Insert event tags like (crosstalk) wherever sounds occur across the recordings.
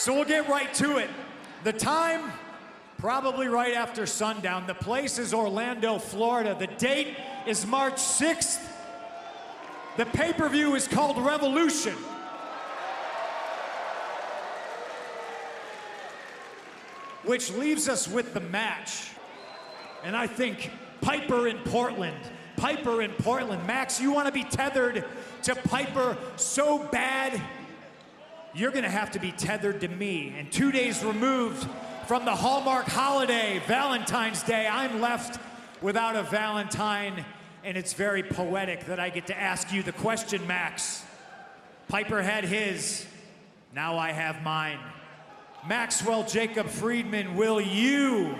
So we'll get right to it. The time, probably right after sundown. The place is Orlando, Florida. The date is March 6th. The pay per view is called Revolution. Which leaves us with the match. And I think Piper in Portland. Piper in Portland. Max, you want to be tethered to Piper so bad, you're going to have to be tethered to me. And two days removed from the Hallmark holiday, Valentine's Day, I'm left without a Valentine. And it's very poetic that I get to ask you the question, Max. Piper had his, now I have mine. Maxwell Jacob Friedman, will you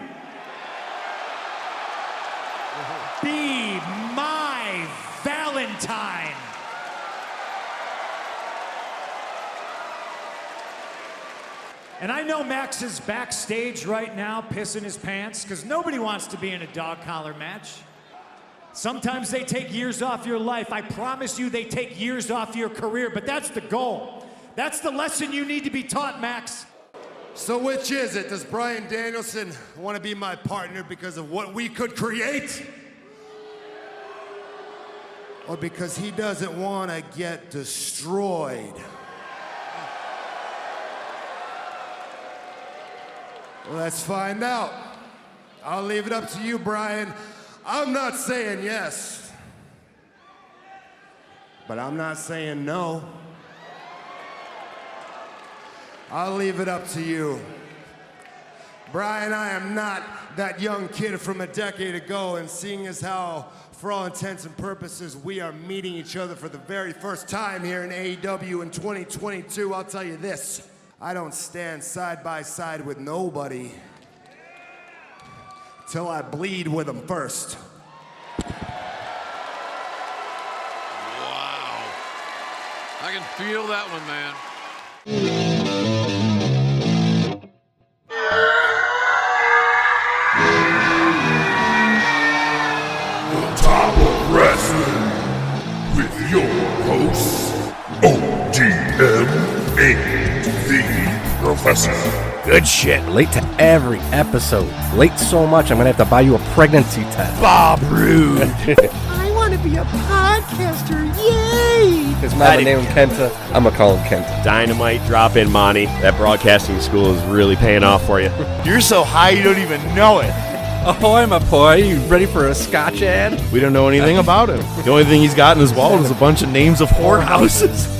be my Valentine? And I know Max is backstage right now pissing his pants because nobody wants to be in a dog collar match. Sometimes they take years off your life. I promise you, they take years off your career, but that's the goal. That's the lesson you need to be taught, Max. So, which is it? Does Bryan Danielson want to be my partner because of what we could create? Or because he doesn't want to get destroyed? Let's find out. I'll leave it up to you, Bryan. I'm not saying yes, but I'm not saying no. I'll leave it up to you. Bryan, I am not that young kid from a decade ago, and seeing as how, for all intents and purposes, we are meeting each other for the very first time here in AEW in 2022, I'll tell you this. I don't stand side by side with nobody till I bleed with them first. Wow. I can feel that one, man. The top of wrestling with your hosts, OGM and the Professor. Good shit. Late to every episode. Late so much, I'm gonna have to buy you a pregnancy test. Bob Roode. (laughs) I want to be a podcaster. Yay! His mama named him Kenta. I'm gonna call him Kenta. Dynamite drop in, Monty. That broadcasting school is really paying off for you. (laughs) You're so high you don't even know it. Oh, I'm a boy. You ready for a scotch ad? We don't know anything (laughs) about him. The only thing he's got in his wallet is a bunch of names of whorehouses.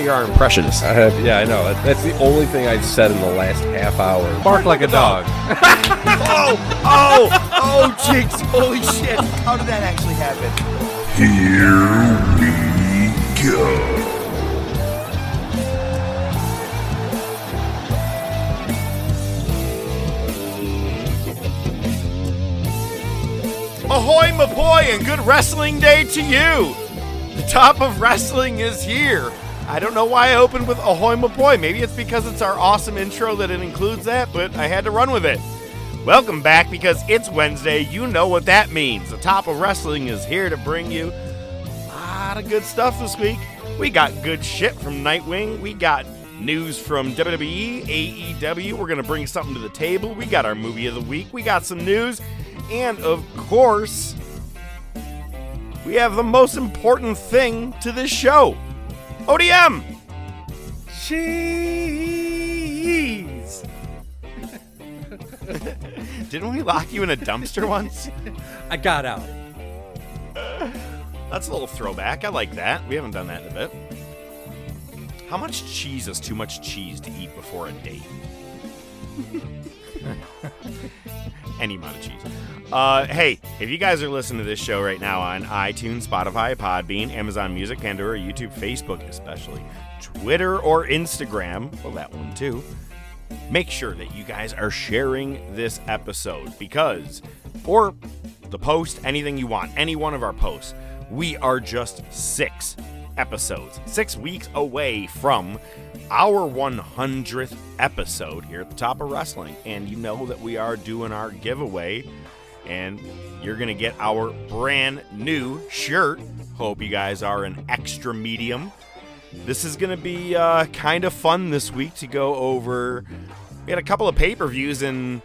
You're our impressionist. I have, yeah, I know. That- That's the only thing I've said in the last half hour. Bark like a dog. Oh! Oh! Oh, jinx! Holy shit! How did that actually happen? Here we go. Ahoy, my boy, and good wrestling day to you. The top of wrestling is here. I don't know why I opened with Ahoy, my boy. Maybe it's because it's our awesome intro that it includes that, but I had to run with it. Welcome back because it's Wednesday. You know what that means. The top of wrestling is here to bring you a lot of good stuff this week. We got good shit from Nightwing. We got news from WWE, AEW. We're going to bring something to the table. We got our movie of the week. We got some news. And of course, we have the most important thing to this show ODM. Cheese. (laughs) Didn't we lock you in a dumpster once? I got out. That's a little throwback. I like that. We haven't done that in a bit. How much cheese is too much cheese to eat before a date? (laughs) Any amount of cheese. Uh, hey, if you guys are listening to this show right now on iTunes, Spotify, Podbean, Amazon Music, Pandora, YouTube, Facebook, especially Twitter or Instagram, well, that one too. make sure that you guys are sharing this episode because, or the post, anything you want, any one of our posts. We are just six episodes, six weeks away from our 100th episode here at the top of wrestling. And you know that we are doing our giveaway, and you're going to get our brand new shirt. Hope you guys are an extra medium. This is going to be uh, kind of fun this week to go over. We had a couple of pay per views in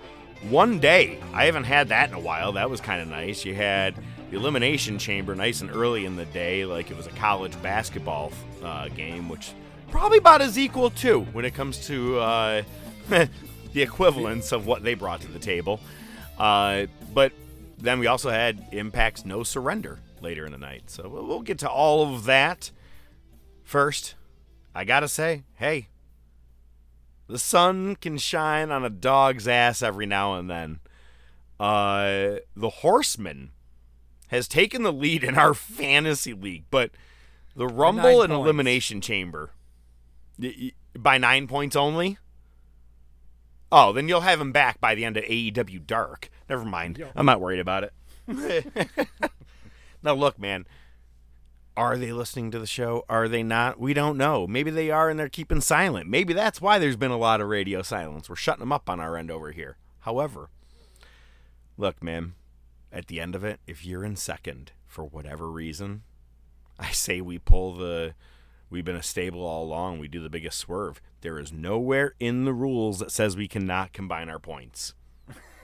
one day. I haven't had that in a while. That was kind of nice. You had the Elimination Chamber nice and early in the day, like it was a college basketball uh, game, which probably about as equal to when it comes to uh, (laughs) the equivalence of what they brought to the table. Uh, but then we also had Impact's No Surrender later in the night. So we'll get to all of that. First, I gotta say, hey, the sun can shine on a dog's ass every now and then. Uh, the Horseman has taken the lead in our (laughs) fantasy league, but the Rumble and points. Elimination Chamber by nine points only. Oh, then you'll have him back by the end of AEW Dark. Never mind. I'm not worried about it. (laughs) now, look, man. Are they listening to the show? Are they not? We don't know. Maybe they are and they're keeping silent. Maybe that's why there's been a lot of radio silence. We're shutting them up on our end over here. However, look, man, at the end of it, if you're in second for whatever reason, I say we pull the. We've been a stable all along. We do the biggest swerve. There is nowhere in the rules that says we cannot combine our points.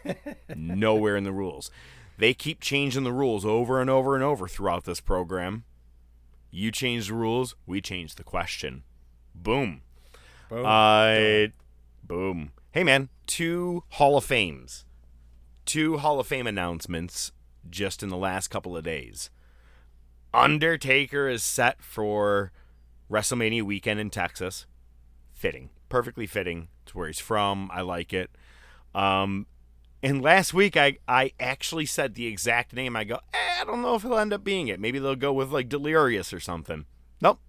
(laughs) nowhere in the rules. They keep changing the rules over and over and over throughout this program. You change the rules, we change the question. Boom. Boom. Uh, boom. Hey, man, two Hall of Fames. Two Hall of Fame announcements just in the last couple of days. Undertaker is set for WrestleMania weekend in Texas. Fitting. Perfectly fitting. It's where he's from. I like it. Um, and last week, I, I actually said the exact name. I go, eh, I don't know if he'll end up being it. Maybe they'll go with like Delirious or something. Nope.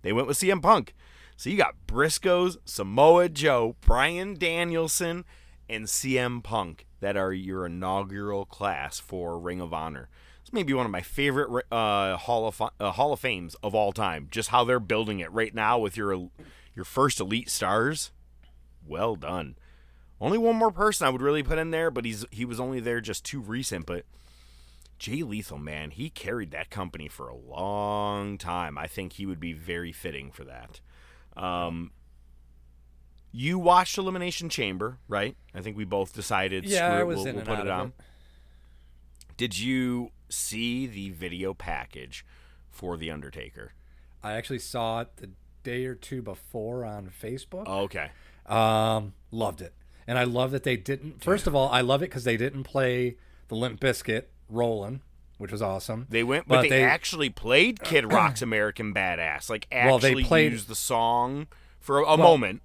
They went with CM Punk. So you got Briscoes, Samoa Joe, Bryan Danielson, and CM Punk that are your inaugural class for Ring of Honor. It's maybe one of my favorite uh, Hall of uh, Hall of Fames of all time. Just how they're building it right now with your your first elite stars. Well done. Only one more person I would really put in there, but he's he was only there just too recent. But Jay Lethal, man, he carried that company for a long time. I think he would be very fitting for that. Um, you watched Elimination Chamber, right? I think we both decided. Yeah, screw I it, we'll, in we'll put it on. it. Did you see the video package for the Undertaker? I actually saw it the day or two before on Facebook. Oh, okay. Um, loved it, and I love that they didn't. First of all, I love it because they didn't play the Limp Bizkit rolling, which was awesome. They went, but, But they, they- actually played Kid Rock's American Badass. Like actually Well, they played- used the song for a, a moment.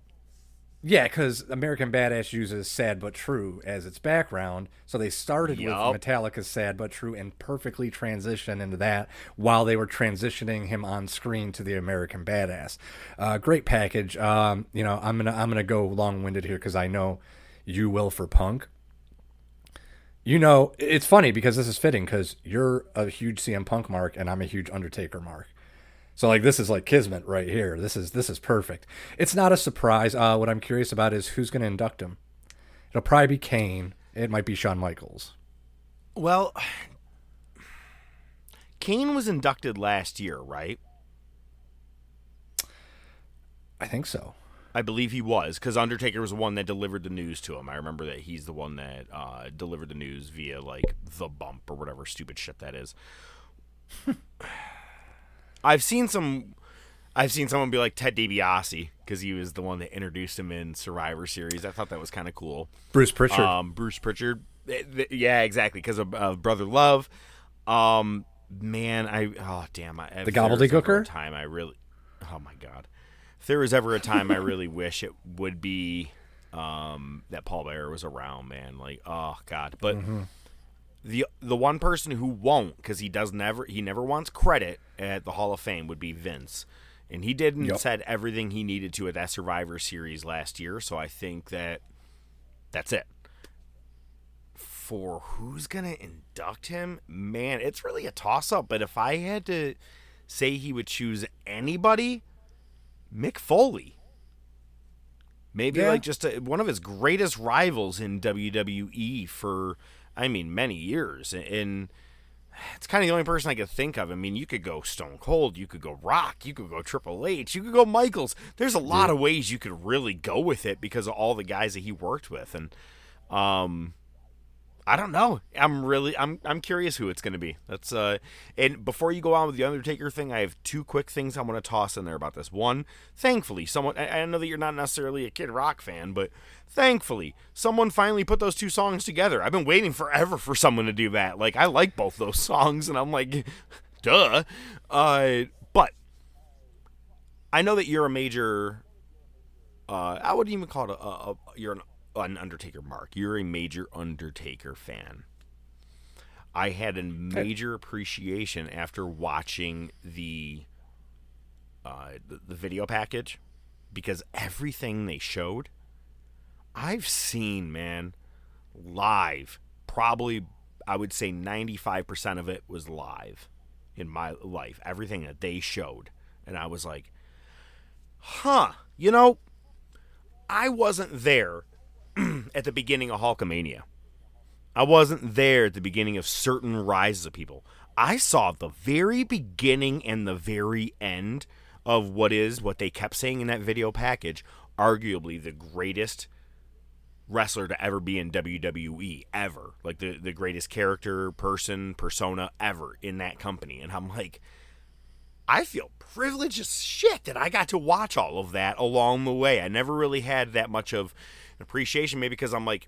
Yeah, because American Badass uses "Sad but True" as its background, so they started Yup. with Metallica's "Sad but True" and perfectly transitioned into that while they were transitioning him on screen to the American Badass. Uh, great package. Um, you know, I'm gonna I'm gonna go long winded here because I know you will for Punk. You know, it's funny because this is fitting because you're a huge CM Punk mark and I'm a huge Undertaker mark. So like this is like kismet right here. This is this is perfect. It's not a surprise. Uh, what I'm curious about is who's going to induct him. It'll probably be Kane. It might be Shawn Michaels. Well, (sighs) Kane was inducted last year, right? I think so. I believe he was because Undertaker was the one that delivered the news to him. I remember that he's the one that uh, delivered the news via like the bump or whatever stupid shit that is. (laughs) I've seen some. I've seen someone be like Ted DiBiase because he was the one that introduced him in Survivor Series. I thought that was kind of cool. Bruce Pritchard. Um, Bruce Pritchard. Yeah, exactly. Because of uh, Brother Love. Um, man, I oh damn, I, The there was ever a gobbledygooker? Time I really. Oh my god. If there was ever a time I really (laughs) wish it would be um, that Paul Bearer was around, man. Like, oh god. But the the one person who won't, because he does never he never wants credit at the Hall of Fame would be Vince. And he did and Yep. said everything he needed to at that Survivor Series last year. So I think that that's it. For who's going to induct him, man, it's really a toss up. But if I had to say he would choose anybody, Mick Foley. Maybe Yeah. like just a, one of his greatest rivals in WWE for, I mean, many years. And it's kind of the only person I could think of. I mean, you could go Stone Cold, you could go Rock, you could go Triple H, you could go Michaels. There's a lot of ways you could really go with it because of all the guys that he worked with. And, um, I don't know. I'm really I'm I'm curious who it's going to be. That's uh and before you go on with the Undertaker thing, I have two quick things I want to toss in there about this. One, thankfully, someone I, I know that you're not necessarily a Kid Rock fan, but thankfully, someone finally put those two songs together. I've been waiting forever for someone to do that. Like I like both those (laughs) songs and I'm like (laughs) duh. Uh but I know that you're a major uh, I wouldn't even call it a, a, a you're an, an Undertaker mark. You're a major Undertaker fan. I had a major appreciation after watching the, uh, the the video package because everything they showed, I've seen man live. Probably, I would say ninety five percent of it was live in my life. Everything that they showed, and I was like, huh, you know, I wasn't there (clears throat) at the beginning of Hulkamania. I wasn't there at the beginning of certain rises of people. I saw the very beginning and the very end of what is what they kept saying in that video package, arguably the greatest wrestler to ever be in WWE ever. Like the the greatest character, person, persona ever in that company. And I'm like I feel privileged as shit that I got to watch all of that along the way. I never really had that much of appreciation, maybe because I'm like,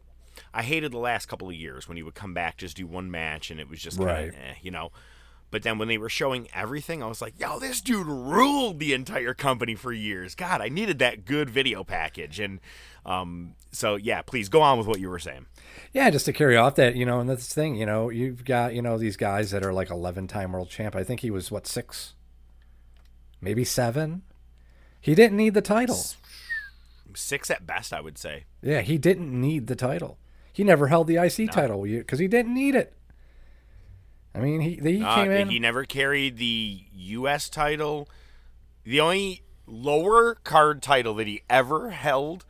I hated the last couple of years when he would come back, just do one match, and it was just kind Right. of, eh, you know. But then when they were showing everything, I was like, yo, this dude ruled the entire company for years. God, I needed that good video package. And um, so, yeah, please go on with what you were saying. Yeah, just to carry off that, you know, and this thing, you know, you've got, you know, these guys that are like 11 time world champ. I think he was, what, six? Maybe seven? He didn't need the title. Six at best, I would say. Yeah, he didn't need the title. He never held the IC title because he didn't need it. I mean, he, he Uh, came in. He never carried the U.S. title. The only lower card title that he ever held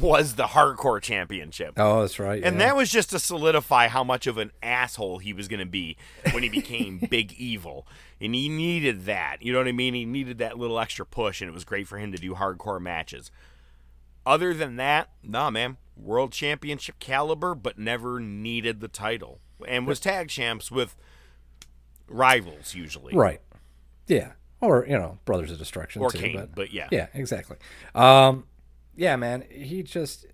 was the Hardcore Championship. oh, that's right. And yeah. that was just to solidify how much of an asshole he was going to be when he became (laughs) Big Evil. And he needed that. You know what I mean? He needed that little extra push, and it was great for him to do hardcore matches. Other than that, nah, man. World Championship caliber, but never needed the title. And was tag champs with rivals, usually. Right. Yeah. Or, you know, Brothers of Destruction. Or too, Kane, but, but yeah. Yeah, exactly. Um, yeah, man. He just,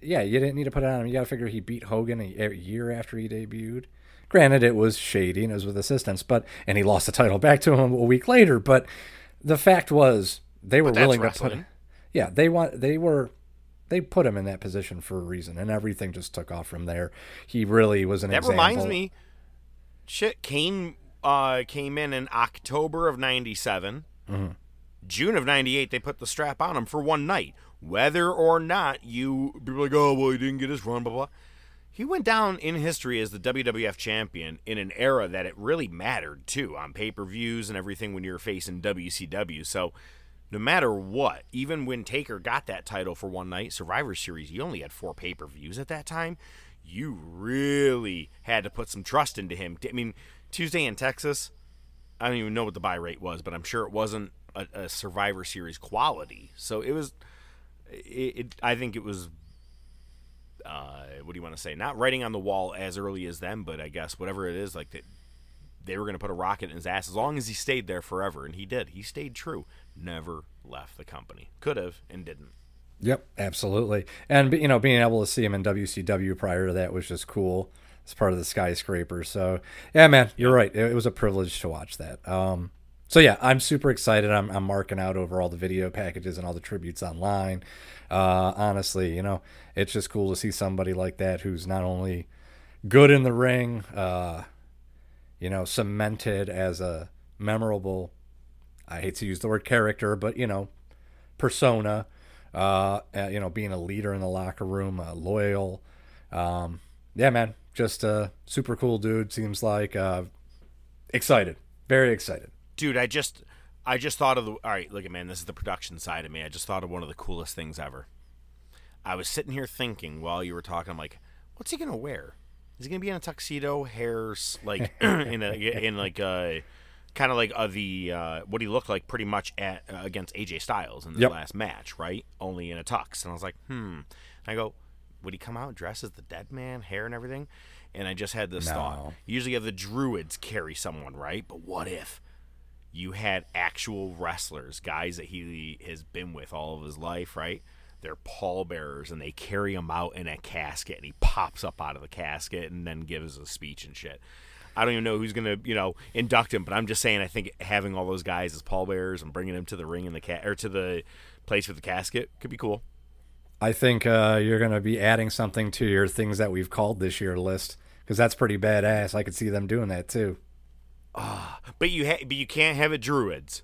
yeah, you didn't need to put it on him. You got to figure he beat Hogan a, year after he debuted. Granted, it was shady and it was with assistance, but, and he lost the title back to him a week later. But the fact was, they were willing to put, wrestling. yeah, they want, they were, they put him in that position for a reason, and everything just took off from there. He really was an That example. reminds me, shit, Kane uh, came in in October of 97. Mm-hmm. June of 98, they put the strap on him for one night. Whether or not you be like, oh, well, he didn't get his run, blah, blah. He went down in history as the WWF champion in an era that it really mattered, too, on pay per views and everything when you were facing WCW. So, no matter what, even when Taker got that title for one night, Survivor Series, you only had four pay per views at that time. You really had to put some trust into him. I mean, Tuesday in Texas, I don't even know what the buy rate was, but I'm sure it wasn't a, a Survivor Series quality. So it was, it, it I think it was, uh, what do you want to say? Not writing on the wall as early as them, but I guess whatever it is, like that, they were going to put a rocket in his ass as long as he stayed there forever, and he did. He stayed true, never left the company. Could have and didn't. Yep, absolutely. And you know, being able to see him in WCW prior to that was just cool. It's part of the skyscraper. So yeah, man, you're right. It, it was a privilege to watch that. Um, so yeah, I'm super excited. I'm, I'm marking out over all the video packages and all the tributes online. Uh, honestly, you know, it's just cool to see somebody like that who's not only good in the ring, uh, you know, cemented as a memorable I hate to use the word character, but you know, persona. Uh, uh, you know, being a leader in the locker room, uh, loyal. Um, yeah, man, just a super cool dude. Seems like uh, excited, very excited. Dude, I just I just thought of the. All right, look at man, this is the production side of me. I just thought of one of the coolest things ever. I was sitting here thinking while you were talking. I'm like, what's he gonna wear? Is he gonna be in a tuxedo, hairs like (clears throat) in a in like a kind of like uh, the uh, what he looked like pretty much at uh, against AJ Styles in the Yep. last match, right? Only in a tux. And I was like, hmm. And I go, would he come out dressed as the dead man, hair and everything? And I just had this thought. No. Usually, have the druids carry someone, right? But what if you had actual wrestlers, guys that he has been with all of his life, right? They're pallbearers and they carry him out in a casket and he pops up out of the casket and then gives a speech and shit. I don't even know who's gonna, you know, induct him, but I'm just saying I think having all those guys as pallbearers and bringing them to the ring in the cat or to the place with the casket could be cool. I think uh, you're going to be adding something to your things that we've called this year list because that's pretty badass. I could see them doing that too. Ah, But you ha- but you can't have it druids.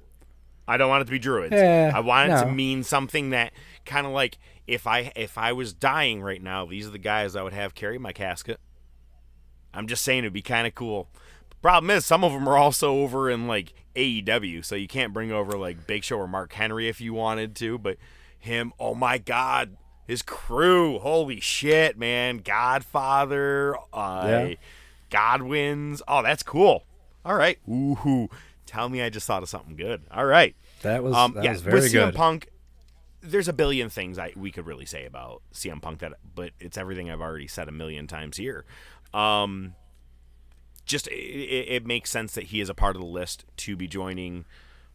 I don't want it to be druids. Eh, I want it to mean something that kind of like if I if I was dying right now, these are the guys I would have carry my casket. I'm just saying it'd be kind of cool. Problem is, some of them are also over in like AEW, so you can't bring over like Big Show or Mark Henry if you wanted to. But him, oh my God, his crew, holy shit, man, Godfather, uh, Yeah. Godwins. Oh, that's cool. All right, ooh, tell me I just thought of something good. All right, That was um, that yeah, was very with CM. Punk, there's a billion things I we could really say about CM Punk that, but it's everything I've already said a million times here. Um, just it, it, makes sense that he is a part of the list to be joining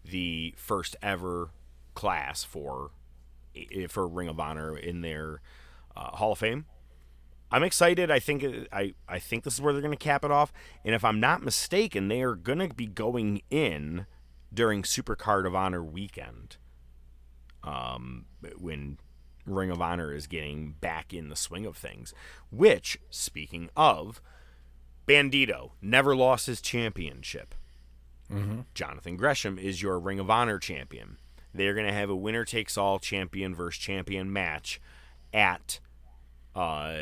the first ever class for for Ring of Honor in their uh, Hall of Fame. I'm excited. I think I I think this is where they're going to cap it off. And if I'm not mistaken, they are going to be going in during Supercard of Honor weekend. Um, when Ring of Honor is getting back in the swing of things. Which, speaking of, Bandido never lost his championship. Jonathan Gresham is your Ring of Honor champion. They're going to have a winner takes all champion versus champion match at uh,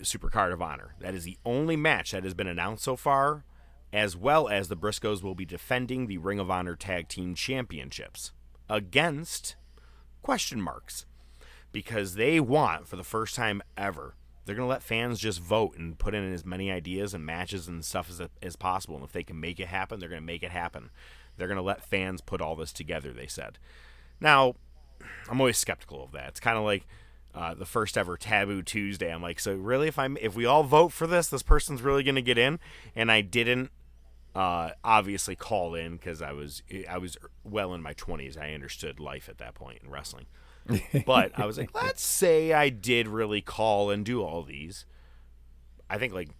Supercard of Honor. That is the only match that has been announced so far, as well as the Briscoes will be defending the Ring of Honor Tag Team Championships against question marks because they want, for the first time ever, they're going to let fans just vote and put in as many ideas and matches and stuff as, as possible. And if they can make it happen, they're going to make it happen. They're going to let fans put all this together, they said. Now, I'm always skeptical of that. It's kind of like uh, the first ever Taboo Tuesday. I'm like, so really, if I'm if we all vote for this, this person's really going to get in, and I didn't uh, obviously call in because I was I was well in my 20s. I understood life at that point in wrestling, (laughs) but I was like, let's say I did really call and do all these. I think like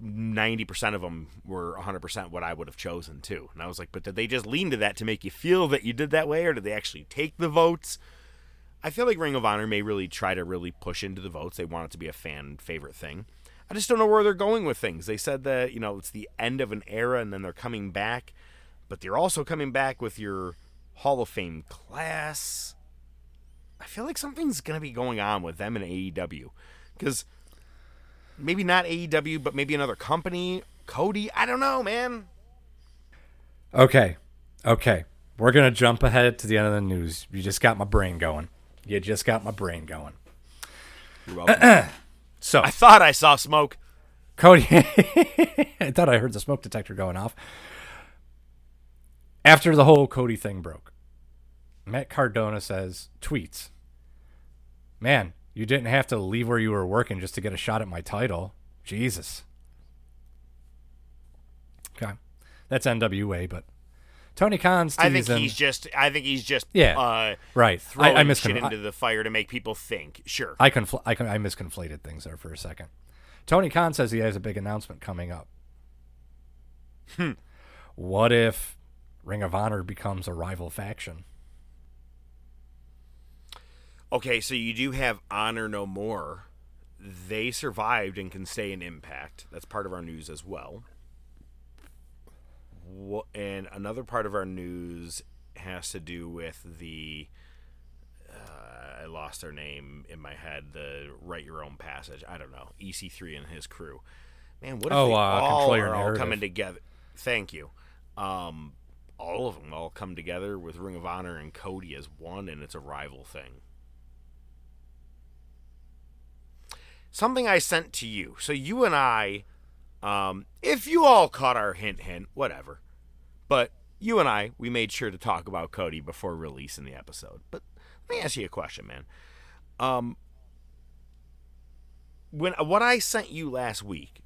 90% of them were 100% what I would have chosen too. And I was like, but did they just lean to that to make you feel that you did that way, or did they actually take the votes? I feel like Ring of Honor may really try to really push into the votes. They want it to be a fan favorite thing. I just don't know where they're going with things. They said that, you know, it's the end of an era and then they're coming back, but they're also coming back with your Hall of Fame class. I feel like something's going to be going on with them and AEW. Because maybe not AEW, but maybe another company. Cody, I don't know, man. Okay, okay, we're gonna jump ahead to the end of the news. You just got my brain going. You just got my brain going. You're welcome. (clears throat) So I thought I saw smoke. Cody, (laughs) I thought I heard the smoke detector going off. After the whole Cody thing broke, Matt Cardona says, tweets, Man, you didn't have to leave where you were working just to get a shot at my title. Jesus. Okay. That's NWA, but Tony Khan's I think he's just. I think he's just. Yeah, Uh, right. Throwing I, I, shit into the fire to make people think. Sure. I, confl- I, I misconflated things there for a second. Tony Khan says he has a big announcement coming up. Hmm. What if Ring of Honor becomes a rival faction? Okay, so you do have Honor No More. They survived and can stay in Impact. That's part of our news as well. And another part of our news has to do with the. Uh, I lost their name in my head. The write your own passage. I don't know. EC3 and his crew. Man, what if Oh, they uh, all are all coming together? Thank you. Um, all of them all come together with Ring of Honor and Cody as one, and it's a rival thing. Something I sent to you. So you and I, um, if you all caught our hint, hint, whatever. But you and I, we made sure to talk about Cody before releasing the episode. But let me ask you a question, man. Um, when what I sent you last week,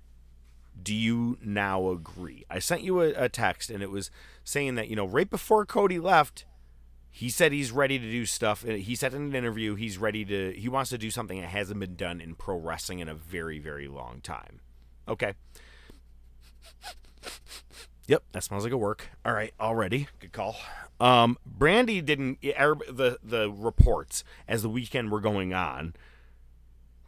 do you now agree? I sent you a, a text and it was saying that, you know, right before Cody left, he said he's ready to do stuff. He said in an interview he's ready to, he wants to do something that hasn't been done in pro wrestling in a very, very long time. Okay. Yep, that smells like a work. All right, already. Good call. Um, Brandi didn't, er, the, the reports as the weekend were going on,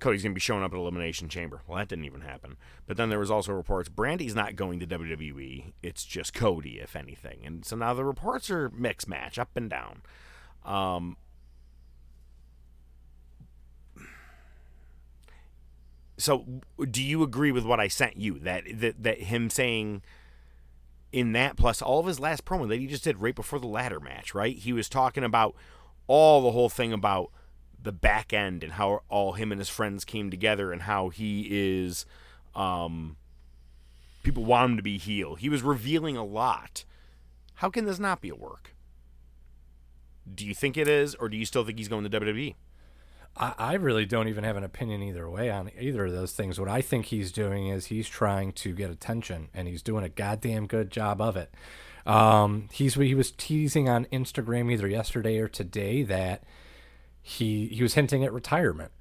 Cody's going to be showing up at Elimination Chamber. Well, that didn't even happen. But then there was also reports Brandi's not going to WWE. It's just Cody, if anything. And so now the reports are mixed match, up and down. Um, so do you agree with what I sent you that that, that him saying in that plus all of his last promo that he just did right before the ladder match, right? He was talking about all the whole thing about the back end and how all him and his friends came together and how he is um people want him to be heel. He was revealing a lot. How can this not be a work? Do you think it is, or do you still think he's going to? WWE? I, I really don't even have an opinion either way on either of those things. What I think he's doing is he's trying to get attention, and he's doing a goddamn good job of it. Um, he's he was teasing on Instagram either yesterday or today that he he was hinting at retirement.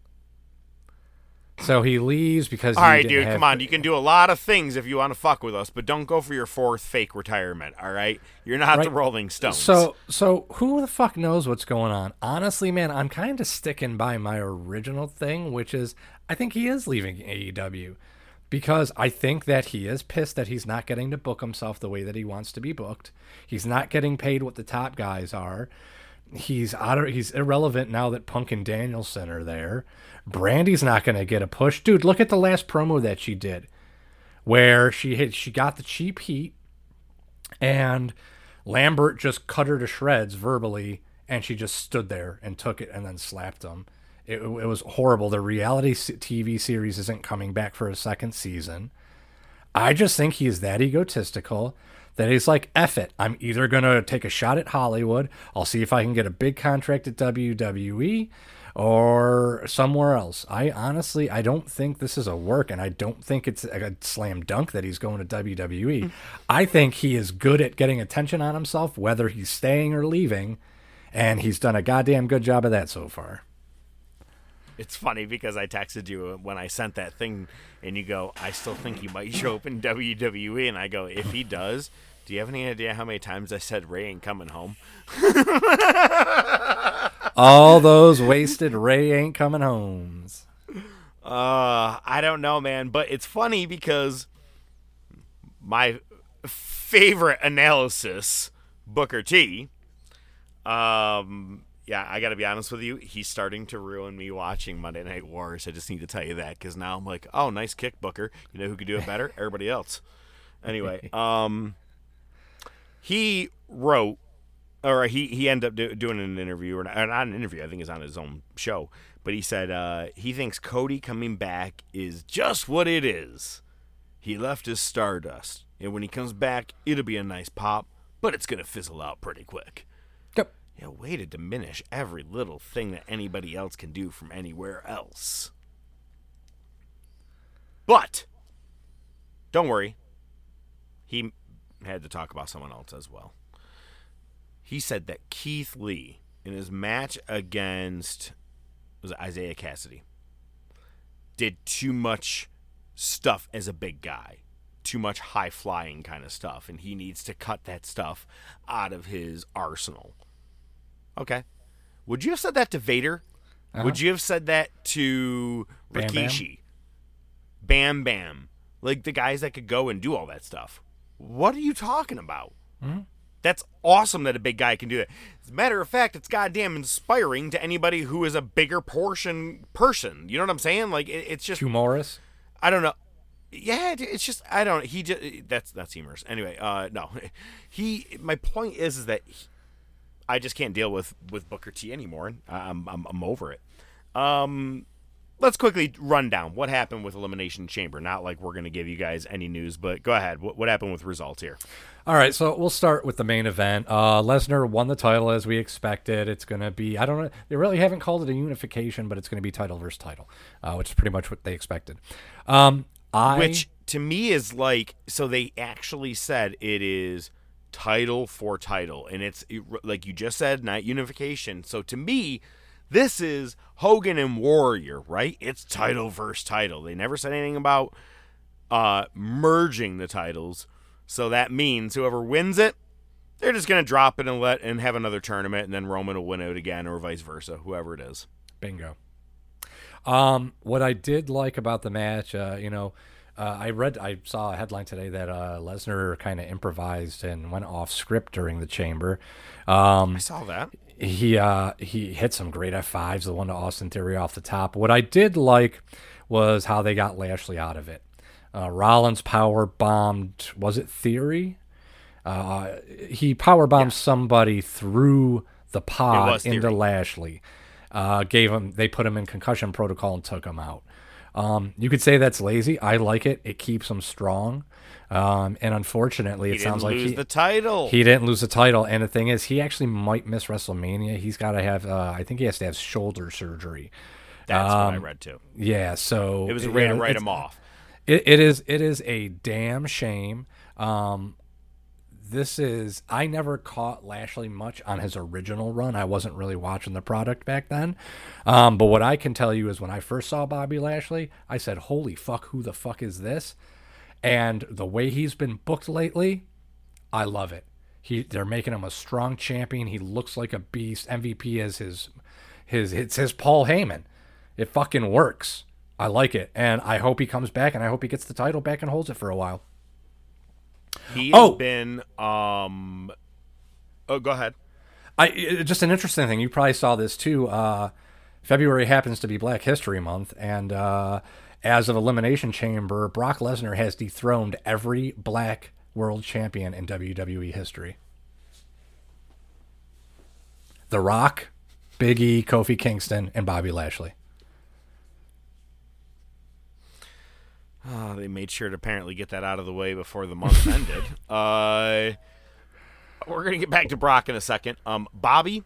So he leaves because All right, dude, come on. You can do a lot of things if you want to fuck with us, but don't go for your fourth fake retirement. All right, you're not the Rolling Stones. So, so who the fuck knows what's going on? Honestly, man, I'm kind of sticking by my original thing, which is I think he is leaving AEW because I think that he is pissed that he's not getting to book himself the way that he wants to be booked. He's not getting paid what the top guys are. He's out of, he's irrelevant now that Punk and Danielson are there. Brandi's not going to get a push, dude. Look at the last promo that she did, where she had she got the cheap heat and Lambert just cut her to shreds verbally, and she just stood there and took it and then slapped him. It, it was horrible. The reality TV series isn't coming back for a second season. I just think he is that egotistical that he's like, F it. I'm either going to take a shot at Hollywood. I'll see if I can get a big contract at WWE or somewhere else. I honestly, I don't think this is a work, and I don't think it's a slam dunk that he's going to WWE. Mm. I think he is good at getting attention on himself, whether he's staying or leaving, and he's done a goddamn good job of that so far. It's funny because I texted you when I sent that thing, and you go, "I still think he might show up in (laughs) WWE," and I go, "If he does, do you have any idea how many times I said Ray ain't coming home?" (laughs) All those wasted Ray ain't coming homes. Uh, I don't know, man, but it's funny because my favorite analysis, Booker T. Um, yeah, I got to be honest with you. He's starting to ruin me watching Monday Night Wars. I just need to tell you that because now I'm like, oh, nice kick, Booker. You know who could do it better? (laughs) Everybody else. Anyway, (laughs) um, he wrote, or he he ended up do, doing an interview, or not, or not an interview. I think it's on his own show. But he said uh, he thinks Cody coming back is just what it is. He left his stardust, and when he comes back, it'll be a nice pop, but it's gonna fizzle out pretty quick. Yeah, way to diminish every little thing that anybody else can do from anywhere else. But don't worry, he had to talk about someone else as well. He said that Keith Lee in his match against was Isiah Kassidy did too much stuff as a big guy. Too much high flying kind of stuff, and he needs to cut that stuff out of his arsenal. Okay. Would you have said that to Vader? Would you have said that to Bam Bam? Rikishi? Bam Bam. Like the guys that could go and do all that stuff. What are you talking about? That's awesome that a big guy can do that. As a matter of fact, it's goddamn inspiring to anybody who is a bigger portion person. You know what I'm saying? Like it, it's just Humorous. I don't know. Yeah, it's just I don't. He just that's that's humorous. Anyway, uh, no, (laughs) he. My point is, is that he- I just can't deal with with Booker T anymore. I'm I'm, I'm over it. Um, let's quickly run down what happened with Elimination Chamber. Not like we're gonna give you guys any news, but go ahead. What, what happened with results here? All right, so we'll start with the main event. Uh, Lesnar won the title as we expected. It's going to be, I don't know, they really haven't called it a unification, but it's going to be title versus title, uh, which is pretty much what they expected. Um, I, Which to me is like so they actually said it is title for title and it's like you just said night unification. So to me this is Hogan and Warrior, right? It's title versus title. They never said anything about uh merging the titles. So that means whoever wins it they're just to drop it and let and have another tournament and then Roman will win it again or vice versa, whoever it is. Bingo. Um, what I did like about the match, uh, you know, uh, I read, I saw a headline today that uh, Lesnar kind of improvised and went off script during the chamber. Um, I saw that. he uh, he hit some great F5s, the one to Austin Theory off the top. What I did like was how they got Lashley out of it. Uh, Rollins power bombed, was it Theory? Uh, he power bombed somebody through the pod into Lashley. Uh, gave him, they put him in concussion protocol and took him out. Um, you could say that's lazy. I like it. It keeps him strong. Um, and unfortunately, He it sounds like lose he, the title. he didn't lose the title, and the thing is, he actually might miss WrestleMania. He's got to have, uh, I think he has to have shoulder surgery. That's what I um, read too. Yeah, so It was a way to write him off. It, it is, it is a damn shame. Um, this is, I never caught Lashley much on his original run. I wasn't really watching the product back then. Um, but what I can tell you is when I first saw Bobby Lashley, I said, "Holy fuck, who the fuck is this?" And the way he's been booked lately, I love it. He they're making him a strong champion. He looks like a beast. MVP is his his it's his Paul Heyman. It fucking works. I like it, and I hope he comes back, and I hope he gets the title back and holds it for a while. He Oh! has been um Oh, go ahead. I just an interesting thing. You probably saw this too. Uh, February happens to be Black History Month, and uh, as of Elimination Chamber, Brock Lesnar has dethroned every Black World Champion in WWE history. The Rock, Big E, Kofi Kingston, and Bobby Lashley. Oh, they made sure to apparently get that out of the way before the month (laughs) ended. Uh, we're gonna get back to Brock in a second. Um, Bobby,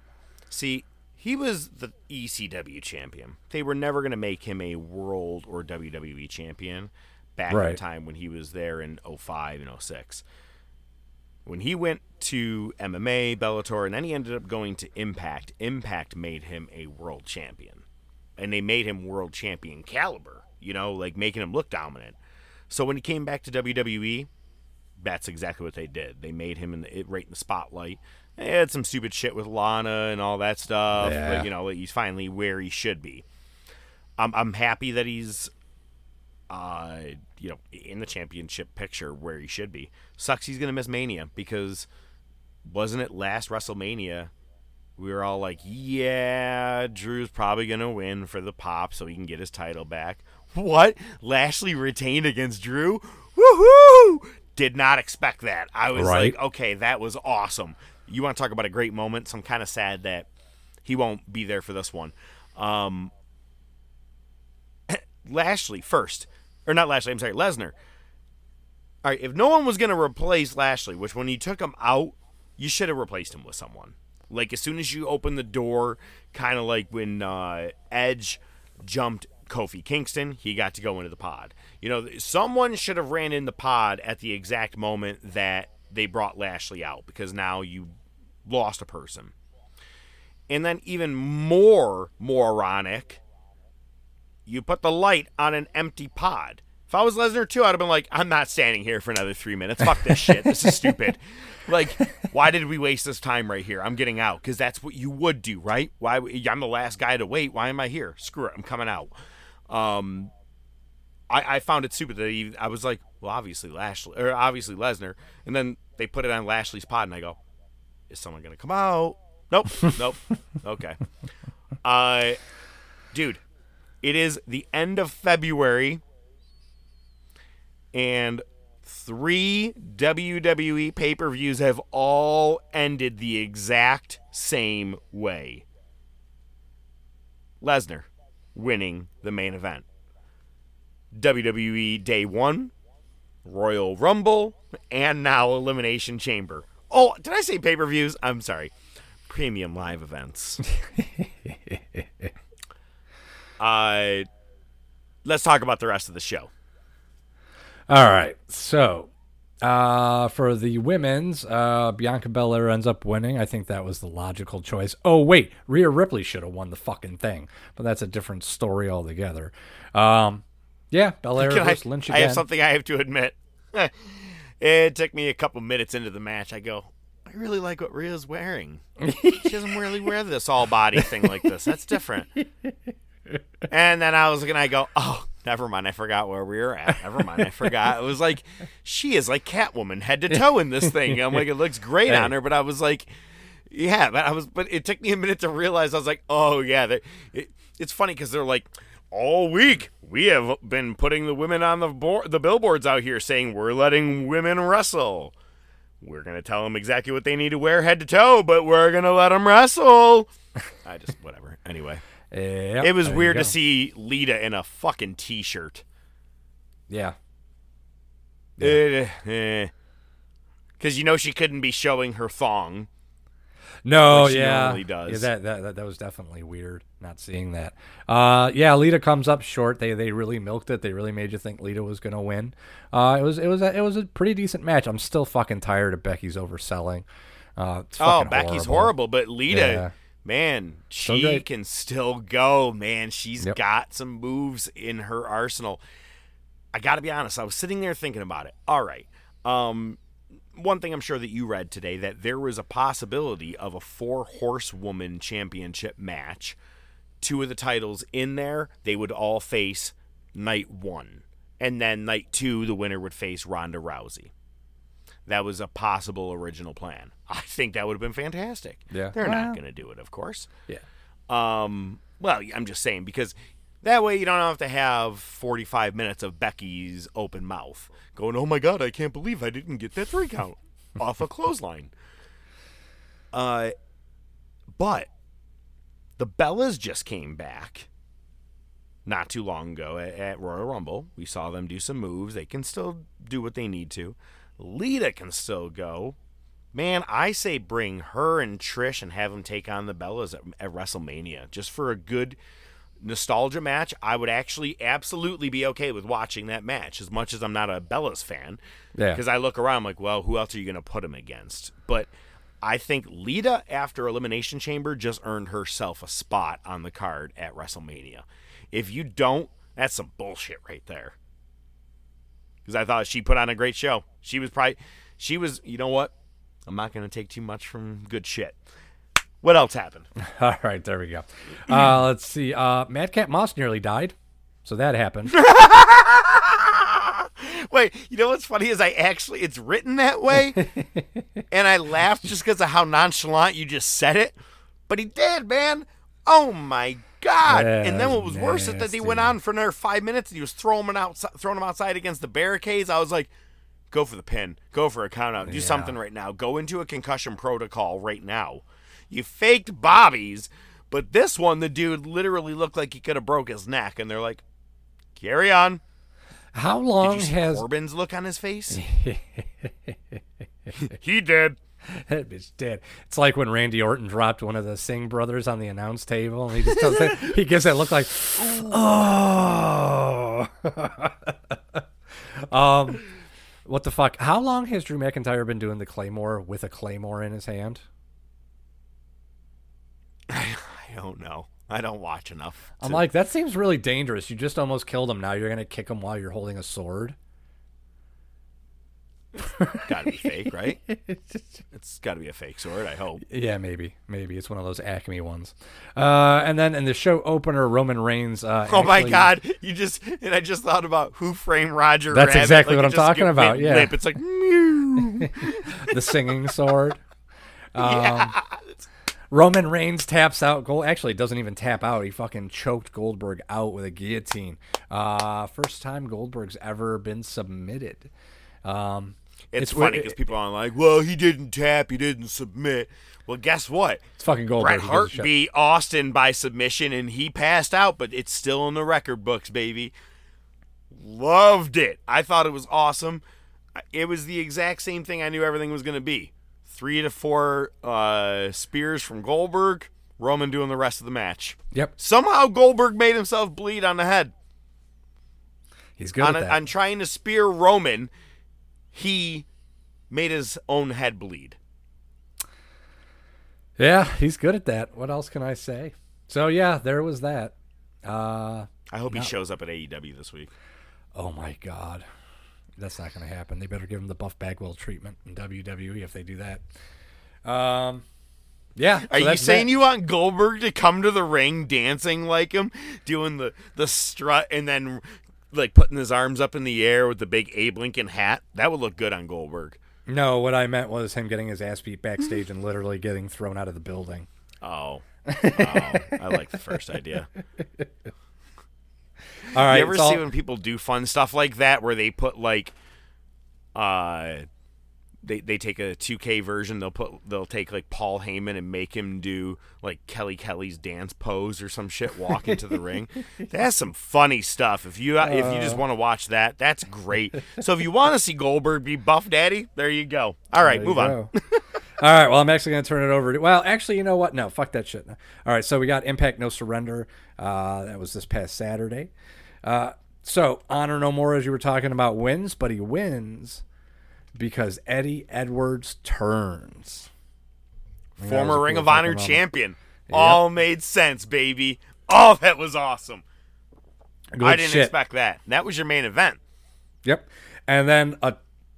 see, he was the ECW champion. They were never gonna make him a World or WWE champion back in the time when he was there in 05 and 06. When he went to MMA, Bellator, and then he ended up going to Impact, Impact made him a world champion. And they made him world champion caliber, you know, like making him look dominant. So when he came back to WWE, that's exactly what they did. They made him in the, it, right in the spotlight. They had some stupid shit with Lana and all that stuff, Yeah. but you know, he's finally where he should be. I'm I'm happy that he's uh, you know, in the championship picture where he should be. Sucks he's gonna miss Mania because wasn't it last WrestleMania? We were all like, yeah, Drew's probably gonna win for the pop so he can get his title back. (laughs) What? Lashley retained against Drew? Woohoo! Did not expect that. I was Right. like, okay, that was awesome. You want to talk about a great moment? So I'm kind of sad that he won't be there for this one. Um, (clears throat) Lashley first, or not Lashley. I'm sorry, Lesnar. All right, if no one was gonna replace Lashley, which when you took him out, you should have replaced him with someone. Like as soon as you open the door, kind of like when uh, Edge jumped Kofi Kingston, he got to go into the pod. You know, someone should have ran in the pod at the exact moment that they brought Lashley out because now you lost a person. And then even more moronic, you put the light on an empty pod. If I was Lesnar too, I'd have been like, I'm not standing here for another three minutes. Fuck this shit. This is stupid. (laughs) Like, why did we waste this time right here? I'm getting out because that's what you would do, right? Why? I'm the last guy to wait. Why am I here? Screw it. I'm coming out. Um, I, I found it stupid that he, I was like, well, obviously Lashley or obviously Lesnar, and then they put it on Lashley's pod, and I go, Is someone gonna come out? Nope. (laughs) nope. Okay. Uh, dude, it is the end of February, and three WWE pay per views have all ended the exact same way. Lesnar winning the main event. WWE Day 1, Royal Rumble, and now Elimination Chamber. Oh, did I say pay per views? I'm sorry. Premium live events. (laughs) uh, let's talk about the rest of the show. All right. So, uh, for the women's, uh, Bianca Belair ends up winning. I think that was the logical choice. Oh, wait. Rhea Ripley should have won the fucking thing, but that's a different story altogether. Um, yeah, Belair Can (laughs) I, versus Lynch I have something I have to admit. (laughs) it took me a couple minutes into the match. I go, I really like what Rhea's wearing. (laughs) she doesn't really wear this all body thing like this. That's different. And then I was looking, I go, oh, never mind. I forgot where we were at. Never mind. I forgot. It was like, she is like Catwoman head to toe in this thing. I'm like, it looks great Hey. on her, but I was like, yeah, but I was, but it took me a minute to realize. I was like, oh yeah, they, it, it's funny because they're like, all week we have been putting the women on the board, the billboards out here saying we're letting women wrestle. We're gonna tell them exactly what they need to wear head to toe, but we're gonna let them wrestle. I just whatever. Anyway, Yep, it was weird to see Lita in a fucking t-shirt. Yeah. Because you know she couldn't be showing her thong. No, she yeah. normally does. Yeah, that, that that was definitely weird not seeing that. Uh yeah, Lita comes up short. They they really milked it. They really made you think Lita was going to win. Uh it was it was a, it was a pretty decent match. I'm still fucking tired of Becky's overselling. Uh it's Oh, Becky's horrible. horrible, but Lita, Yeah. Man, she great. can still go. Man, she's Yep. got some moves in her arsenal. I got to be honest. I was sitting there thinking about it. All right. Um, one thing I'm sure that you read today that there was a possibility of a four horsewoman championship match. Two of the titles in there, they would all face night one. And then night two, the winner would face Ronda Rousey. That was a possible original plan. I think that would have been fantastic. Yeah. They're Well- not going to do it, of course. Yeah. Um, well, I'm just saying because that way you don't have to have 45 minutes of Becky's open mouth going, "Oh my god, I can't believe I didn't get that three count (laughs) off a clothesline." Uh, but the Bellas just came back not too long ago at, at Royal Rumble. We saw them do some moves. They can still do what they need to. Lita can still go. Man, I say bring her and Trish and have them take on the Bellas at, at WrestleMania just for a good nostalgia match. I would actually absolutely be okay with watching that match as much as I'm not a Bellas fan. Yeah. Because I look around I'm like, well, who else are you going to put him against? But I think Lita, after Elimination Chamber, just earned herself a spot on the card at WrestleMania. If you don't, that's some bullshit right there. Because I thought she put on a great show. She was probably, she was, you know what? I'm not going to take too much from good shit. What else happened? (laughs) All right, there we go. Uh let's see. Uh Madcap Moss nearly died. So that happened. (laughs) Wait, you know what's funny is I actually it's written that way, (laughs) and I laughed just because of how nonchalant you just said it. But he did, man. Oh my god! and then what was worse is that he went on for another five minutes and he was throwing him outside, throwing him outside against the barricades. I was like, go for the pin, go for a count out, do something right now, go into a concussion protocol right now. You faked Bobby's, but this one, the dude literally looked like he could have broke his neck, and they're like, carry on. How Did long you see has Corbin's look on his face? (laughs) he did. (laughs) that bitch dead? It's like when Randy Orton dropped one of the Singh brothers on the announce table, and he just does that. He gives that look like, (laughs) oh. (laughs) um, what the fuck? How long has Drew McIntyre been doing the claymore with a claymore in his hand? I don't know. I don't watch enough. I'm like, that seems really dangerous. You just almost killed him. Now you're gonna kick him while you're holding a sword. (laughs) gotta be fake, right? (laughs) it's gotta be a fake sword. I hope. Yeah, maybe, maybe it's one of those Acme ones. Uh, and then in the show opener, Roman Reigns. Uh, Oh my God! You just and I just thought about Who Framed Roger. That's Rabbit. exactly Like, what I'm talking about, yeah. mid-lip. It's like mew. (laughs) the singing sword. Um, Roman Reigns taps out Gold. Actually, doesn't even tap out. He fucking choked Goldberg out with a guillotine. Uh, first time Goldberg's ever been submitted. Um, It's, It's funny because people are like, "Well, he didn't tap, he didn't submit." Well, guess what? it's fucking Goldberg. Bret Hart beat Austin by submission, and he passed out, but it's still in the record books, baby. Loved it. I thought it was awesome. It was the exact same thing I knew everything was going to be. Three to four uh, spears from Goldberg. Roman doing the rest of the match. Yep, Somehow Goldberg made himself bleed on the head. he's good on, at a- on trying to spear Roman, he made his own head bleed. yeah, he's good at that. What else can I say? So yeah, there was that. Uh, I hope he shows up at AEW this week. oh my god, that's not going to happen. They better give him the Buff Bagwell treatment in WWE if they do that. Um, yeah. so Are you saying that. you want Goldberg to come to the ring dancing like him, doing the the strut and then like putting his arms up in the air with the big Abe Lincoln hat? That would look good on Goldberg. No, what I meant was him getting his ass beat backstage and literally getting thrown out of the building. Oh. (laughs) oh I like the first idea. All right. you ever it's all- see when people do fun stuff like that where they put like uh they, they take a 2K version. They'll put they'll take like Paul Heyman and make him do like Kelly Kelly's dance pose or some shit. Walk into the ring. (laughs) That's some funny stuff. If you if you just want to watch that, that's great. So if you want to see Goldberg be Buff Daddy, there you go. All right, move on. (laughs) All right. Well, I'm actually going to turn it over to. Well, actually, you know what? No, fuck that shit. All right. So we got Impact No Surrender. Uh, that was this past Saturday. Uh, so Honor No More, as you were talking about, wins, but he wins because Eddie Edwards turns. Former Ring of Honor champion. All made sense, baby. Oh, that was awesome. Good I didn't shit. expect that. That was your main event. Yep. And then uh,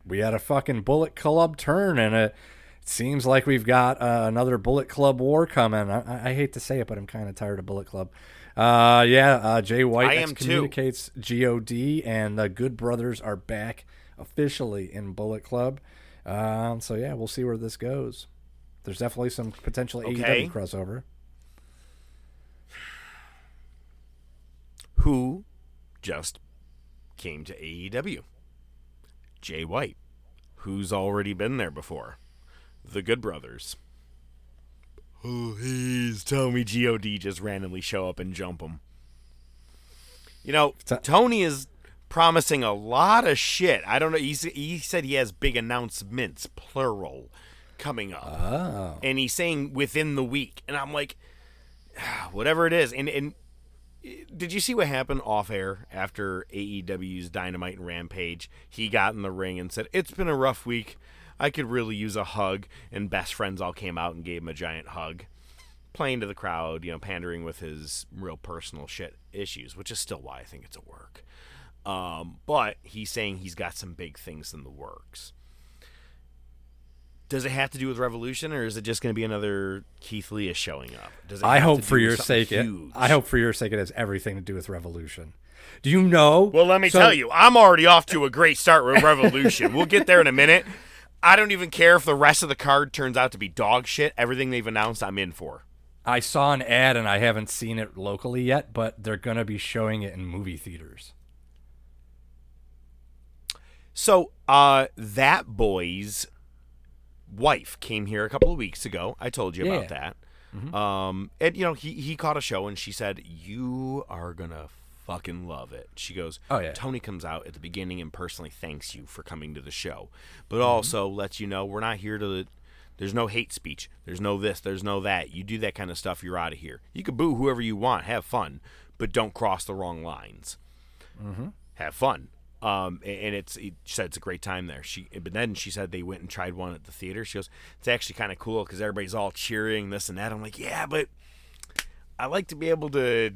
we had a fucking Bullet Club turn, and it seems like we've got uh, another Bullet Club war coming. I, I- hate to say it, but I'm kind of tired of Bullet Club. Uh, yeah, uh, Jay White I am too. excommunicates God, and the Good Brothers are back officially in Bullet Club. Um, so yeah, we'll see where this goes. There's definitely some potential Okay. AEW crossover. who just came to AEW. Jay White, who's already been there before. The Good Brothers. Please tell me God just randomly show up and jump him. You know, Tony is promising a lot of shit. I don't know. He's, he said he has big announcements, plural, coming up. Oh. And he's saying within the week. And I'm like, (sighs) whatever it is. And, and did you see what happened off air after AEW's Dynamite and Rampage? He got in the ring and said, It's been a rough week. I could really use a hug. And best friends all came out and gave him a giant hug. Playing to the crowd, you know, pandering with his real personal shit issues, which is still why I think it's a work. Um, but he's saying he's got some big things in the works. Does it have to do with Revolution, or is it just going to be another Keith Lee is showing up? Does it I hope for your sake, it. I hope for your sake it has everything to do with Revolution. Do you know? Well, let me so- tell you, I'm already off to a great start with Revolution. we'll get there in a minute. I don't even care if the rest of the card turns out to be dog shit. Everything they've announced, I'm in for. I saw an ad and I haven't seen it locally yet, but they're going to be showing it in movie theaters. So, uh, that boy's wife came here a couple of weeks ago. I told you about Yeah. that. Um, and you know, he he caught a show and she said, "You are gonna fucking love it." She goes, Oh, yeah. Tony comes out at the beginning and personally thanks you for coming to the show, but Mm-hmm. also lets you know we're not here to." There's no hate speech. There's no this. There's no that. You do that kind of stuff, you're out of here. You can boo whoever you want, have fun, but don't cross the wrong lines have fun. Um, and it's he said it's a great time there. She, but then she said they went and tried one at the theater. She goes, it's actually kind of cool because everybody's all cheering this and that. I'm like, yeah, but I like to be able to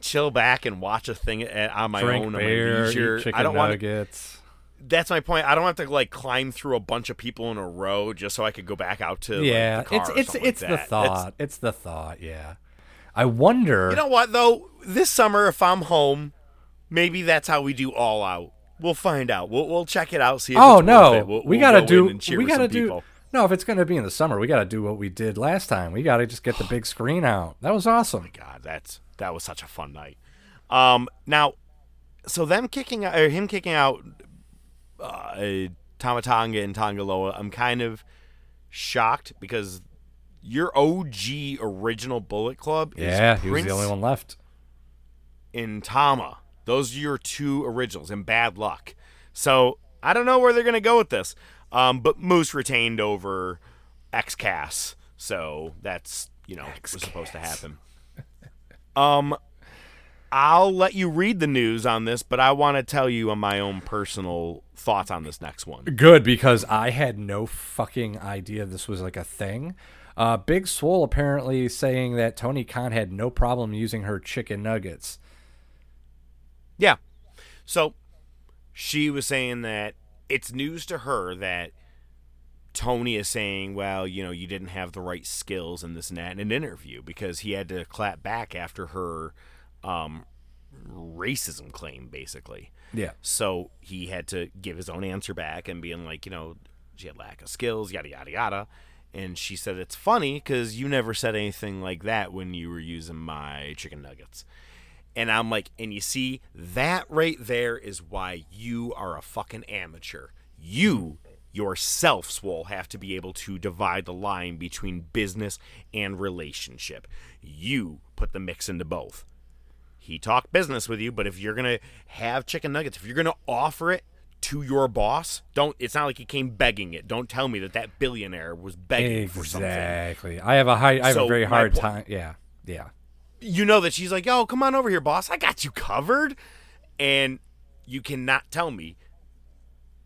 chill back and watch a thing on my Drink own, beer, on my leisure. eat chicken I don't want. nuggets. That's my point. I don't have to like climb through a bunch of people in a row just so I could go back out to like, yeah, the car it's it's something like it's the that. thought. It's the thought. Yeah, I wonder. You know what though? This summer, if I'm home, maybe that's how we do all out. We'll find out. We'll we'll check it out. See. If oh no. We'll, we gotta go do. in and cheer We gotta do. people. No, if it's going to be in the summer, we got to do what we did last time. We got to just get the big screen out. That was awesome. God, that's that was such a fun night. Um, now, so them kicking out, or him kicking out uh, Tama Tonga and Tanga Loa, I'm kind of shocked because your OG original Bullet Club is Yeah, he was the only one left. In Tama. Those are your two originals, and bad luck. So I don't know where they're gonna go with this. Um, but Moose retained over XCAS, so that's you know was supposed to happen. Um, I'll let you read the news on this, but I want to tell you on my own personal thoughts on this next one. Good because I had no fucking idea this was like a thing. Uh, Big Swole apparently saying that Tony Khan had no problem using her chicken nuggets. Yeah. So she was saying that it's news to her that Tony is saying, well, you know, you didn't have the right skills and this and that in an interview because he had to clap back after her um, racism claim, basically. Yeah. So he had to give his own answer back and being like, you know, she had lack of skills, yada, yada, yada. And she said, it's funny because you never said anything like that when you were using my chicken nuggets. And I'm like, and you see, that right there is why you are a fucking amateur. You yourself, Swole, have to be able to divide the line between business and relationship. You put the mix into both. He talked business with you, but if you're gonna have chicken nuggets, if you're gonna offer it to your boss, don't. It's not like he came begging it. Don't tell me that that billionaire was begging for something. Exactly. I have a high. I have So a very hard po- time. Yeah. Yeah. You know that she's like, "Yo, come on over here, boss. I got you covered." And you cannot tell me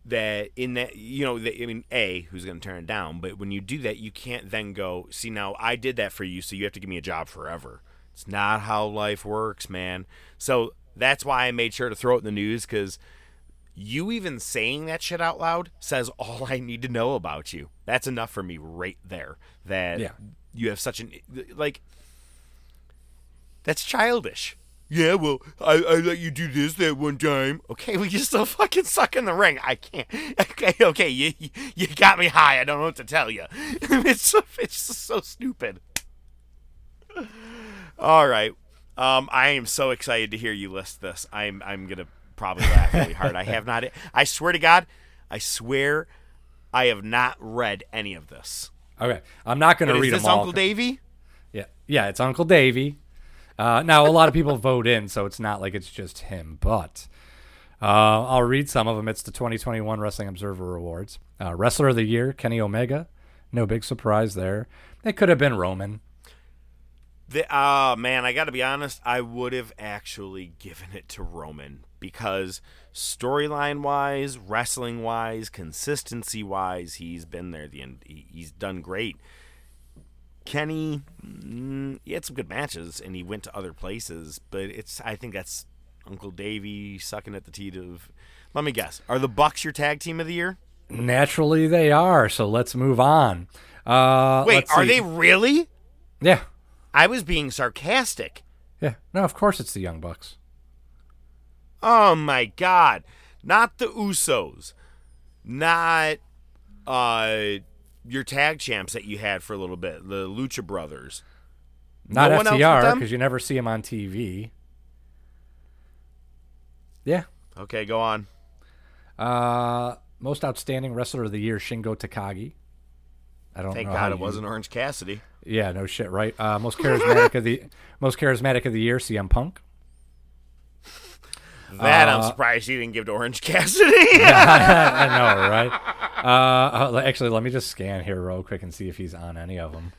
that in that you know that, I mean, a who's going to turn it down, but when you do that, you can't then go, "See, now I did that for you, so you have to give me a job forever." It's not how life works, man. So that's why I made sure to throw it in the news because you even saying that shit out loud says (laughs) all I need to know about you. That's enough for me right there. That Yeah. you have such an like that's childish. Yeah, well, I, I let you do this that one time. Okay, well, you still (laughs) fucking suck in the ring. I can't. (laughs) Okay, okay, you you got me high. I don't know what to tell you. (laughs) it's so, it's so stupid. All right, um, I am so excited to hear you list this. I'm I'm gonna probably laugh really hard. I have not. I swear to God, I swear, I have not read any of this. Okay. I'm not going to But read is this them all. Uncle Davy? Yeah. Yeah. It's Uncle Davy. Uh, now a lot of people vote in, so it's not like it's just him. But uh, I'll read some of them. It's the 2021 Wrestling Observer Awards. Uh, Wrestler of the Year, Kenny Omega. No big surprise there. It could have been Roman. The, uh, man, I got to be honest. I would have actually given it to Roman because storyline wise, wrestling wise, consistency wise, he's been there. The end. He, he's done great. Kenny, mm, he had some good matches, and he went to other places. But it's. I think that's Uncle Davey sucking at the teat of. Let me guess. Are the Bucks your tag team of the year? Naturally, they are. So let's move on. Uh, Wait, are see. they really? Yeah. I was being sarcastic. Yeah. No, of course it's the Young Bucks. Oh my god. Not the Usos. Not uh your tag champs that you had for a little bit, the Lucha Brothers. Not No one else with FTR because you never see them on TV. Yeah. Okay, go on. Uh, most outstanding wrestler of the year, Shingo Takagi. I don't Thank know God it you- wasn't Orange Cassidy. Yeah, no shit, right? Uh, most charismatic of the most charismatic of the year, CM Punk. That I'm Uh, surprised he didn't give to Orange (laughs) Cassidy. (laughs) I know, right? Uh, uh, actually, let me just scan here real quick and see if he's on any of them.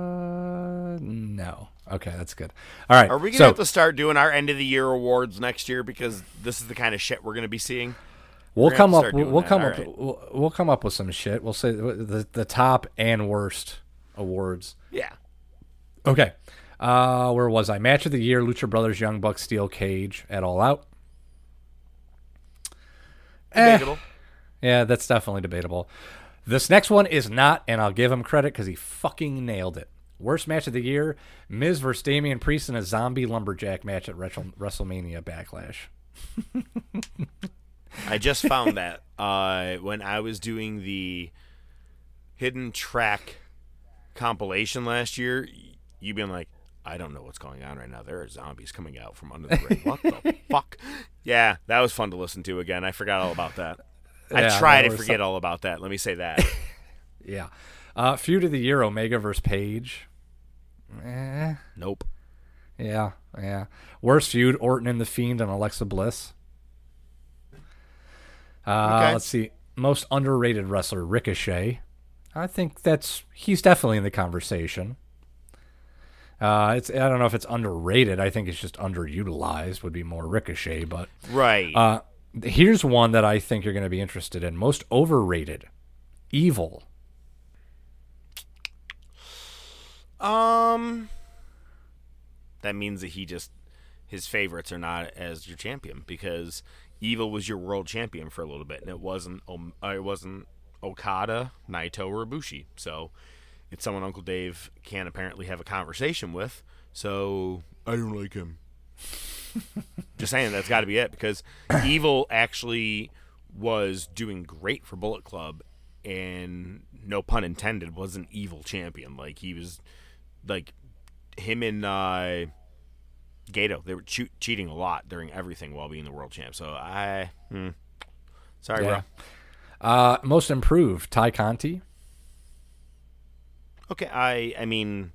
Uh, no. Okay, that's good. All right. Are we gonna so have to start doing our end of the year awards next year because this is the kind of shit we're gonna be seeing? we'll come up. We'll, come up. right. We'll, we'll come up with some shit. We'll say the the top and worst awards. Yeah. Okay. Uh, where was I? Match of the year: Lucha Brothers, Young Bucks, Steel Cage at All Out. Eh, Debatable. yeah, that's definitely debatable. This next one is not, and I'll give him credit because he fucking nailed it. Worst match of the year: Miz versus Damian Priest in a zombie lumberjack match at Wrestle- WrestleMania Backlash. I just found (laughs) that uh, when I was doing the hidden track compilation last year. You've been like, I don't know what's going on right now. There are zombies coming out from under the ring. What the (laughs) fuck? Yeah, that was fun to listen to again. I forgot all about that. I Yeah, try to forget some- all about that. Let me say that. (laughs) Yeah. Uh, feud of the year: Omega versus Page. Eh. nope. Yeah, yeah. Worst feud: Orton and the Fiend and Alexa Bliss. Uh, Okay. Let's see. Most underrated wrestler: Ricochet. I think that's he's definitely in the conversation. Uh, it's I don't know if it's underrated. I think it's just underutilized. Would be more Ricochet, but Right. uh, here's one that I think you're going to be interested in. Most overrated: Evil. Um, that means that he just his favorites are not as your champion because Evil was your world champion for a little bit, and it wasn't um, uh, it wasn't Okada, Naito, or Ibushi. So it's someone Uncle Dave can apparently have a conversation with. So I don't like him. (laughs) just saying that's got to be it because (coughs) Evil actually was doing great for Bullet Club, and no pun intended, was an evil champion. Like he was, like him and uh, Gato, they were che- cheating a lot during everything while being the world champ. So I, hmm. sorry, Yeah. Uh, most improved: Tay Conti. Okay, I, I mean,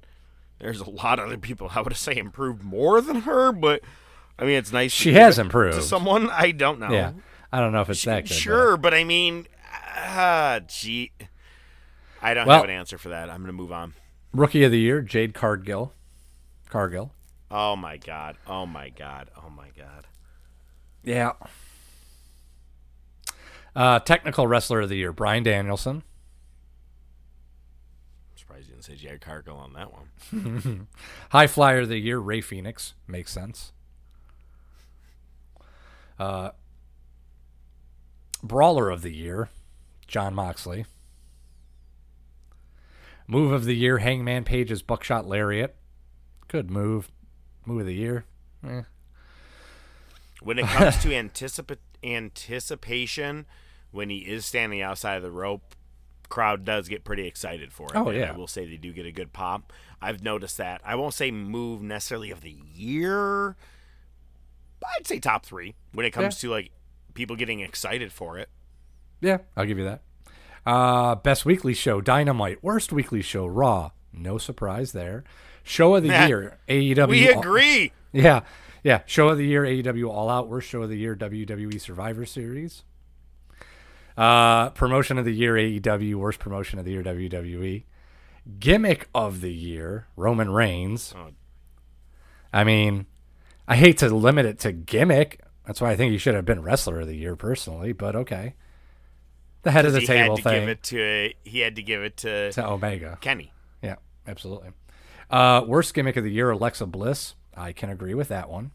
there's a lot of other people I would say improved more than her, but I mean, it's nice. She has improved. to someone. I don't know. Yeah, I don't know if it's that good. but- Sure, but I mean, ah, gee, I don't Well- have an answer for that. I'm gonna move on. Rookie of the year, Jade Cargill. Cargill. Oh my god. Oh my god. Oh my god. Yeah. Uh, technical wrestler of the year, Bryan Danielson. I'm surprised you didn't say Jared Cargill on that one. (laughs) High flyer of the year, Rey Fénix. Makes sense. Uh, brawler of the year, Jon Moxley. Move of the year, Hangman Page's Buckshot Lariat. Good move. Move of the year. Eh. When it comes to (laughs) anticipa- anticipation, when he is standing outside of the rope, crowd does get pretty excited for it. Oh, yeah. I will say they do get a good pop. I've noticed that. I won't say move necessarily of the year. But I'd say top three when it comes to like people getting excited for it. Yeah, I'll give you that. Uh, best weekly show, Dynamite. Worst weekly show, Raw. No surprise there. Show of the year, AEW. We All- agree. Yeah, yeah. Show of the year, AEW All Out. Worst show of the year, WWE Survivor Series. Uh, promotion of the year, AEW. Worst promotion of the year, WWE. Gimmick of the year, Roman Reigns. Oh. I mean, I hate to limit it to gimmick. That's why I think he should have been wrestler of the year personally, but okay. The head of the he table had to thing give it to he had to give it to, to Omega. Kenny. Yeah, absolutely. Uh, worst gimmick of the year, Alexa Bliss. I can agree with that one.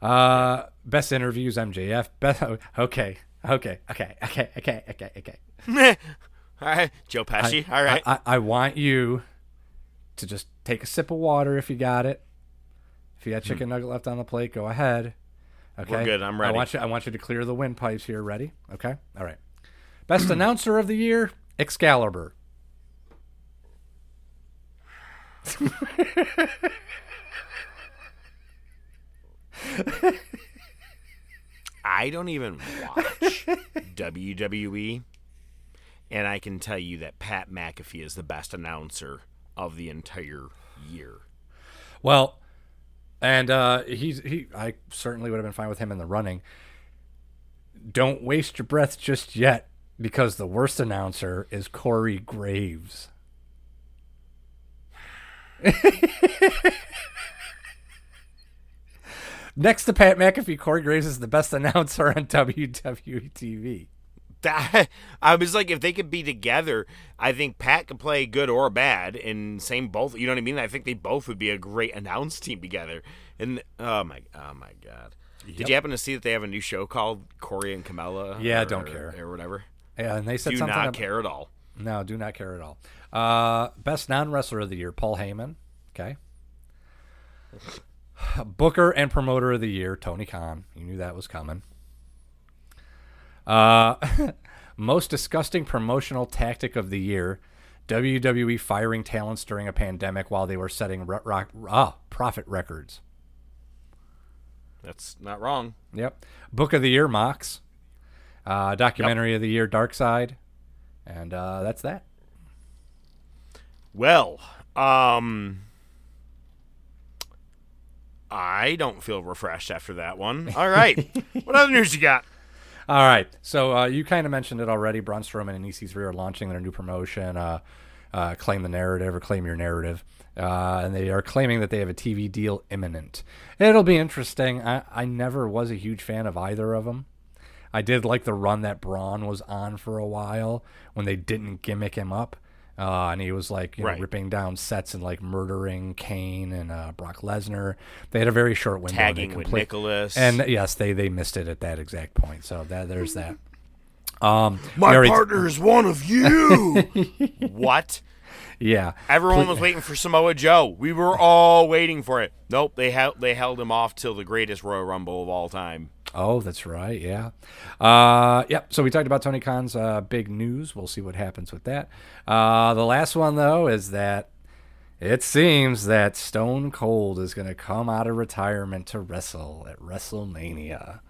Uh, best interviews, MJF. Best, (laughs) okay, okay, okay, okay, okay, okay, okay. (laughs) All right, Joe Pesci. I, All right. I, I, I want you to just take a sip of water if you got it. If you got chicken nugget left on the plate, go ahead. Okay, Hmm. We're good, I'm ready. I want you. I want you to clear the windpipes here. Ready? Okay. All right. Best announcer of the year, Excalibur. (laughs) I don't even watch (laughs) WWE, and I can tell you that Pat McAfee is the best announcer of the entire year. Well, and uh, he's he. I certainly would have been fine with him in the running. Don't waste your breath just yet, because the worst announcer is Corey Graves. (laughs) Next to Pat McAfee, Corey Graves is the best (laughs) announcer on WWE TV. I was like, if they could be together, I think Pat could play good or bad, and same both. You know what I mean? I think they both would be a great announce team together. And oh my, oh my god! Did you happen to see that they have a new show called Corey and Carmella? Yeah, or, don't care. or whatever. Yeah, and they said Do something. not ab- care at all. No, do not care at all. Uh, best non wrestler of the year, Paul Heyman. Okay. (sighs) Booker and promoter of the year, Tony Khan. You knew that was coming. Uh, (laughs) most disgusting promotional tactic of the year. WWE firing talents during a pandemic while they were setting ro- rock, ah, profit records. That's not wrong. Yep. Book of the year, Mox. Uh, documentary of the year, Dark Side. And uh, that's that. Well, um, I don't feel refreshed after that one. All right. (laughs) what other news you got? All right. So uh, you kind of mentioned it already. Braun Strowman and EC3 are launching their new promotion, uh, uh, Claim the Narrative or Claim Your Narrative. Uh, and they are claiming that they have a TV deal imminent. It'll be interesting. I, I never was a huge fan of either of them. I did like the run that Braun was on for a while when they didn't gimmick him up. Uh, and he was like you know, ripping down sets and like murdering Kane and uh, Brock Lesnar. They had a very short window. Tagging with Nicholas. And yes, they they missed it at that exact point. So that there's that. (laughs) Um, My already- partner is one of you. (laughs) what? Yeah, Everyone Ple- was waiting for Samoa Joe. We were all waiting for it. Nope, they held they held him off till the greatest Royal Rumble of all time. Oh, that's right. Yeah. Uh, yep. So we talked about Tony Khan's uh, big news. We'll see what happens with that. Uh, the last one though is that it seems that Stone Cold is going to come out of retirement to wrestle at WrestleMania.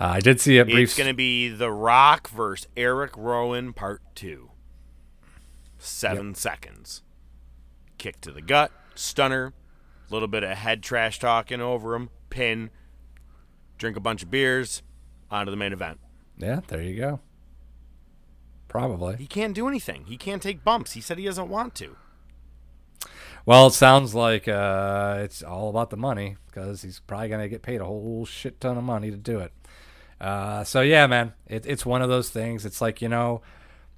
Uh, I did see a brief. It's going to be The Rock versus Eric Rowan Part Two. Seven seconds. Kick to the gut, stunner, a little bit of head trash talking over him, pin, drink a bunch of beers, on to the main event. yeah, there you go. Probably. He can't do anything. He can't take bumps. He said he doesn't want to. Well, it sounds like uh, it's all about the money because he's probably going to get paid a whole shit ton of money to do it. Uh, so yeah, man, it, it's one of those things. It's like you know,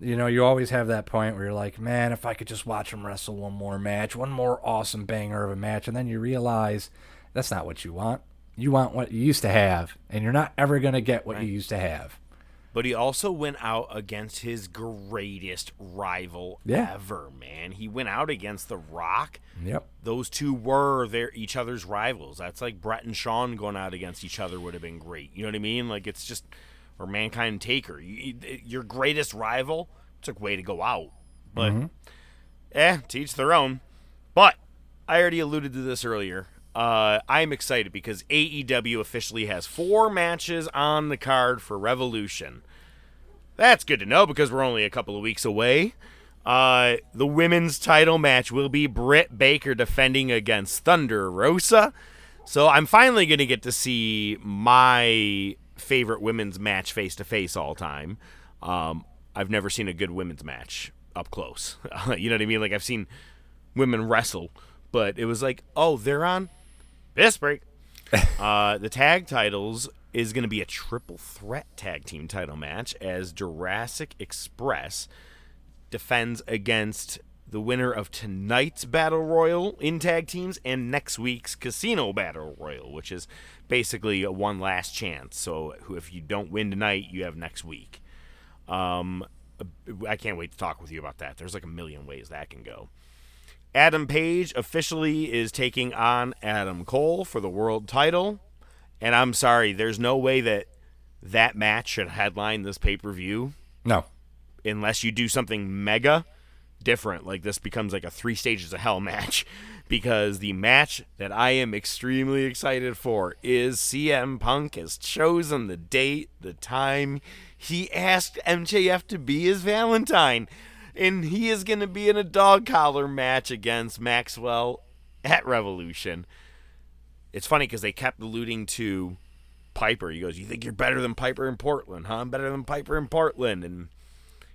you know, you always have that point where you're like, man, if I could just watch him wrestle one more match, one more awesome banger of a match, and then you realize that's not what you want. You want what you used to have, and you're not ever going to get what you used to have. But he also went out against his greatest rival Yeah. ever, man. He went out against The Rock. Yep. Those two were their each other's rivals. That's like Bret and Shawn going out against each other would have been great. You know what I mean? Like it's just or Mankind Taker. You, you- your greatest rival. It's a way to go out. But eh, to each their own. But I already alluded to this earlier. Uh, I'm excited because AEW officially has four matches on the card for Revolution. That's good to know because we're only a couple of weeks away. Uh, the women's title match will be Britt Baker defending against Thunder Rosa. So I'm finally going to get to see my favorite women's match face to face all time. Um, I've never seen a good women's match up close. (laughs) you know what I mean? Like I've seen women wrestle, but it was like, oh, they're on this break. (laughs) uh, the tag titles is going to be a triple threat tag team title match as Jurassic Express defends against the winner of tonight's battle royal in tag teams and next week's casino battle royal, which is basically a one last chance. So if you don't win tonight, you have next week. Um, I can't wait to talk with you about that. There's like a million ways that can go. Adam Page officially is taking on Adam Cole for the world title. And I'm sorry, there's no way that that match should headline this pay per view No. unless you do something mega different. Like this becomes like a three stages of hell (laughs) match. Because the match that I am extremely excited for is CM Punk has chosen the date, the time. He asked MJF to be his Valentine. And he is going to be in a dog collar match against Maxwell at Revolution. It's funny because they kept alluding to Piper. He goes, You think you're better than Piper in Portland, huh? I'm better than Piper in Portland. And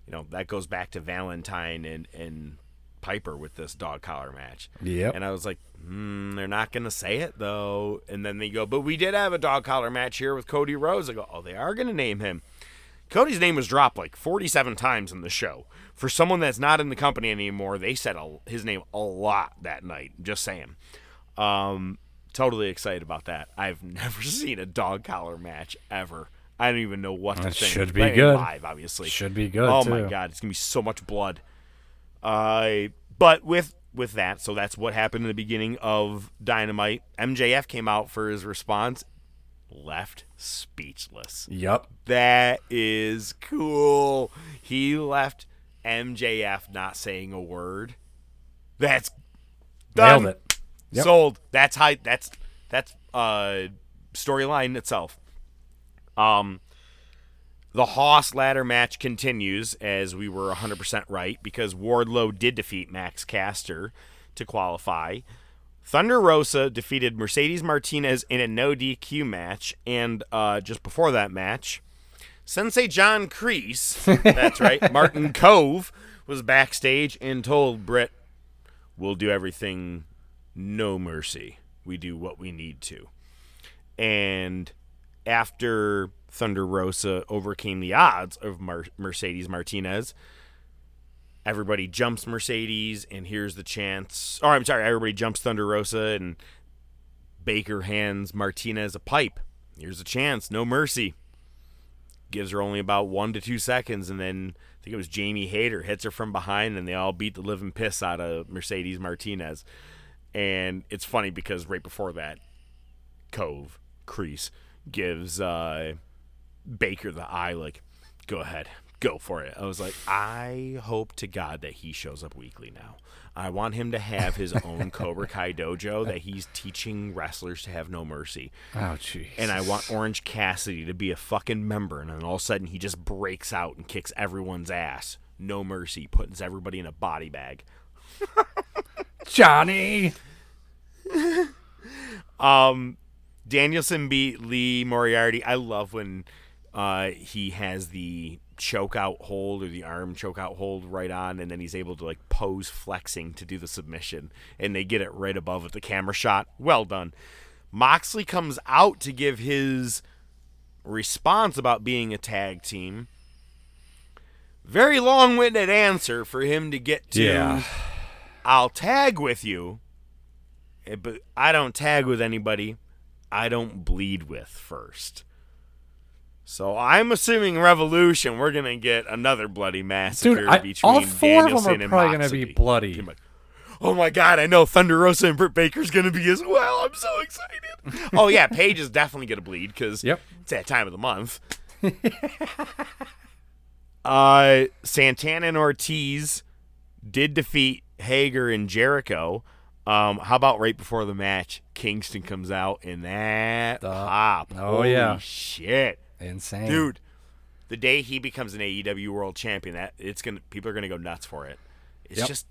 you know that goes back to Valentine and and Piper with this dog collar match. Yeah. And I was like, hmm, they're not gonna say it though. And then they go, but we did have a dog collar match here with Cody Rhodes. I go, oh, they are gonna name him. Cody's name was dropped like 47 times in the show. For someone that's not in the company anymore, they said a, his name a lot that night. Just saying. Um, totally excited about that. I've (laughs) never seen a dog collar match ever. I don't even know what to That think. should be good. Live, obviously. Should be good, Oh my god, it's gonna be so much blood. Uh, but with with that, so that's what happened in the beginning of Dynamite. MJF came out for his response. left speechless. Yep. That is cool. He left MJF not saying a word. That's done. Nailed it. Yep. Sold. That's high. That's that's uh storyline itself. Um, the Hoss ladder match continues as we were 100% right because Wardlow did defeat Max Caster to qualify. Thunder Rosa defeated Mercedes Martinez in a no DQ match, and uh, just before that match, Sensei John Kreese, (laughs) that's right, Martin Kove, was backstage and told Britt, We'll do everything, no mercy. We do what we need to. And after Thunder Rosa overcame the odds of Mar- Mercedes Martinez, everybody jumps Mercedes, and here's the chance. Or I'm sorry, everybody jumps Thunder Rosa, and Baker hands Martinez a pipe. Here's a chance, no mercy. Gives her only about one to two seconds, and then I think it was Jamie Hayter hits her from behind, and they all beat the living piss out of Mercedes Martinez. And it's funny because right before that, Kove Kreese gives uh, Baker the eye, like, go ahead, go for it. I was like, I hope to God that he shows up weekly now. I want him to have his (laughs) own Cobra Kai dojo that he's teaching wrestlers to have no mercy. Oh, jeez. And I want Orange Cassidy to be a fucking member, and then all of a sudden he just breaks out and kicks everyone's ass. No mercy, puts everybody in a body bag. (laughs) Johnny. (laughs) Um, Danielson beat Lee Moriarty. I love when uh, he has the choke out hold or the arm choke out hold right on, and then he's able to like pose flexing to do the submission, and they get it right above with the camera shot. Well done. Moxley comes out to give his response about being a tag team. Very long winded answer for him to get to. Yeah. I'll tag with you, eh, but I don't tag with anybody I don't bleed with first. So I'm assuming Revolution, we're gonna get another bloody massacre Dude, I, between all four Danielson of them are probably going to be bloody. Oh my god, I know Thunder Rosa and Britt Baker's gonna be as well. I'm so excited. (laughs) oh yeah, Page is definitely gonna bleed because Yep. it's that time of the month. (laughs) uh, Santana and Ortiz did defeat Hager and Jericho. Um, how about right before the match, Kingston comes out and that pop. oh, Holy yeah. shit, Insane. dude! The day he becomes an AEW World Champion, that it's gonna people are gonna go nuts for it. It's Yep. just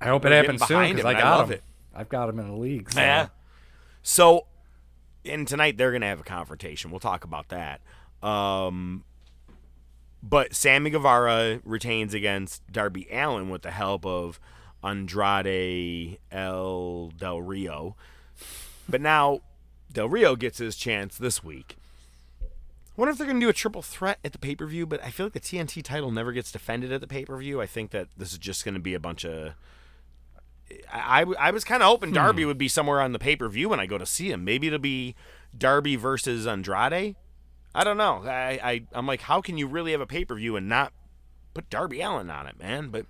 I hope it happens soon because I I got love him. it. I've got him in the league. So. Yeah. So, and tonight they're going to have a confrontation. We'll talk about that. Um, but Sammy Guevara retains against Darby Allin with the help of Andrade El Del Rio. But now Del Rio gets his chance this week. I wonder if they're going to do a triple threat at the pay per view, but I feel like the TNT title never gets defended at the pay per view. I think that this is just going to be a bunch of. I, I, I was kind of hoping hmm. Darby would be somewhere on the pay per view when I go to see him. Maybe it'll be Darby versus Andrade. I don't know. I, I I'm like, how can you really have a pay per view and not put Darby Allin on it, man? But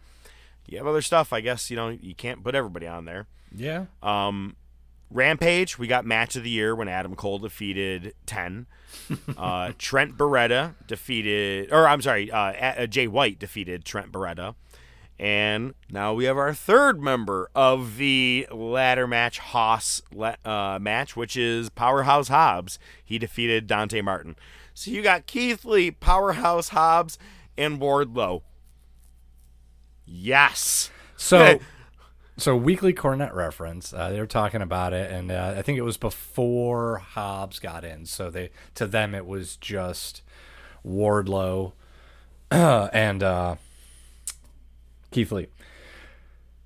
you have other stuff. I guess you know you can't put everybody on there. Yeah. Um, Rampage, we got match of the year when Adam Cole defeated Ten. (laughs) uh, Trent Beretta defeated, or I'm sorry, uh, uh, Jay White defeated Trent Beretta. And now we have our third member of the ladder match Hoss uh, match, which is Powerhouse Hobbs. He defeated Dante Martin. So you got Keith Lee, Powerhouse Hobbs, and Wardlow. Yes. So, so weekly Cornette reference. Uh, they were talking about it, and uh, I think it was before Hobbs got in. So they to them it was just Wardlow (clears throat) and uh, Keith Lee.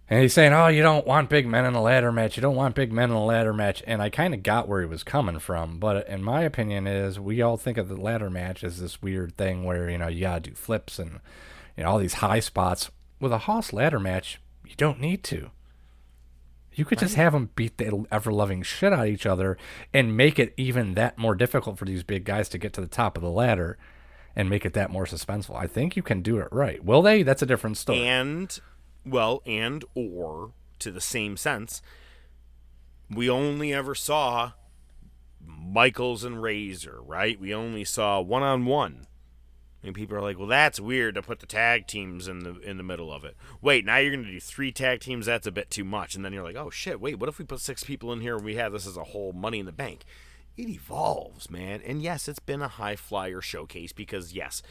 And he's saying, "Oh, you don't want big men in a ladder match. You don't want big men in a ladder match." And I kind of got where he was coming from, but in my opinion, is we all think of the ladder match as this weird thing where you know you gotta do flips and you know all these high spots. With a Hoss ladder match, you don't need to. You could just have them beat the ever loving shit out of each other and make it even that more difficult for these big guys to get to the top of the ladder and make it that more suspenseful. I think you can do it right. Will they? That's a different story. and well and or to the same sense we only ever saw Michaels and Razor, right? We only saw one on one. And people are like, "Well, that's weird to put the tag teams in the in the middle of it." Wait, now you're going to do three tag teams? That's a bit too much. And then you're like, "Oh shit! Wait, what if we put six people in here and we have this as a whole Money in the Bank?" It evolves, man. And yes, it's been a high flyer showcase because yes,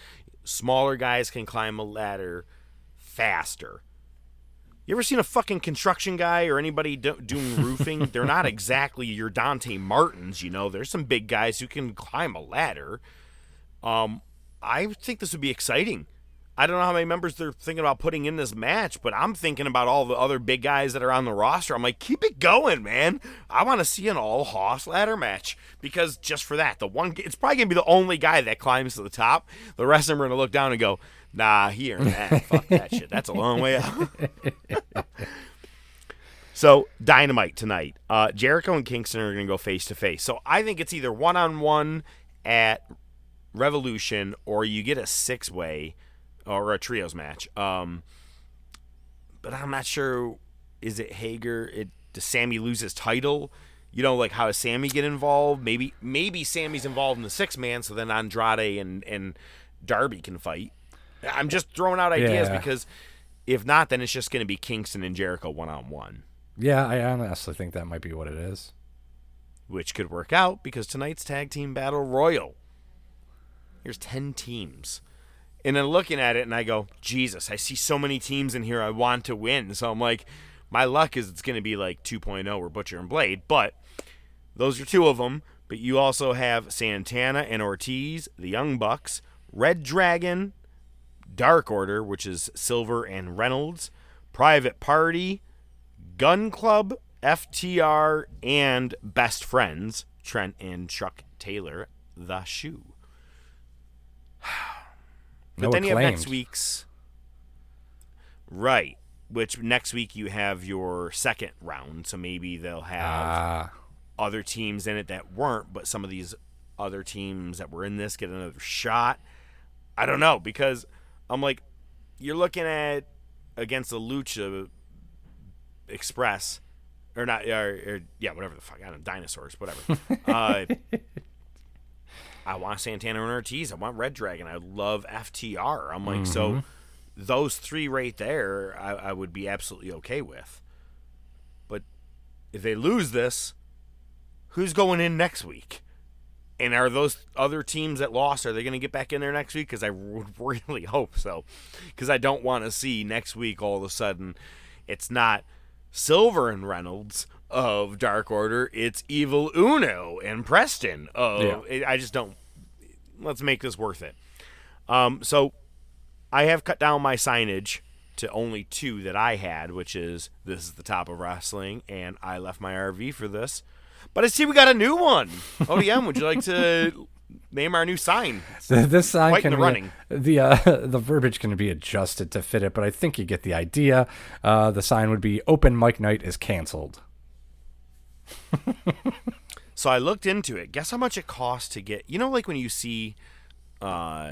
smaller guys can climb a ladder faster. You ever seen a fucking construction guy or anybody do- doing roofing? They're not (laughs) exactly your Dante Martins, you know. There's some big guys who can climb a ladder. Um, I think this would be exciting. I don't know how many members they're thinking about putting in this match, but I'm thinking about all the other big guys that are on the roster. I'm like, keep it going, man. I want to see an all Hoss ladder match because just for that, the one it's probably gonna be the only guy that climbs to the top. The rest of them are gonna look down and go, Nah, he earned that. (laughs) Fuck that shit. That's a long way out. (laughs) so dynamite tonight. Uh, Jericho and Kingston are gonna go face to face. So I think it's either one on one at Revolution or you get a six way or a trios match. Um, but I'm not sure. Is it Hager? It does Sammy lose his title? You know, like how does Sammy get involved? Maybe maybe Sammy's involved in the six man, so then Andrade and and Darby can fight. I'm just throwing out ideas Yeah. because if not, then it's just going to be Kingston and Jericho one on one, Yeah, I honestly think that might be what it is. which could work out because tonight's tag team battle royal. Here's ten teams. And then looking at it, and I go, Jesus, I see so many teams in here I want to win. So I'm like, my luck is it's going to be like 2.0 or Butcher and Blade. But those are two of them. But you also have Santana and Ortiz, the Young Bucks, Red Dragon, Dark Order, which is Silver and Reynolds, Private Party, Gunn Club, FTR, and Best Friends, Trent and Chuck Taylor, the Shoe. But No then you have next week's right, which next week you have your second round, so maybe they'll have Ah, other teams in it that weren't, but some of these other teams that were in this get another shot. I don't know because I'm like, you're looking at against the Lucha Express, or not, or, or yeah, whatever the fuck, I don't know, dinosaurs, whatever. (laughs) uh, I want Santana and Ortiz. I want Red Dragon. I love FTR. I'm like, so mm-hmm. those three right there, I, I would be absolutely okay with. But if they lose this, who's going in next week? And are those other teams that lost, are they going to get back in there next week? Because I would (laughs) really hope so. Because I don't want to see next week all of a sudden it's not Silver and Reynolds of Dark Order, it's Evil Uno and Preston of. I just don't. Let's make this worth it. Um, so I have cut down my signage to only two that I had, which is this is the top of wrestling, and I left my RV for this. But I see we got a new one. ODM, would you like to (laughs) name our new sign? this sign Quite can the be, running. the uh, (laughs) the verbiage can be adjusted to fit it, but I think you get the idea. Uh, the sign would be "Open Mic Night is canceled." So I looked into it. Guess how much it costs to get? You know, like when you see, uh,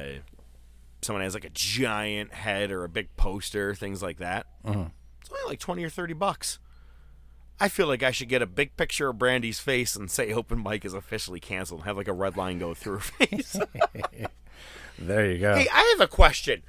someone has like a giant head or a big poster, things like that. It's only like twenty or thirty bucks. I feel like I should get a big picture of Brandi's face and say "Open mic is officially canceled." and Have like a red line go through her (laughs) face. There you go. Hey, I have a question.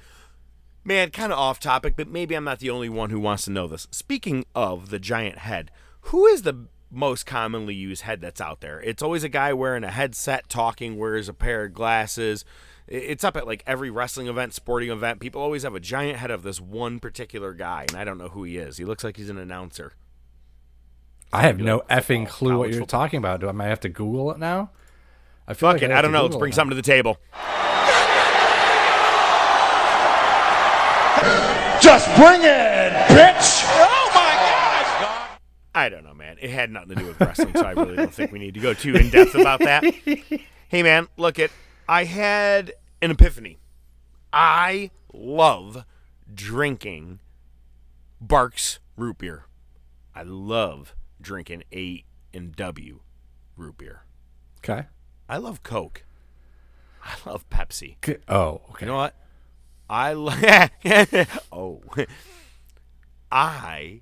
Man, kind of off topic, but maybe I'm not the only one who wants to know this. Speaking of the giant head, who is the most commonly used head that's out there? It's always a guy wearing a headset, talking, wears a pair of glasses. It's up at like every wrestling event, sporting event. People always have a giant head of this one particular guy, and I don't know who he is. He looks like he's an announcer. I have no like effing football, clue what you're football. talking about. Do I might have to Google it now? I feel Fuck like it, have I don't know. Let's bring it something to the table. Just bring it, bitch! Oh my god! I don't know, man. It had nothing to do with wrestling, so I really don't think we need to go too in depth about that. (laughs) hey, man, look it. I had an epiphany. I love drinking Barq's root beer. I love drinking A and W root beer. Okay. I love Coke. I love Pepsi. Oh, okay. You know what? I like. (laughs) oh, (laughs) I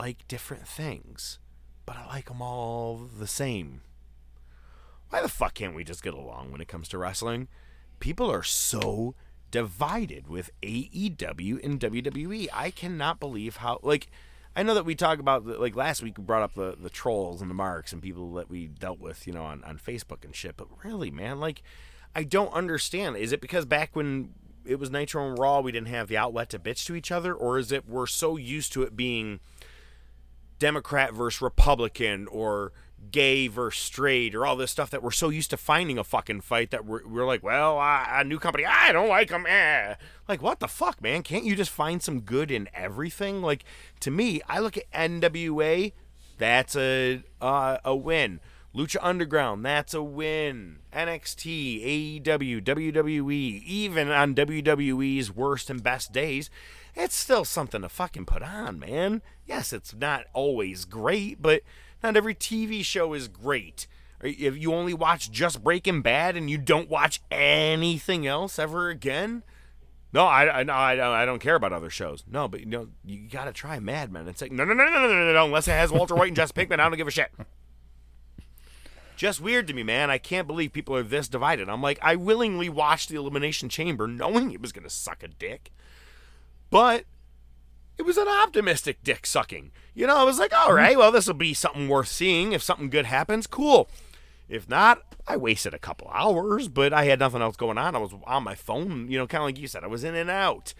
like different things, but I like them all the same. why the fuck can't we just get along when it comes to wrestling? People are so divided with AEW and WWE. I cannot believe how like I know that we talk about the, like last week we brought up the the trolls and the marks and people that we dealt with, you know, on on Facebook and shit, but really, man, like I don't understand. Is it because back when it was Nitro and Raw, we didn't have the outlet to bitch to each other, or is it we're so used to it being Democrat versus Republican or gay versus straight or all this stuff that we're so used to finding a fucking fight that we're, we're like, well, a new company, I don't like them. Eh. Like, what the fuck, man? Can't you just find some good in everything? Like, to me, I look at NWA, that's a uh, a win. Lucha Underground, that's a win. NXT, AEW, WWE, even on WWE's worst and best days, it's still something to fucking put on, man. Yes, it's not always great, but not every TV show is great. If you only watch just Breaking Bad and you don't watch anything else ever again, no, I, I, I, don't care about other shows. No, but you know, you gotta try Mad Men. It's like no, no, no, no, no, no, no, unless it has Walter White and Jess Pinkman, I don't give a shit. Just weird to me, man. I can't believe people are this divided. I'm like, I willingly watched the Elimination Chamber knowing it was gonna suck a dick, but it was an optimistic dick sucking. You know, I was like, all mm-hmm. right, well, this will be something worth seeing. If something good happens, cool. If not, I wasted a couple hours, but I had nothing else going on. I was on my phone, you know, kind of like you said, I was in and out.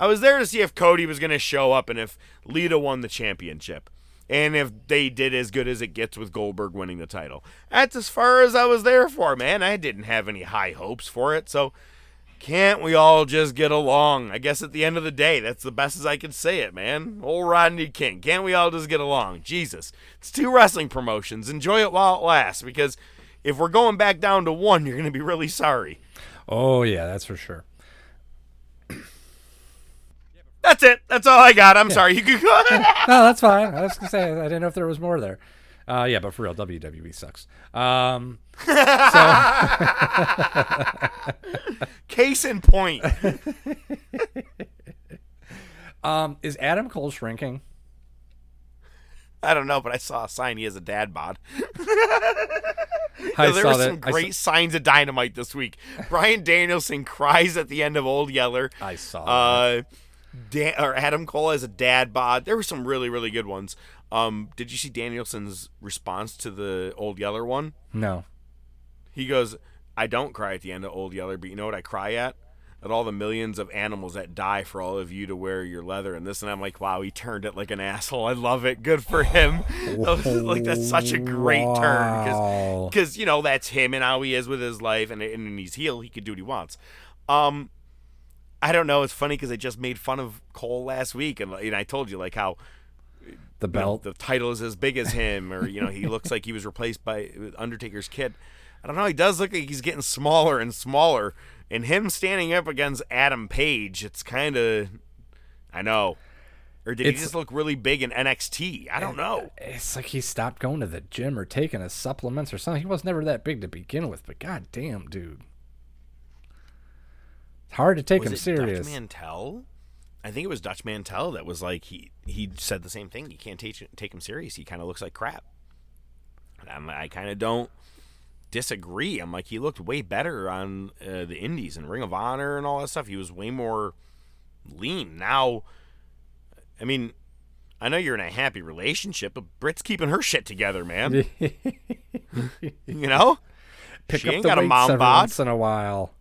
I was there to see if Cody was going to show up and if Lita won the championship. And if they did as good as it gets with Goldberg winning the title. That's as far as I was there for, man. I didn't have any high hopes for it. So can't we all just get along? I guess at the end of the day, that's the best as I can say it, man. Old Rodney King. Can't we all just get along? Jesus. It's two wrestling promotions. Enjoy it while it lasts because if we're going back down to one, you're going to be really sorry. Oh, yeah, that's for sure. That's it. That's all I got. I'm yeah. sorry. You could go (laughs) no, that's fine. I was going to say, I didn't know if there was more there. Uh, yeah, but for real, WWE sucks. Um, (laughs) (laughs) Case in point. (laughs) um, is Adam Cole shrinking? I don't know, but I saw a sign he has a dad bod. I there were some great saw... signs of dynamite this week. Bryan Danielson cries at the end of Old Yeller. I saw. Uh, Dan- or Adam Cole has a dad bod. There were some really, really good ones. Um, did you see Danielson's response to the Old Yeller one? No. He goes, I don't cry at the end of Old Yeller, but you know what I cry at? At all the millions of animals that die for all of you to wear your leather and this and I'm like, wow, he turned it like an asshole. I love it. Good for him. (laughs) like that's such a great wow. turn because because you know that's him and how he is with his life and and he's heel. He can do what he wants. Um, I don't know. It's funny because I just made fun of Cole last week and, and I told you like how the belt you know, the title is as big as him or you know he looks like he was replaced by Undertaker's kid. I don't know. He does look like he's getting smaller and smaller. And him standing up against Adam Page, it's kind of, I know. Or did it's, he just look really big in NXT? I don't know. It's like he stopped going to the gym or taking his supplements or something. He was never that big to begin with, but god damn, dude. It's hard to take was him serious. Dutch Mantell? I think it was Dutch Mantell that was like he he said the same thing. You can't take take him serious. He kind of looks like crap. And i I kind of don't disagree. I'm like, he looked way better on uh, the Indies and Ring of Honor and all that stuff. He was way more lean. Now, I mean, I know you're in a happy relationship, but Britt's keeping her shit together, man. (laughs) you know, pick she up ain't the got a mom bod. once in a while.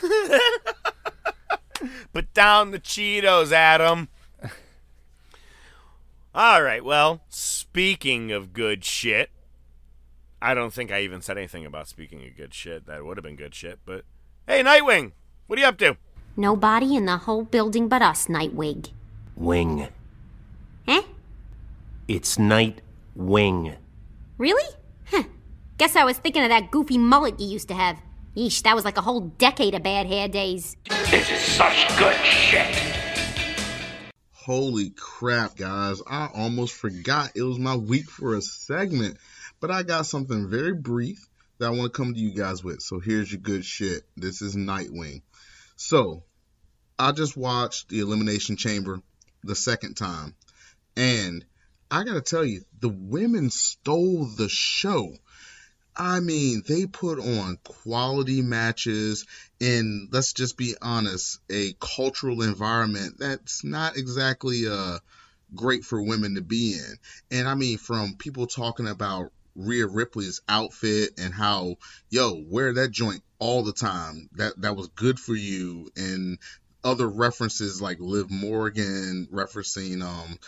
(laughs) Put down the Cheetos, Adam. All right. Well, speaking of good shit, I don't think I even said anything about speaking of good shit. That would have been good shit, but hey, Nightwing, what are you up to? Nobody in the whole building but us, Nightwing. Wing. Eh? It's Nightwing. Really? Huh. Guess I was thinking of that goofy mullet you used to have. Yeesh, that was like a whole decade of bad hair days. This is such good shit. Holy crap, guys. I almost forgot it was my week for a segment. But I got something very brief that I want to come to you guys with. So here's your good shit. This is Nightwing. So I just watched the Elimination Chamber the second time. And I got to tell you, the women stole the show. I mean, they put on quality matches in, let's just be honest, a cultural environment that's not exactly uh, great for women to be in. And I mean, from people talking about Rhea Ripley's outfit and how, yo, wear that joint all the time. That that was good for you. And other references like Liv Morgan referencing um,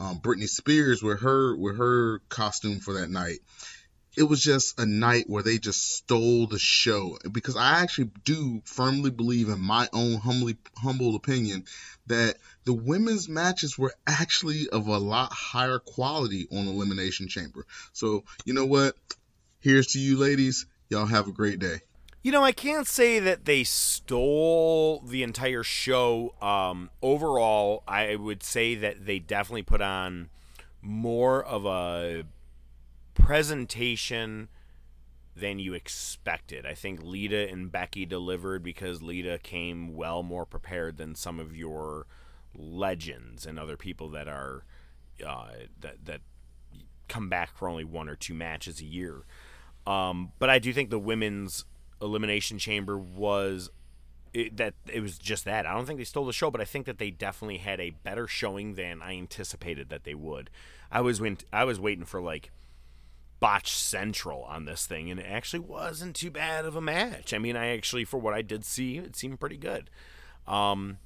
um Britney Spears with her with her costume for that night it was just a night where they just stole the show because I actually do firmly believe in my own humbly humble opinion that the women's matches were actually of a lot higher quality on Elimination Chamber. So, you know what? Here's to you ladies. Y'all have a great day. You know, I can't say that they stole the entire show. Um, overall, I would say that they definitely put on more of a presentation than you expected. I think Lita and Becky delivered because Lita came well more prepared than some of your legends and other people that are uh, that that come back for only one or two matches a year. Um, but I do think the women's elimination chamber was it, that it was just that. I don't think they stole the show, but I think that they definitely had a better showing than I anticipated that they would. I was when I was waiting for like botch central on this thing, and it actually wasn't too bad of a match. I mean, I actually, for what I did see, it seemed pretty good. Um,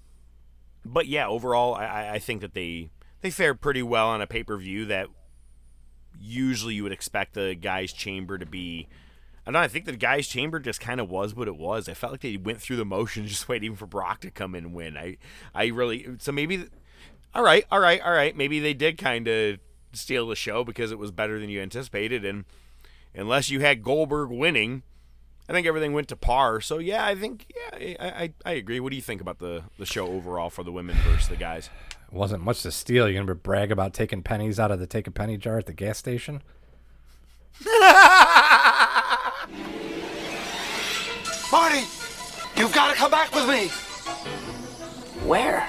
but yeah, overall, I, I think that they they fared pretty well on a pay per view that usually you would expect the guys' chamber to be. I don't know. I think the guys' chamber just kind of was what it was. I felt like they went through the motions, (laughs) just waiting for Brock to come in and win. I, I really. So maybe, all right, all right, all right. Maybe they did kind of steal the show because it was better than you anticipated. And unless you had Goldberg winning, I think everything went to par. So yeah, I think yeah, I, I, I agree. What do you think about the the show overall for the women versus the guys? It wasn't much to steal. You're gonna brag about taking pennies out of the take a penny jar at the gas station. (laughs) Marty, you've got to come back with me. Where?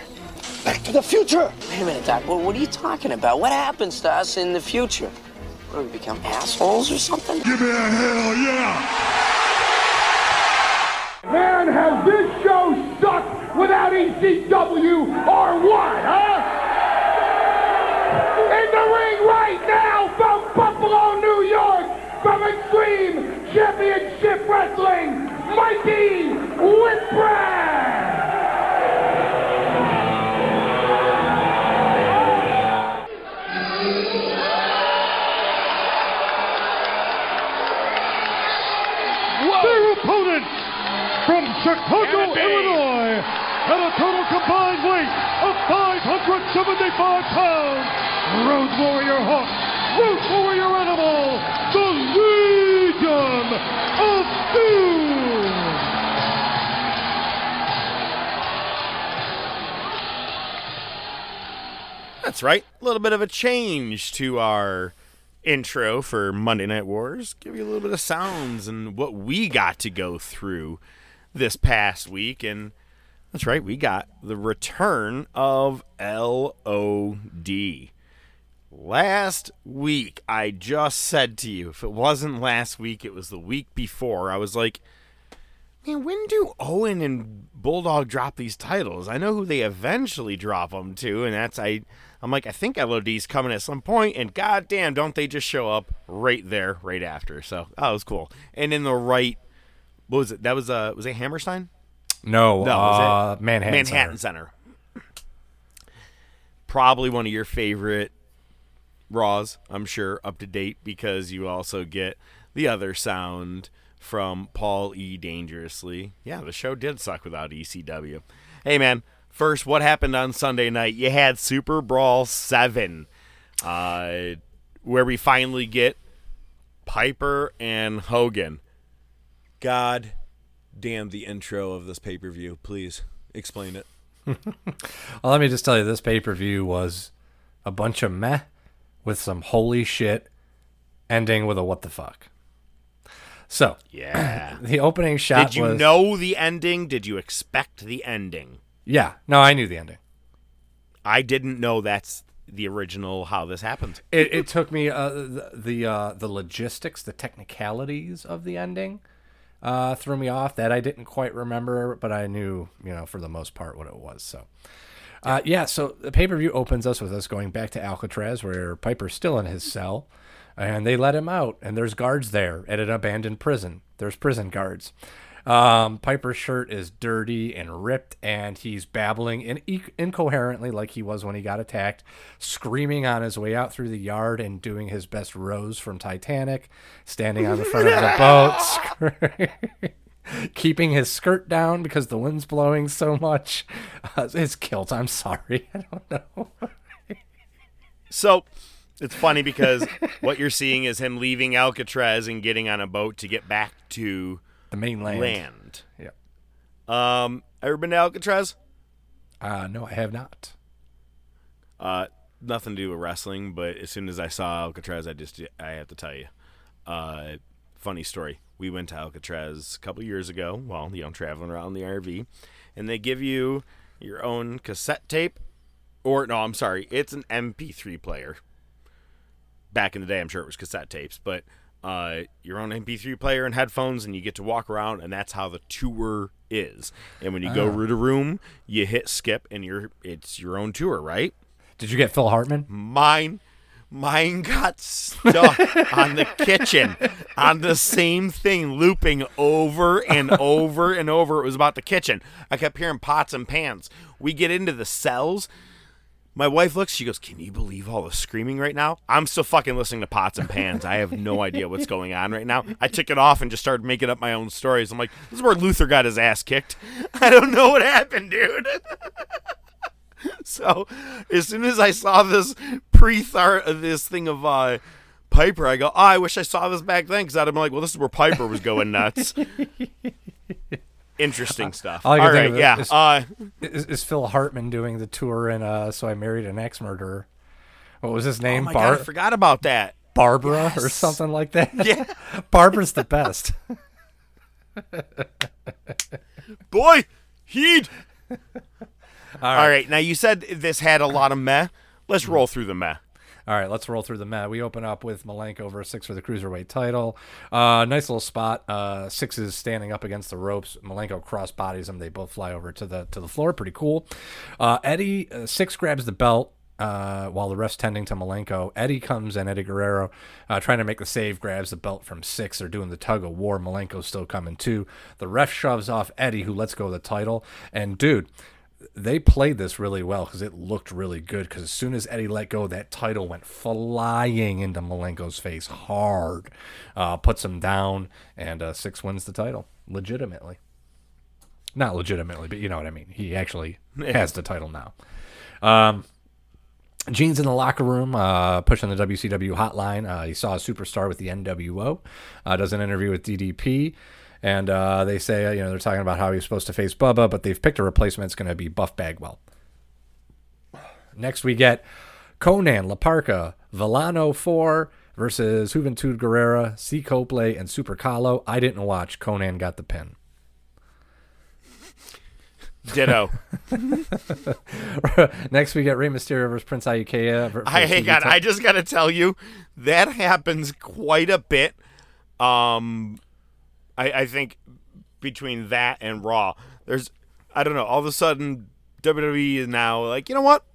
Back to the future. Wait a minute, Doc. What, what are you talking about? What happens to us in the future? What, do we become assholes or something? Give me a hell yeah! Man, has this show sucked without ECW or what, huh? In the ring right now from Buffalo, New York, from Extreme Championship Wrestling, Mikey Whipwreck! Chicago, Illinois, at a total combined weight of 575 pounds, Road Warrior Hawk, Road Warrior Animal, the Legion of Doom. That's right. A little bit of a change to our intro for Monday Night Wars. Give you a little bit of sounds and what we got to go through this past week. And that's right, we got the return of LOD. Last week, I just said to you, if it wasn't last week, it was the week before. I was like, man, when do Owen and Bulldog drop these titles? I know who they eventually drop them to, and that's I. I'm like, I think LOD's coming at some point, and goddamn, don't they just show up right there, right after? So that was cool, and in the right, what was it? That was uh, was it Hammerstein? No, No, uh, it Manhattan Manhattan Center. Probably one of your favorite Raws, I'm sure, up to date because you also get the other sound from Paul E. Dangerously. Yeah, the show did suck without ECW. Hey, man, first, what happened on Sunday night? You had Super Brawl 7, uh, where we finally get Piper and Hogan. God damn the intro of this pay per view. Please explain it. (laughs) Well, let me just tell you, this pay per view was a bunch of meh with some holy shit, ending with a what the fuck. So, Yeah. (clears throat) the opening shot. Did you was- know the ending? Did you expect the ending? Yeah, no, I knew the ending. I didn't know that's the original how this happened. It, it took me uh, the the, uh, the logistics, the technicalities of the ending uh, threw me off. That I didn't quite remember, but I knew, you know, for the most part what it was. So, uh, yeah. So the pay per view opens us with us going back to Alcatraz, where Piper's still in his cell, and they let him out, and there's guards there at an abandoned prison. There's prison guards. Um, Piper's shirt is dirty and ripped, and he's babbling in- incoherently like he was when he got attacked, screaming on his way out through the yard and doing his best Rose from Titanic, standing on the front of the (laughs) boat, (laughs) keeping his skirt down because the wind's blowing so much. Uh, his kilt, I'm sorry. (laughs) I don't know. So it's funny because what you're seeing is him leaving Alcatraz and getting on a boat to get back to the mainland. Land. Yeah. Um, ever been to Alcatraz? Uh, no, I have not. Uh, nothing to do with wrestling, but as soon as I saw Alcatraz, I just I have to tell you, uh, funny story. We went to Alcatraz a couple years ago while you know traveling around the RV, and they give you your own cassette tape, or no, I'm sorry, it's an MP3 player. Back in the day, I'm sure it was cassette tapes, but uh, your own MP3 player and headphones, and you get to walk around, and that's how the tour is. And when you go Oh. room to room, you hit skip, and you're it's your own tour, right? Did you get Phil Hartman? Mine, mine got stuck (laughs) on the kitchen on the same thing, looping over and (laughs) over and over. It was about the kitchen. I kept hearing pots and pans. We get into the cells. My wife looks, she goes, Can you believe all the screaming right now? I'm still fucking listening to pots and pans. I have no idea what's going on right now. I took it off and just started making up my own stories. I'm like, This is where Luther got his ass kicked. (laughs) I don't know what happened, dude. (laughs) so as soon as I saw this pre this thing of uh, Piper, I go, Oh, I wish I saw this back then because I'd have been like, Well, this is where Piper was going nuts. (laughs) Interesting (laughs) stuff. All All right, yeah. Is, uh, is, is Phil Hartman doing the tour in uh, So I Married an Axe Murderer? What was his name? Oh my God, I forgot about that. Barbara or something like that. Yeah. (laughs) Barbara's the best. (laughs) Boy, heed. All All right. Now you said this had a lot of meh. Let's roll through the meh. All right, let's roll through the mat. We open up with Malenko over Syxx for the cruiserweight title. Uh, nice little spot. Uh, Syxx is standing up against the ropes. Malenko cross bodies him. They both fly over to the to the floor. Pretty cool. Uh, Eddie uh, Syxx grabs the belt. Uh, while the ref's tending to Malenko, Eddie comes in. Eddie Guerrero uh, trying to make the save, grabs the belt from Syxx. They're doing the tug of war. Malenko's still coming too. The ref shoves off Eddie, who lets go of the title. And dude, they played this really well because it looked really good. Because as soon as Eddie let go, that title went flying into Malenko's face hard, uh, puts him down, and uh, Syxx wins the title legitimately. Not legitimately, but you know what I mean. He actually has the title now. Um, Gene's in the locker room, uh, pushing the WCW hotline. Uh, he saw a superstar with the NWO. Uh, does an interview with DDP, and uh, they say, you know, they're talking about how he's supposed to face Bubba, but they've picked a replacement. It's going to be Buff Bagwell. Next, we get Konnan, Laparca, Villano 4 versus Juventud Guerrera, Ciclope, and Super Calo. I didn't watch. Konnan got the pin. Ditto. (laughs) Next, we get Rey Mysterio versus Prince Iaukea. ver- for I hang on. I just got to tell you that happens quite a bit. Um, I, I think between that and Raw, there's I don't know. All of a sudden, WWE is now like, you know what?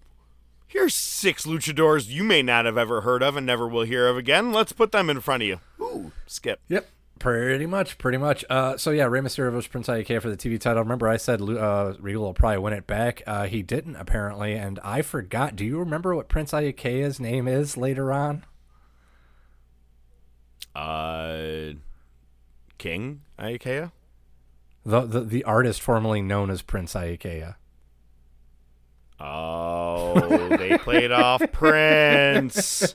Here's six luchadors you may not have ever heard of and never will hear of again. Let's put them in front of you. Ooh, skip. Yep. Pretty much, pretty much. Uh, so yeah, Rey Mysterio versus Prince Iaukea for the TV title. Remember, I said uh, Regal will probably win it back. Uh, he didn't apparently, and I forgot. Do you remember what Prince Iaukea's name is later on? Uh, King Iaukea. The the, the artist formerly known as Prince Iaukea. Oh, they played off (laughs) Prince.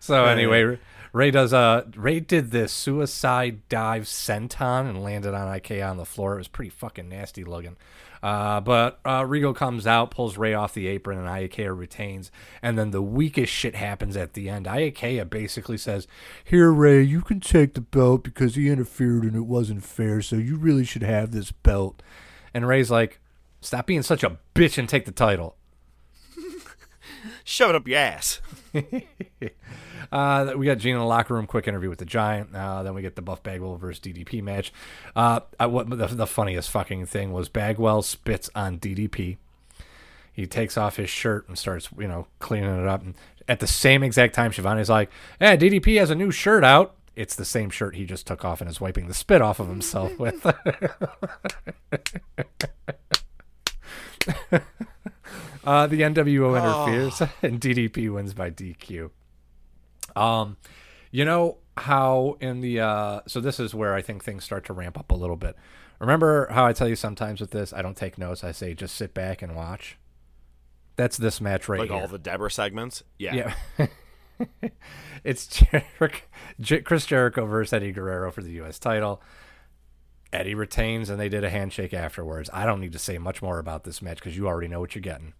So anyway, Rey does uh Rey did this suicide dive senton and landed on Iaukea on the floor. It was pretty fucking nasty looking. Uh, but uh, Regal comes out, pulls Rey off the apron, and Iaukea retains. And then the weakest shit happens at the end. Iaukea basically says, "Here, Rey, you can take the belt because he interfered and it wasn't fair. So you really should have this belt." And Rey's like, "Stop being such a bitch and take the title." Shove it up your ass. (laughs) Uh, we got Gene in the locker room, quick interview with the Giant. Uh, then we get the Buff Bagwell versus DDP match. Uh, I, what the, the funniest fucking thing was Bagwell spits on DDP. He takes off his shirt and starts, you know, cleaning it up. And at the same exact time, Schiavone's like, "Hey, DDP has a new shirt out." It's the same shirt he just took off and is wiping the spit off of himself with. (laughs) (laughs) uh, the NWO interferes (laughs) and DDP wins by DQ. Um, you know how in the uh, so this is where I think things start to ramp up a little bit. Remember how I tell you sometimes with this, I don't take notes. I say just sit back and watch. That's this match right like here. all the Deborah segments. Yeah. Yeah. (laughs) it's Jericho, J- Chris Jericho versus Eddie Guerrero for the U.S. title. Eddie retains, and they did a handshake afterwards. I don't need to say much more about this match because you already know what you're getting.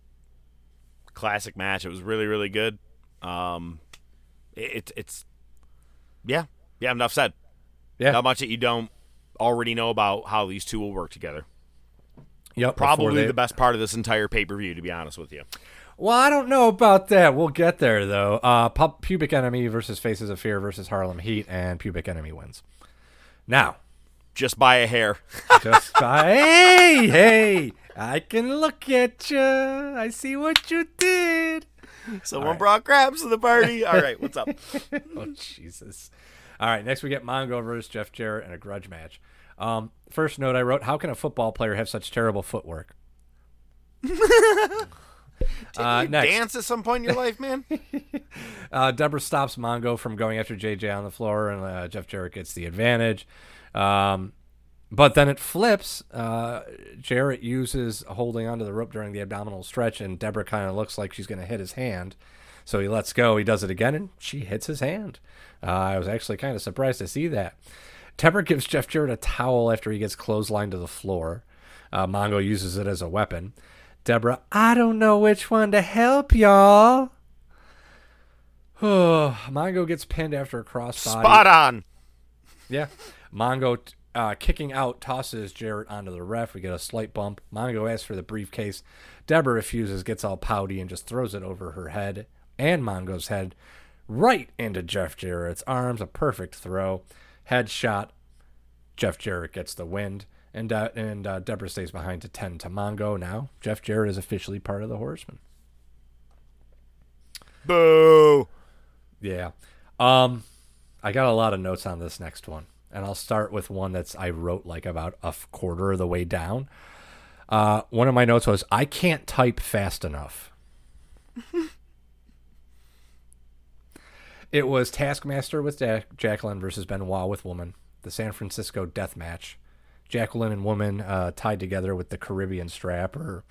Classic match. It was really, really good. Um, it, it's yeah, yeah. Enough said. Yeah. Not much that you don't already know about how these two will work together. Yep. Probably they- the best part of this entire pay per view, to be honest with you. Well, I don't know about that. We'll get there though. Uh, Pu- Pubic Enemy versus Faces of Fear versus Harlem Heat, and Pubic Enemy wins. Now, just by a hair. just by (laughs) hey, hey, I can look at you. I see what you did. Someone right. brought crabs to the party. (laughs) All right, what's up? oh Jesus! All right, next we get Mongo versus Jeff Jarrett in a grudge match. Um, first note I wrote: How can a football player have such terrible footwork? (laughs) Uh, dance at some point in your life, man? (laughs) Uh, Deborah stops Mongo from going after JJ on the floor, and uh, Jeff Jarrett gets the advantage. Um, but then it flips. Uh, Jarrett uses holding onto the rope during the abdominal stretch, and Deborah kind of looks like she's going to hit his hand. So he lets go. He does it again, and she hits his hand. Uh, I was actually kind of surprised to see that. Deborah gives Jeff Jarrett a towel after he gets clotheslined to the floor. Uh, Mongo uses it as a weapon. Deborah, I don't know which one to help y'all. (sighs) Mongo gets pinned after a crossbody. Spot on. Yeah. Mongo uh, kicking out tosses Jarrett onto the ref. We get a slight bump. Mongo asks for the briefcase. Deborah refuses, gets all pouty, and just throws it over her head and Mongo's head right into Jeff Jarrett's arms. A perfect throw. Headshot. Jeff Jarrett gets the wind. And, uh, and uh, Deborah stays behind to tend to Mongo. Now, Jeff Jarrett is officially part of the Horsemen. Boo. Yeah. Um, I got a lot of notes on this next one, and I'll start with one that's I wrote like about a quarter of the way down. Uh, one of my notes was I can't type fast enough. (laughs) it was Taskmaster with Jack- Jacqueline versus Benoit with Woman, the San Francisco Death Match. Jacqueline and Woman uh, tied together with the Caribbean strap or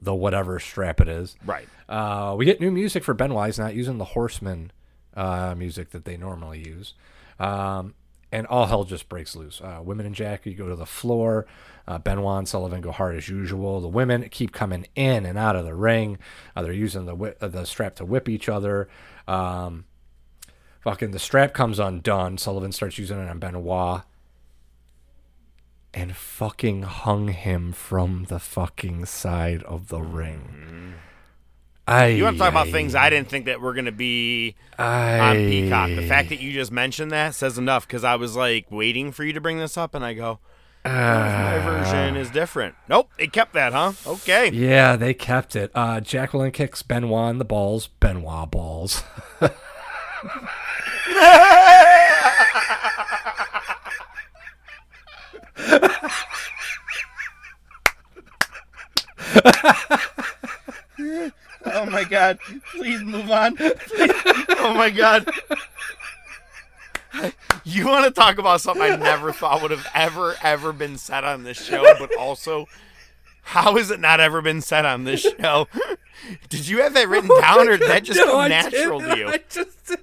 the whatever strap it is. Right. Uh, we get new music for Benoit. He's not using the Horseman uh, music that they normally use. Um, and all hell just breaks loose. Uh, women and Jackie go to the floor. Uh, Benoit and Sullivan go hard as usual. The women keep coming in and out of the ring. Uh, they're using the whi- the strap to whip each other. Um, fucking the strap comes undone. Sullivan starts using it on Benoit. And fucking hung him from the fucking side of the ring. I, You want to talk about things I didn't think that were going to be on Peacock. The fact that you just mentioned that says enough because I was like waiting for you to bring this up, and I go, "What my version is different. Nope, they kept that, huh? Okay. Yeah, they kept it. Uh, Jacqueline kicks Benoit in the balls. Benoit balls. (laughs) (laughs) oh my god! Please move on. Please. Oh my god! You want to talk about something I never thought would have ever, ever been said on this show, but also, how has it not ever been said on this show? Did you have that written (laughs) down, or did that just No, come natural to you? I just did.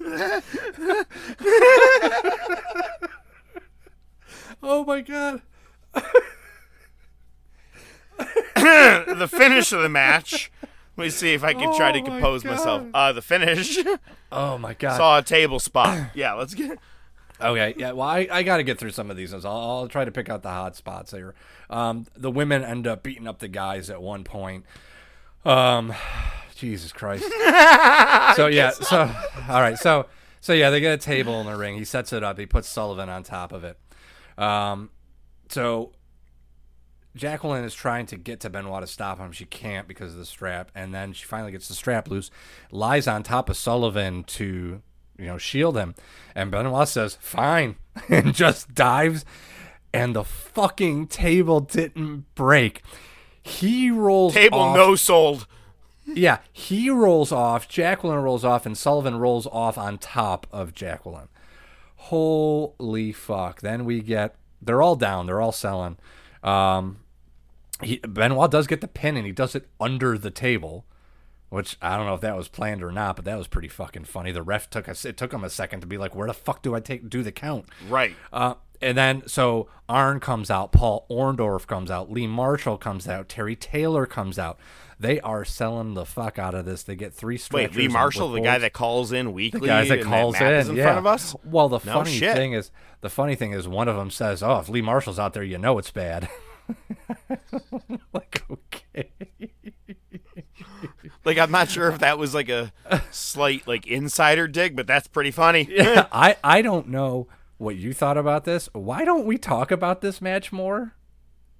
(laughs) (laughs) oh my god. The finish of the match. Let me see if I can try to Oh my compose myself. Uh, the finish. Oh my god. Saw a table spot. Yeah, let's get. Okay, yeah. Well, I, I got to get through some of these. I'll, I'll try to pick out the hot spots here. Um, the women end up beating up the guys at one point. Um, Jesus Christ. (laughs) so yeah, so all right, so so yeah, they get a table in the ring. He sets it up. He puts Sullivan on top of it. Um, so Jacqueline is trying to get to Benoit to stop him. She can't because of the strap, and then she finally gets the strap loose, lies on top of Sullivan to you know shield him, and Benoit says fine, (laughs) and just dives, and the fucking table didn't break. He rolls Table off- no sold. yeah, he rolls off, Jacqueline rolls off, and Sullivan rolls off on top of Jacqueline. Holy fuck. Then we get they're all down, they're all selling. Um he, Benoit does get the pin and he does it under the table, which I don't know if that was planned or not, but that was pretty fucking funny. The ref took us it took him a second to be like, where the fuck do I take do the count? Right. Uh, and then so Arn comes out, Paul Orndorff comes out, Lee Marshall comes out, Terry Taylor comes out. They are selling the fuck out of this. They get three stretchers. Wait, Lee Marshall, the guy that calls in weekly, the guys that calls is in, in yeah. front of us. Well, the No funny shit. thing is, the funny thing is, one of them says, "Oh, if Lee Marshall's out there, you know it's bad." (laughs) like, okay. (laughs) Like I'm not sure if that was like a slight like insider dig, but that's pretty funny. (laughs) yeah, I I don't know what you thought about this. Why don't we talk about this match more?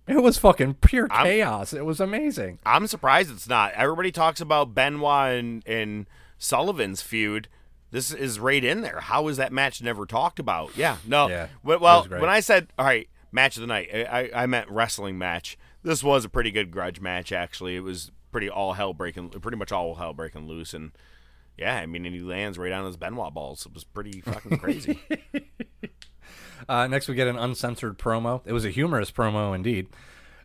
It was fucking pure I'm- chaos. it was amazing. I'm surprised it's not. Everybody talks about Benoit and, and Sullivan's feud. This is right in there. How is that match never talked about? Yeah, no. Yeah, Well, it well, was great. when I said all right, match of the night, I, I I meant wrestling match. This was a pretty good grudge match. Actually, it was pretty all hell breaking, pretty much all hell breaking loose, and yeah, I mean, and he lands right on his Benoit balls. It was pretty fucking crazy. (laughs) Uh, next, we get an uncensored promo. It was a humorous promo indeed.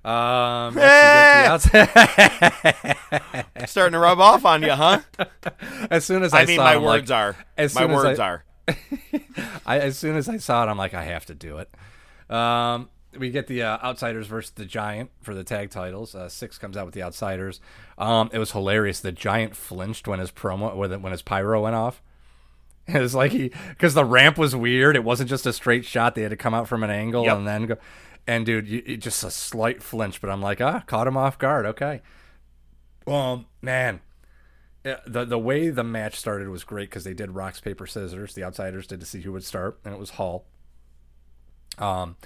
Um, next we get the outside- (laughs) Starting to rub off on you, huh? (laughs) As soon as I, I mean, saw my it, I'm like- words are. as My words I- are. (laughs) I, as soon as I saw it, I'm like, I have to do it. Um, we get the uh, Outsiders versus the Giant for the tag titles. Uh, Syxx comes out with the Outsiders. Um, it was hilarious. The Giant flinched when his promo, when his pyro went off. (laughs) It was like he, because the ramp was weird. It wasn't just a straight shot. They had to come out from an angle Yep. and then go. And dude, you, it just a slight flinch, but I'm like, ah, caught him off guard. Okay. Well, man, the the way the match started was great because they did rocks paper scissors. The outsiders did to see who would start, and it was Hall. Um,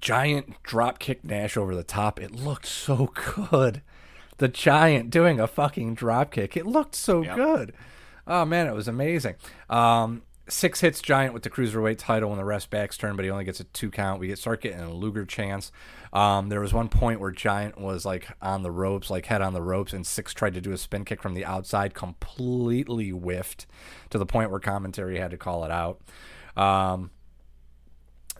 giant drop kick Nash over the top. It looked so (laughs) good. The giant doing a fucking drop kick. It looked so Yep. good. Oh man, it was amazing. Um, Syxx hits giant with the cruiserweight title when the ref's back's turn, but he only gets a two count. We get start getting a Luger chance. Um, there was one point where Giant was like on the ropes, like head on the ropes, and Syxx tried to do a spin kick from the outside, completely whiffed to the point where commentary had to call it out. Um,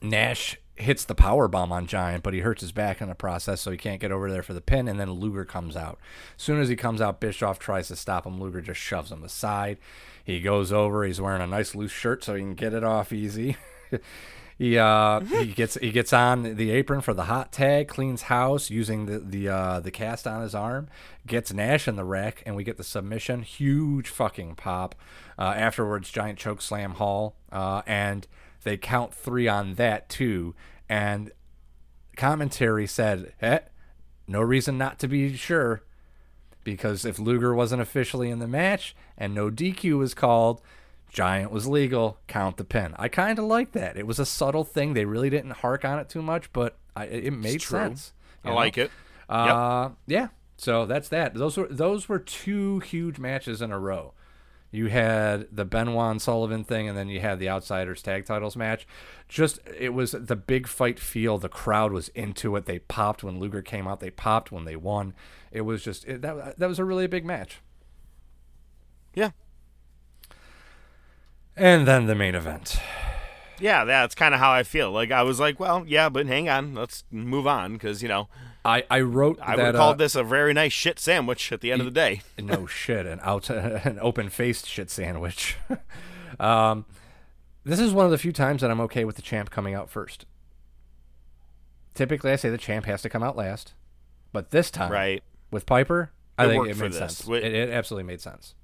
Nash hits the power bomb on Giant, but he hurts his back in the process, so he can't get over there for the pin. And then Luger comes out. As soon as he comes out, Bischoff tries to stop him. Luger just shoves him aside. He goes over. He's wearing a nice loose shirt, so he can get it off easy. (laughs) he uh, he (laughs) gets he gets on the apron for the hot tag, cleans house using the the uh, the cast on his arm, gets Nash in the rack, and we get the submission. Huge fucking pop. Uh, afterwards, giant choke slam Hall, uh, and they count three on that too. And commentary said, eh, no reason not to be sure. Because if Luger wasn't officially in the match and no DQ was called, Giant was legal, count the pin. I kind of like that. It was a subtle thing. They really didn't hark on it too much, but I, it made sense. I know? like it. Uh, Yeah. So that's that. Those were those were two huge matches in a row. You had the Benoit Sullivan thing, and then you had the Outsiders tag titles match. Just it was the big fight feel. The crowd was into it. They popped when Luger came out. They popped when they won. It was just it, that. That was a really big match. Yeah. And then the main event. Yeah, that's kind of how I feel. Like I was like, well, yeah, but hang on, let's move on because you know, I I wrote I would that have called uh, this a very nice shit sandwich at the end of the day. (laughs) no shit, an out (laughs) an open faced shit sandwich. (laughs) um, this is one of the few times that I'm okay with the champ coming out first. Typically, I say the champ has to come out last, but this time, Right. with Piper, I It think it made this. sense. It, it absolutely made sense.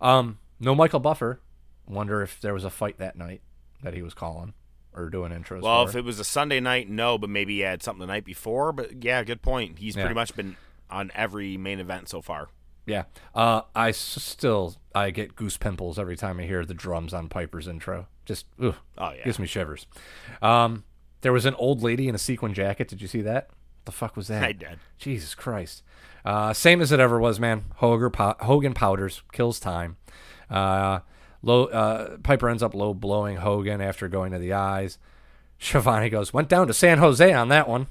Um, no Michael Buffer. Wonder if there was a fight that night that he was calling or doing intros. Well, for. if it was a Sunday night, no, but maybe he had something the night before. But yeah, good point. He's Yeah. pretty much been on every main event so far. Yeah. Uh, I s- still I get goose pimples every time I hear the drums on Piper's intro. Just Oh, yeah. gives me shivers. Um, there was an old lady in a sequin jacket. Did you see that? What the fuck was that? I did. Jesus Christ. Uh, same as it ever was, man. Hogan, Hogan powders kills time. Uh, low uh, Piper ends up low blowing Hogan after going to the eyes. Schiavone goes went down to San Jose on that one.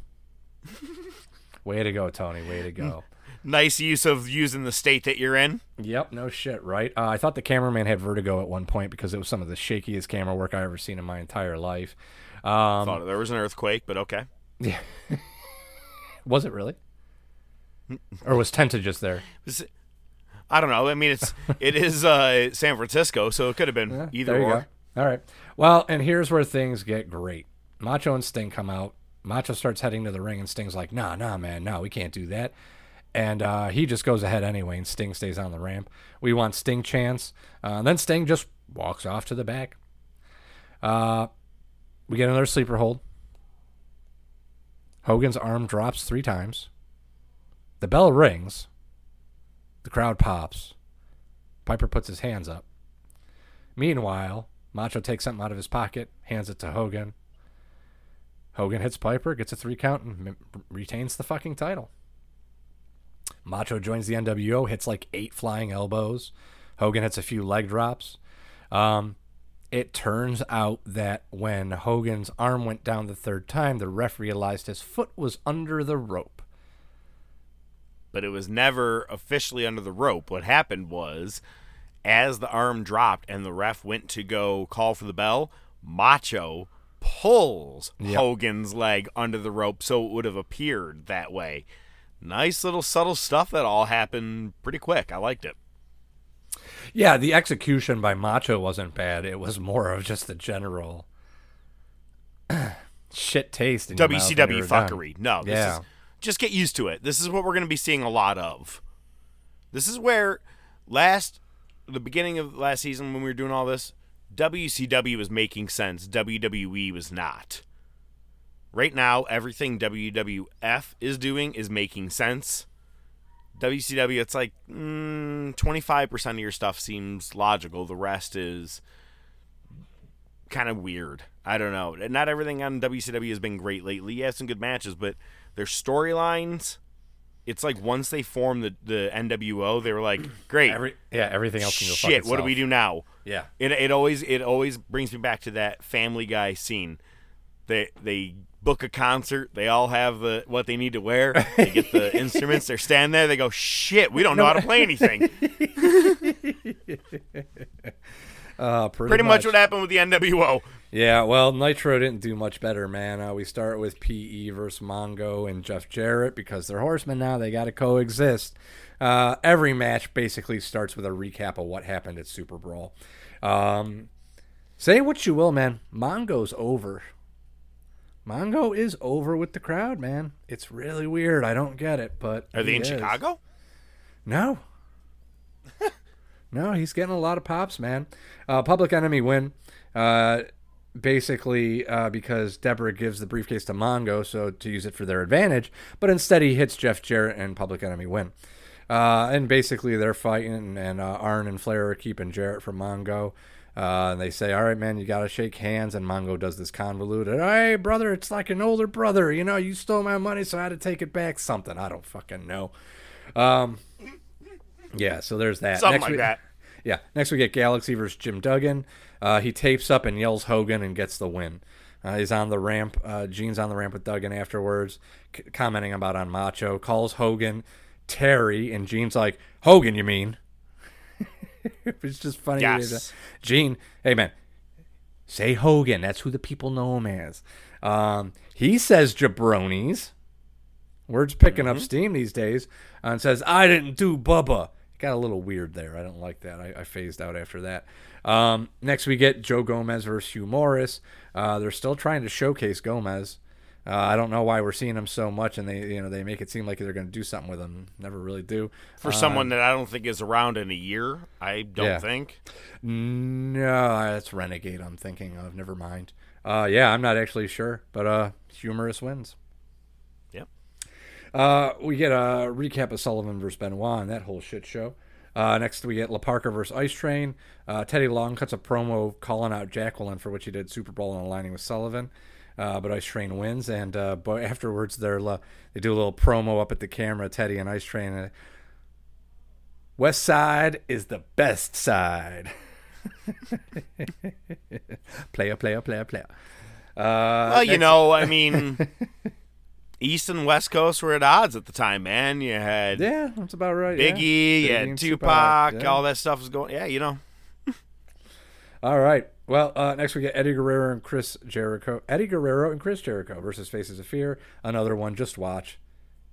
(laughs) Way to go, Tony. Way to go. (laughs) Nice use of using the state that you're in. Yep, no shit, right? Uh, I thought the cameraman had vertigo at one point because it was some of the shakiest camera work I ever seen in my entire life. Um, Thought there was an earthquake, but okay. Yeah. (laughs) was it really? or was Tenta just there? Was it- I don't know. I mean, it's (laughs) it is uh, San Francisco, so it could have been either there you or. go. All right. Well, and here's where things get great. Macho and Sting come out. Macho starts heading to the ring, and Sting's like, "Nah, nah, man, no, we can't do that." And uh, he just goes ahead anyway, and Sting stays on the ramp. We want Sting chance, uh, and then Sting just walks off to the back. Uh, we get another sleeper hold. Hogan's arm drops three times. The bell rings. The crowd pops. Piper puts his hands up. Meanwhile, Macho takes something out of his pocket, hands it to Hogan. Hogan hits Piper, gets a three count, and retains the fucking title. Macho joins the NWO, hits like eight flying elbows. Hogan hits a few leg drops. Um, it turns out that when Hogan's arm went down the third time, the ref realized his foot was under the rope. But it was never officially under the rope. What happened was, as the arm dropped and the ref went to go call for the bell, Macho pulls Yep. Hogan's leg under the rope, so it would have appeared that way. Nice little subtle stuff that all happened pretty quick. I liked it. Yeah, the execution by Macho wasn't bad. It was more of just the general (clears throat) shit taste in your mouth when WCW fuckery. No, this yeah. is just get used to it. This is what we're going to be seeing a lot of. This is where last the beginning of last season when we were doing all this, WCW was making sense. WWE was not. Right now, everything WWF is doing is making sense. WCW, it's like mm, 25% of your stuff seems logical. The rest is kind of weird. I don't know. Not everything on WCW has been great lately. You have some good matches, but their storylines, it's like once they formed the, the NWO, they were like, (clears throat) great. Every- yeah, everything else can go fuck Shit, what do we do now? Yeah. It, it always it always brings me back to that Family Guy scene. They they book a concert. They all have the what they need to wear. They get the (laughs) instruments. They're standing there. They go, shit, we don't know how to play anything. (laughs) Uh, pretty, Pretty much what happened with the NWO. Yeah, well, Nitro didn't do much better, man. Uh, we start with PE versus Mongo and Jeff Jarrett because they're horsemen now. They got to coexist. Uh, every match basically starts with a recap of what happened at Super Brawl. Um, say what you will, man. Mongo's over. Mongo is over with the crowd, man. It's really weird. I don't get it, but Are they he in is. Chicago? No. No, he's getting a lot of pops, man. Uh, Public Enemy win. Uh, basically, uh, because Deborah gives the briefcase to Mongo, so to use it for their advantage, but instead he hits Jeff Jarrett and Public Enemy win. Uh, and basically they're fighting, and uh, Arn and Flair are keeping Jarrett from Mongo. Uh, and they say, "All right, man, you gotta shake hands." And Mongo does this convoluted, "Hey, brother, it's like an older brother. You know, you stole my money, so I had to take it back. Something I don't fucking know." Um, yeah, so there's that. Something Next like we- that. (laughs) Yeah. Next we get Galaxy versus Jim Duggan. Uh, he tapes up and yells Hogan and gets the win. Uh, he's on the ramp. Uh, Gene's on the ramp with Duggan afterwards, c- commenting about on Macho. Calls Hogan Terry, and Gene's like, Hogan, you mean? (laughs) it's just funny. Yes. Gene, hey man, say Hogan. That's who the people know him as. Um, he says jabronis. Words picking up steam these days. uh, And says, I didn't do Bubba. Got a little weird there. I don't like that. I, I phased out after that. Um, next, we get Joe Gomez versus Hugh Morris. Uh, they're still trying to showcase Gomez. Uh, I don't know why we're seeing him so much, and they you know they make it seem like they're going to do something with him. Never really do. For Uh, someone that I don't think is around in a year, I don't Yeah. think. No, that's Renegade. I'm thinking of. Never mind. Uh, yeah, I'm not actually sure, but uh, Hugh Morris wins. Uh, we get a recap of Sullivan versus Benoit and that whole shit show. Uh, next, we get La Parka versus Ice Train. Uh, Teddy Long cuts a promo calling out Jacqueline for what she did Super Brawl and aligning with Sullivan. Uh, but Ice Train wins, and uh, but afterwards they're la- they do a little promo up at the camera. Teddy and Ice Train. Uh, West Side is the best side. (laughs) player, player, player, player. Uh, well, you know, I mean, (laughs) East and West Coast were at odds at the time, man. You had Yeah, that's about right. yeah. Biggie, you Biggie and Tupac, yeah. all that stuff was going. Yeah, you know. (laughs) All right. Well, uh, next we get Eddie Guerrero and Chris Jericho. Eddie Guerrero and Chris Jericho versus Faces of Fear. Another one. Just watch.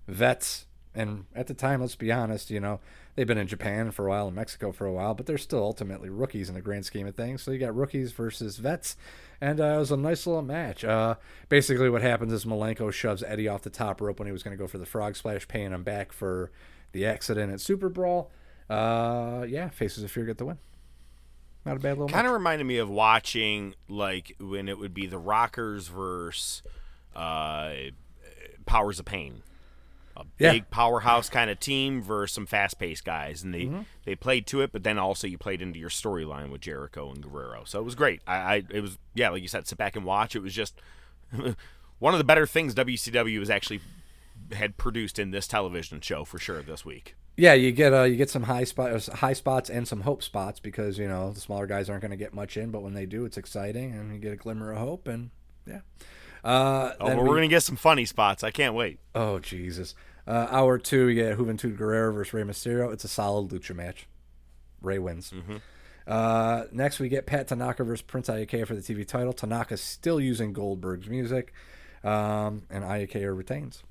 Vets. And at the time, let's be honest, you know, they've been in Japan for a while and Mexico for a while, but they're still ultimately rookies in the grand scheme of things. So you got rookies versus vets. And uh, it was a nice little match. Uh, basically, what happens is Malenko shoves Eddie off the top rope when he was going to go for the frog splash, paying him back for the accident at Super Brawl. Uh, yeah, Faces of Fear get the win. Not a bad little. Kind of reminded me of watching like when it would be the Rockers versus uh, Powers of Pain. A Yeah. big powerhouse kind of team versus some fast-paced guys, and they Mhm. they played to it, but then also you played into your storyline with Jericho and Guerrero, so it was great. I, I it was yeah, like you said, sit back and watch. It was just (laughs) one of the better things WCW has actually had produced in this television show for sure this week. Yeah, you get uh, you get some high spots, high spots, and some hope spots because you know the smaller guys aren't going to get much in, but when they do, it's exciting, and you get a glimmer of hope, and yeah. Uh, Oh, but we- we're gonna get some funny spots. I can't wait. Oh Jesus! Uh, hour two, we get Juventud Guerrero versus Rey Mysterio. It's a solid lucha match. Rey wins. Mhm. Uh, next, we get Pat Tanaka versus Prince Iaukea for the TV title. Tanaka's still using Goldberg's music, um, and Iaukea retains.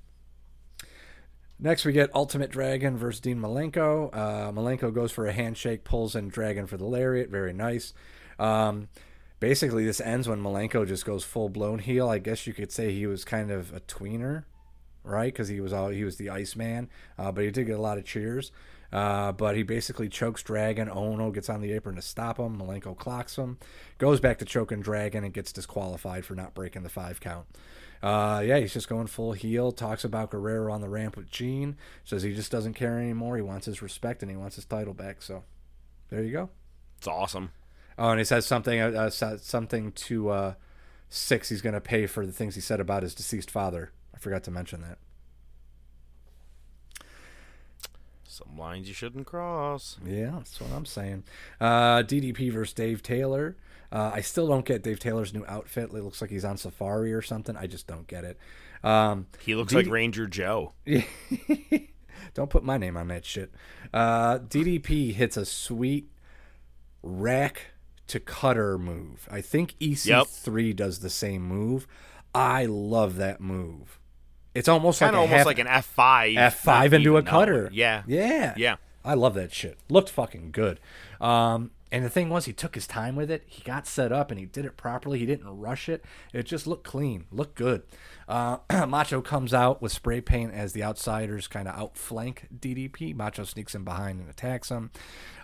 Next, we get Ultimate Dragon versus Dean Malenko. Uh, Malenko goes for a handshake, pulls in Dragon for the lariat. Very nice. Um, basically, this ends when Malenko just goes full blown heel. I guess you could say he was kind of a tweener, right? Because he was all he was the Iceman, uh, but he did get a lot of cheers. Uh, but he basically chokes Dragon. Onoo gets on the apron to stop him. Malenko clocks him, goes back to choking Dragon, and gets disqualified for not breaking the five count. Uh, yeah, he's just going full heel. Talks about Guerrero on the ramp with Gene. Says he just doesn't care anymore. He wants his respect and he wants his title back. So there you go. It's awesome. Oh, and he says something uh, uh, something to uh, Syxx. He's going to pay for the things he said about his deceased father. I forgot to mention that. Some lines you shouldn't cross. Yeah, that's what I'm saying. Uh, DDP versus Dave Taylor. Uh, I still don't get Dave Taylor's new outfit. It looks like he's on safari or something. I just don't get it. Um, He looks DD like Ranger Joe. (laughs) don't put my name on that shit. Uh, DDP hits a sweet rack to cutter move. I think EC3 does the same move. I love that move. It's almost like Kind of almost half- like an F five. F5 into a cutter. Yeah. Yeah. Yeah. I love that shit. Looked fucking good. Um, and the thing was, he took his time with it. He got set up and he did it properly. He didn't rush it. It just looked clean, looked good. Uh, (clears throat) Macho comes out with spray paint as the outsiders kind of outflank DDP. Macho sneaks in behind and attacks him.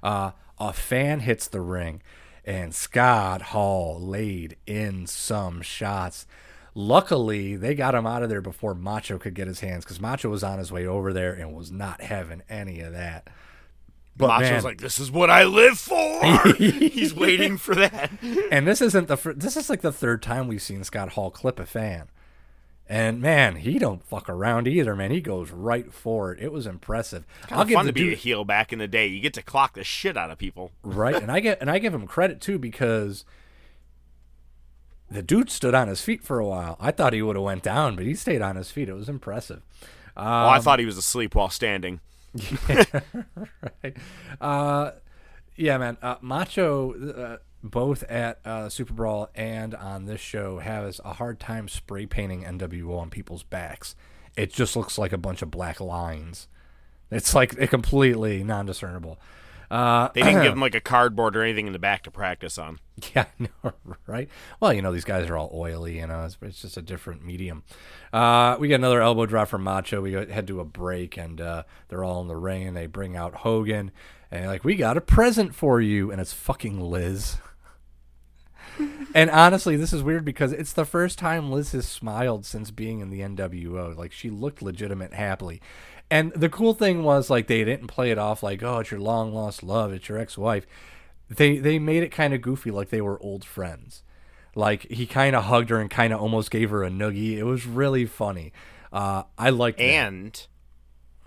Uh, a fan hits the ring, and Scott Hall laid in some shots. Luckily, they got him out of there before Macho could get his hands because Macho was on his way over there and was not having any of that. But Macho's man- like, this is what I live for. (laughs) He's waiting for that. and this isn't the fir- this is like the third time we've seen Scott Hall clip a fan. And man, he don't fuck around either, man. He goes right for it. It was impressive. Kind of fun to be dude- a heel back in the day. You get to clock the shit out of people. right and i get and i give him credit too because the dude stood on his feet for a while i thought he would have went down but he stayed on his feet it was impressive um, oh, I thought he was asleep while standing. (laughs) (laughs) right. Uh, yeah, man. Uh, Macho, uh, both at uh, Super Brawl and on this show, has a hard time spray painting NWO on people's backs. It just looks like a bunch of black lines. It's like it completely non-discernible. Uh, They didn't give (clears throat) him like a cardboard or anything in the back to practice on. (laughs) Yeah, know, right? Well, you know, these guys are all oily, you know, it's, it's just a different medium. Uh, we get another elbow drop from Macho. We go, head to a break, and uh, they're all in the ring, and they bring out Hogan, and like, we got a present for you, and it's fucking Liz. (laughs) (laughs) and honestly, this is weird because it's the first time Liz has smiled since being in the NWO. Like she looked legitimate happily. And the cool thing was like they didn't play it off like, oh, it's your long lost love, it's your ex wife. They they made it kind of goofy, like they were old friends. Like he kind of hugged her and kind of almost gave her a noogie. It was really funny. Uh, I liked that. And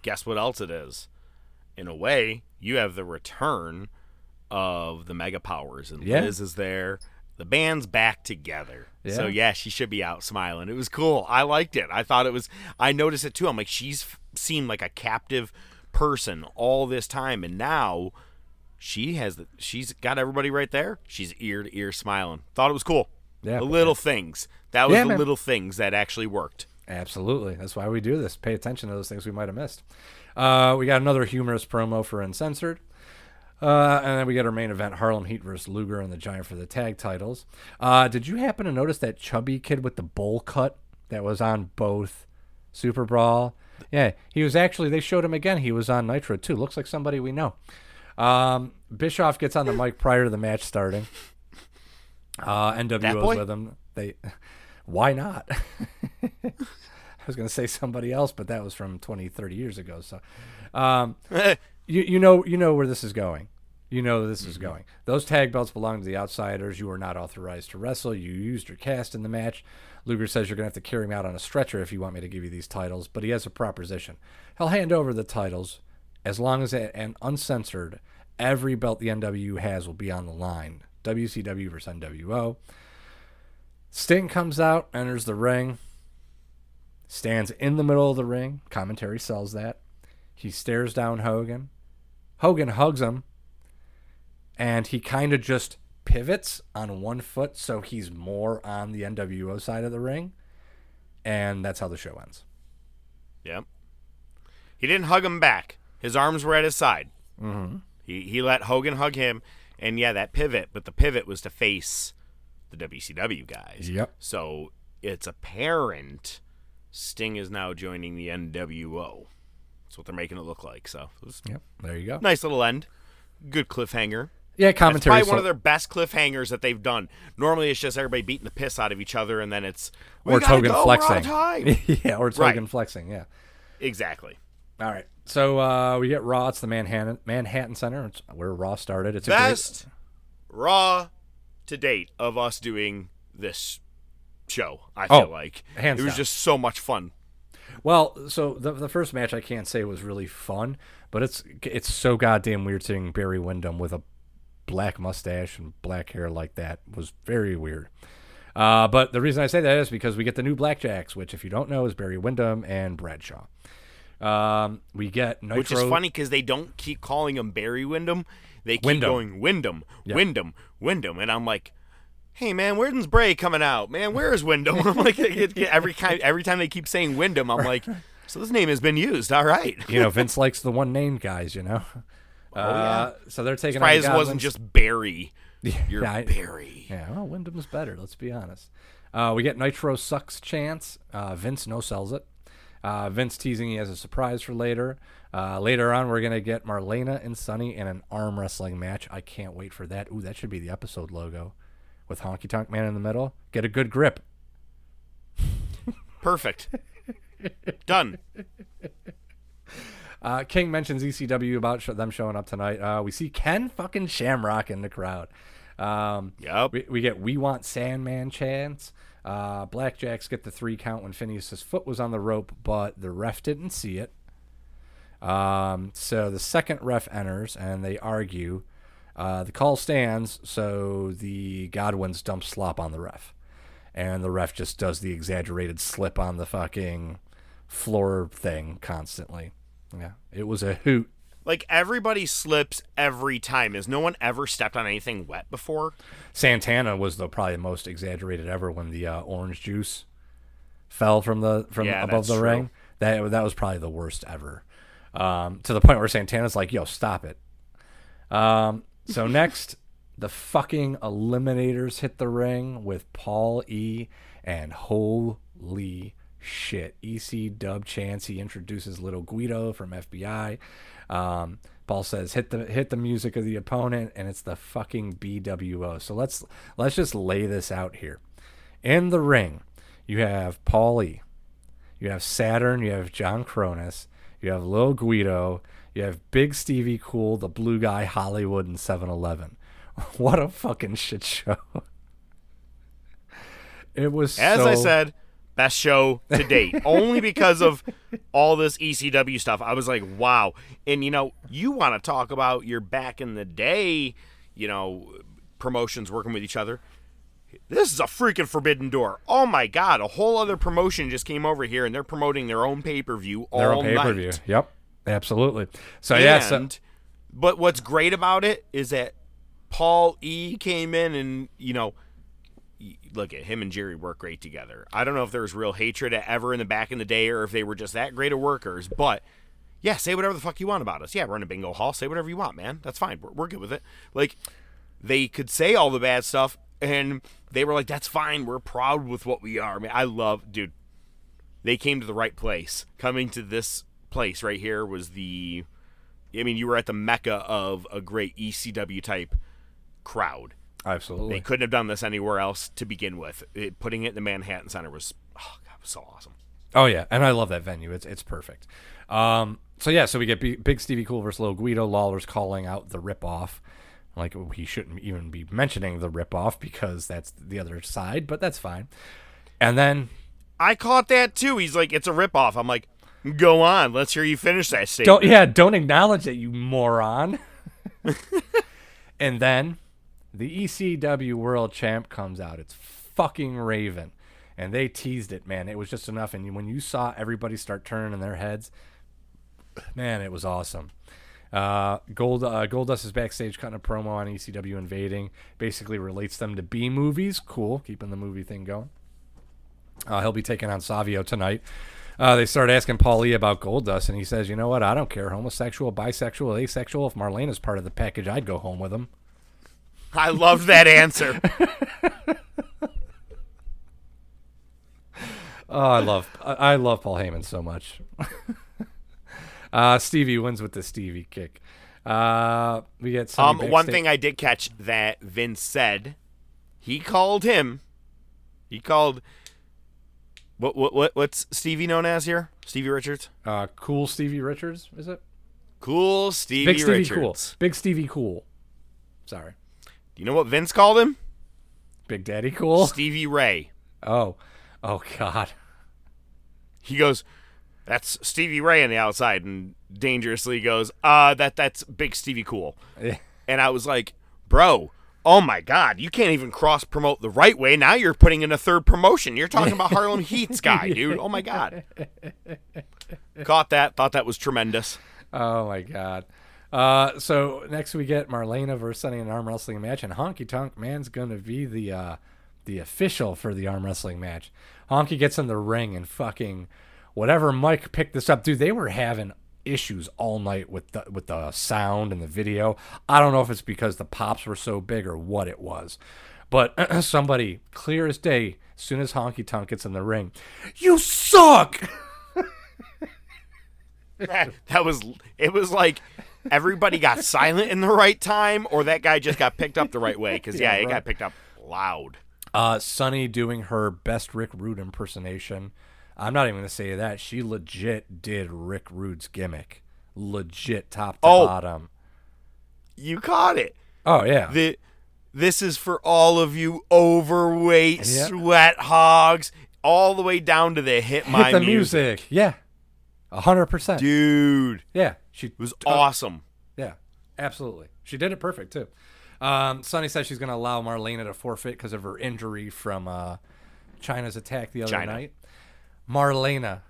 guess what else it is? In a way, you have the return of the Mega Powers, and Yeah. Liz is there. The band's back together. So Yeah. yeah, she should be out smiling. It was cool. I liked it. I thought it was. I noticed it too. I'm like, she's seemed like a captive person all this time, and now she has. The, she's got everybody right there. She's ear to ear smiling. Thought it was cool. Yeah, the little things. That was Yeah, the man. little things that actually worked. Absolutely. That's why we do this. Pay attention to those things we might have missed. Uh, we got another humorous promo for Uncensored. Uh, and then we get our main event Harlem Heat versus Luger and the Giant for the tag titles. Uh, did you happen to notice that chubby kid with the bowl cut that was on both Super Brawl? Yeah, he was actually, they showed him again. He was on Nitro too. Looks like somebody we know. Um, Bischoff gets on the mic prior to the match starting. Uh, NWO's with him. They, why not? (laughs) I was going to say somebody else, but that was from 20, 30 years ago. So, um, (laughs) you you know you know where this is going. You know this is mm-hmm. going. Those tag belts belong to the outsiders. You are not authorized to wrestle. You used your cast in the match. Luger says you're going to have to carry me out on a stretcher if you want me to give you these titles, but he has a proposition. He'll hand over the titles as long as it, and uncensored, every belt the NWO has will be on the line. WCW versus NWO. Sting comes out, enters the ring, stands in the middle of the ring. Commentary sells that. He stares down Hogan. Hogan hugs him, and he kind of just pivots on one foot so he's more on the NWO side of the ring. And that's how the show ends. Yep. He didn't hug him back. His arms were at his side. Mhm. He he let Hogan hug him, and yeah, that pivot. But the pivot was to face the WCW guys. Yep. So it's apparent Sting is now joining the NWO. That's what they're making it look like. So it was Yep. There you go. nice little end. Good cliffhanger. Yeah, It's commentary probably one of their best cliffhangers that they've done. Normally, it's just everybody beating the piss out of each other, and then it's we or Hogan go, we're out of flexing. time. (laughs) yeah, or it's Right. Flexing. Yeah. Exactly. All right. So uh, we get Raw. It's the Manhattan Manhattan Center. It's where Raw started. It's a best Raw to date of us doing this show. I Oh, feel like hands it was down. just so much fun. Well, so the the first match I can't say was really fun, but it's it's so goddamn weird seeing Barry Windham with a black mustache and black hair like that was very weird. Uh, but the reason I say that is because we get the new Blackjacks, which, if you don't know, is Barry Windham and Bradshaw. Um, we get Nitro. Which is funny because they don't keep calling him Barry Windham. They keep Windham. going Wyndham, Yep. Wyndham, Wyndham, and I'm like, hey man, where's Bray coming out? Man, where is Wyndham? (laughs) I'm like, every time every time they keep saying Wyndham, I'm like, (laughs) so this name has been used. All right. you know, Vince (laughs) likes the one named guys, you know. Oh, Uh, so they're taking Surprised wasn't Godwins. just Barry. (laughs) You're I- Barry. Yeah, well, Wyndham's better. Let's be honest. Uh, we get Nitro sucks chance. Uh, Vince no sells it. Uh, Vince teasing he has a surprise for later. Uh, later on, we're gonna get Marlena and Sunny in an arm wrestling match. I can't wait for that. Ooh, that should be the episode logo, with Honky Tonk Man in the middle. Get a good grip. Perfect. Done. Uh, King mentions ECW about sh- them showing up tonight. Uh, we see Ken fucking Shamrock in the crowd. Um, yep. We, we get We Want Sandman chants. Uh, Blackjacks get the three count when Phineas's foot was on the rope, but the ref didn't see it. Um, so the second ref enters and they argue. Uh, the call stands, so the Godwins dump slop on the ref. And the ref just does the exaggerated slip on the fucking floor thing constantly. Yeah, it was a hoot. Like everybody slips every time. Has no one ever stepped on anything wet before? Santana was the probably the most exaggerated ever when the uh, orange juice fell from the from Yeah, above the true. ring. That that was probably the worst ever. Um, to the point where Santana's like, "Yo, stop it." Um, so (laughs) next, the fucking Eliminators hit the ring with Paul E. and holy shit, EC Dub Chance. He introduces Little Guido from FBI. Um, Paul says, "Hit the hit the music of the opponent," and it's the fucking BWO. So let's let's just lay this out here. In the ring, you have Paulie, you have Saturn, you have John Kronus, you have Lil Guido, you have Big Stevie Cool, the Blue Guy, Hollywood, and 7-Eleven. (laughs) What a fucking shit show! (laughs) It was As so... I said, best show to date. (laughs) Only because of all this ECW stuff. I was like, wow. And you know, you want to talk about your back in the day, you know, promotions working with each other. This is a freaking forbidden door. Oh my god, a whole other promotion just came over here and they're promoting their own pay-per-view all their own pay per view. night. Yep, absolutely. So yeah, so, And- but what's great about it is that Paul E came in and you know, look at him and Jerry work great together. I don't know if there was real hatred ever in the back in the day or if they were just that great of workers, but yeah, say whatever the fuck you want about us. Yeah, we're in a bingo hall. Say whatever you want, man. That's fine. We're, we're good with it. Like they could say all the bad stuff and they were like, "That's fine. We're proud with what we are." I mean, I love, dude. They came to the right place. Coming to this place right here was the I mean, you were at the mecca of a great ECW type crowd. Absolutely. They couldn't have done this anywhere else to begin with. It, putting it in the Manhattan Center was, oh god, was so awesome. Oh yeah, and I love that venue. It's it's perfect. Um, so yeah, so we get B- Big Stevie Cool versus Lil Guido. Lawler's calling out the ripoff. Like he shouldn't even be mentioning the ripoff because that's the other side, but that's fine. And then I caught that too. He's like, it's a ripoff. I'm like, go on. Let's hear you finish that statement. don't yeah, don't acknowledge it, you moron. (laughs) and then the ECW World Champ comes out. It's fucking Raven. And they teased it, man. It was just enough. And when you saw everybody start turning their heads, man, it was awesome. Uh, Gold uh, Goldust is backstage cutting a promo on ECW invading. Basically relates them to B movies. Cool, keeping the movie thing going. Uh, he'll be taking on Savio tonight. Uh, they start asking Paulie about Goldust, and he says, "You know what? I don't care. Homosexual, bisexual, asexual. If Marlena's part of the package, I'd go home with him." I love that answer. (laughs) Oh, I love I love Paul Heyman so much. (laughs) uh, Stevie wins with the Stevie kick. Uh, we get Sunny um, one thing I did catch that Vince said, he called him. He called. What what what what's Stevie known as here? Stevie Richards. Uh, cool Stevie Richards, is it? Cool Stevie Big Stevie Richards. Cool. Big Stevie Cool. Sorry. Do you know what Vince called him? Big Daddy Cool. Stevie Ray. Oh, oh God. He goes, "That's Stevie Ray on the outside," and dangerously goes, "Uh, that that's Big Stevie Cool." And I was like, "Bro, oh my God, you can't even cross promote the right way. Now you're putting in a third promotion. You're talking about Harlem (laughs) Heat's guy, dude. Oh my God." (laughs) Caught that. Thought that was tremendous. Oh my god. Uh, so next we get Marlena versus Sunny in an arm wrestling match, and Honky Tonk Man's gonna be the uh, the official for the arm wrestling match. Honky gets in the ring and fucking whatever Mike picked this up, dude. They were having issues all night with the with the sound and the video. I don't know if it's because the pops were so big or what it was, but (clears throat) somebody clear as day. As soon as Honky Tonk gets in the ring, you suck. (laughs) that was it was like everybody got silent in the right time or that guy just got picked up the right way because yeah, Yeah, it right. got picked up loud Uh, Sunny doing her best Rick Rude impersonation. I'm not even gonna say that. She legit did Rick Rude's gimmick, legit top to Oh. bottom. you caught it Oh yeah. the this is for all of you overweight Yeah. sweat hogs all the way down to the hit my the music. Yeah. A hundred percent. dude Yeah. She it was awesome Yeah, absolutely. She did it perfect too. Um, Sunny says she's going to allow Marlena to forfeit because of her injury from uh, Chyna's attack the other Chyna. night. Marlena,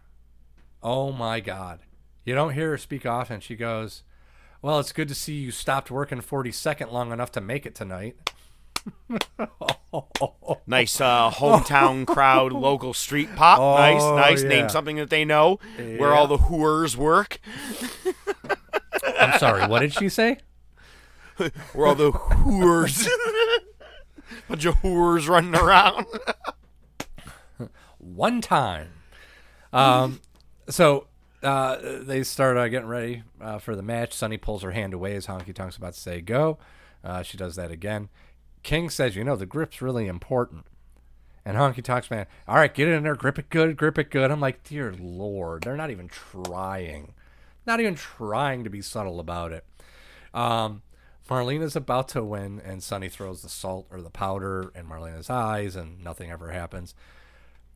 oh my God. You don't hear her speak often. She goes, Well, it's good to see you stopped working 42nd long enough to make it tonight. (laughs) nice uh, hometown crowd (laughs) local street pop nice Oh, nice yeah. name something that they know where all the whores work I'm sorry, what did she say? (laughs) where all the whores bunch of whores running around one time. Um, so uh, they start uh, getting ready uh, for the match. Sunny pulls her hand away as Honky Tonk's about to say go. Uh, she does that again. King says, "You know, the grip's really important." And Honky Tonk's man, all right, get it in there, grip it good, grip it good. I'm like, dear lord, they're not even trying, not even trying to be subtle about it. Um, Marlena's about to win, and Sunny throws the salt or the powder in Marlena's eyes, and nothing ever happens.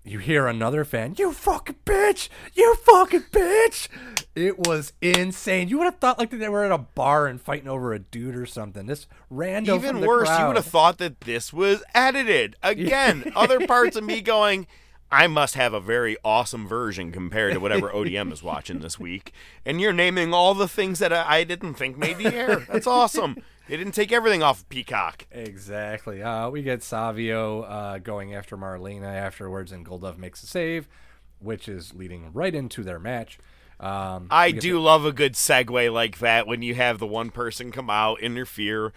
You hear another fan, you fucking bitch, you fucking bitch. It was insane. You would have thought like they were at a bar and fighting over a dude or something. This random. Even worse, you would have thought that this was edited. Again, (laughs) other parts of me going, I must have a very awesome version compared to whatever ODM is watching this week. And you're naming all the things that I didn't think made the air. That's awesome. They didn't take everything off of Peacock. Exactly. Uh, we get Savio uh, going after Marlena afterwards, and Goldust makes a save, which is leading right into their match. Um, I do the- love a good segue like that when you have the one person come out, interfere.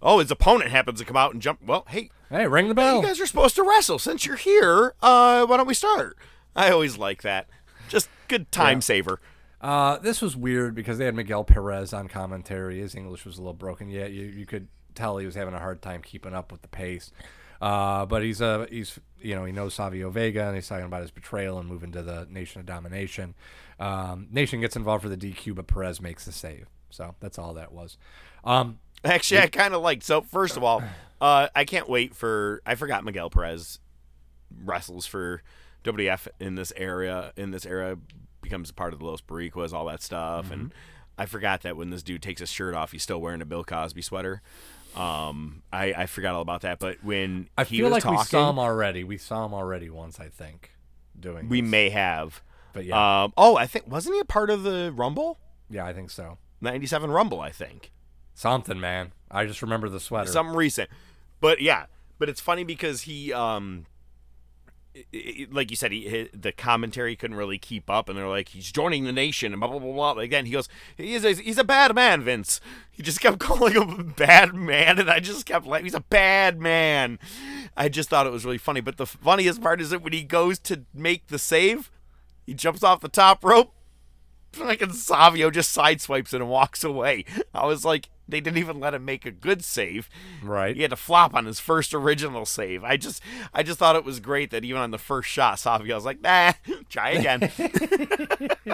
Oh, his opponent happens to come out and jump. Well, hey, hey, ring the bell. You guys are supposed to wrestle. Since you're here, uh, why don't we start? I always like that. Just good time Yeah. saver. Uh, this was weird because they had Miguel Perez on commentary. His English was a little broken. Yeah, you, you could tell he was having a hard time keeping up with the pace. Uh, but he's a he's you know he knows Savio Vega and he's talking about his betrayal and moving to the Nation of Domination. Um, Nation gets involved for the DQ, but Perez makes the save. So that's all that was. Um, Actually, I kind of liked. So first of all, uh, I can't wait for. I forgot Miguel Perez wrestles for WF in this area. In this era, becomes a part of the Los Boricuas, all that stuff, and I forgot that when this dude takes his shirt off, he's still wearing a Bill Cosby sweater. Um, I, I forgot all about that. But when I he feel was like talking, we saw him already. We saw him already once, I think, doing. we this. may have. But yeah. Um, oh, I think wasn't he a part of the Rumble? Yeah, I think so. '97 Rumble, I think. Something, man. I just remember the sweater. Something recent. But yeah, but it's funny because he, um, i- i- like you said, he, the commentary couldn't really keep up, and they're like, he's joining the nation, and blah blah blah blah. Like he goes, he's a, he's a bad man, Vince. He just kept (laughs) calling him a bad man, and I just kept like, he's a bad man. I just thought it was really funny. But the funniest part is that when he goes to make the save, he jumps off the top rope. (laughs) Fucking Savio just sideswipes it and walks away. I was like, they didn't even let him make a good save. Right. He had to flop on his first original save. I just, I just thought it was great that even on the first shot, Savio was like, nah, (laughs) try again. (laughs)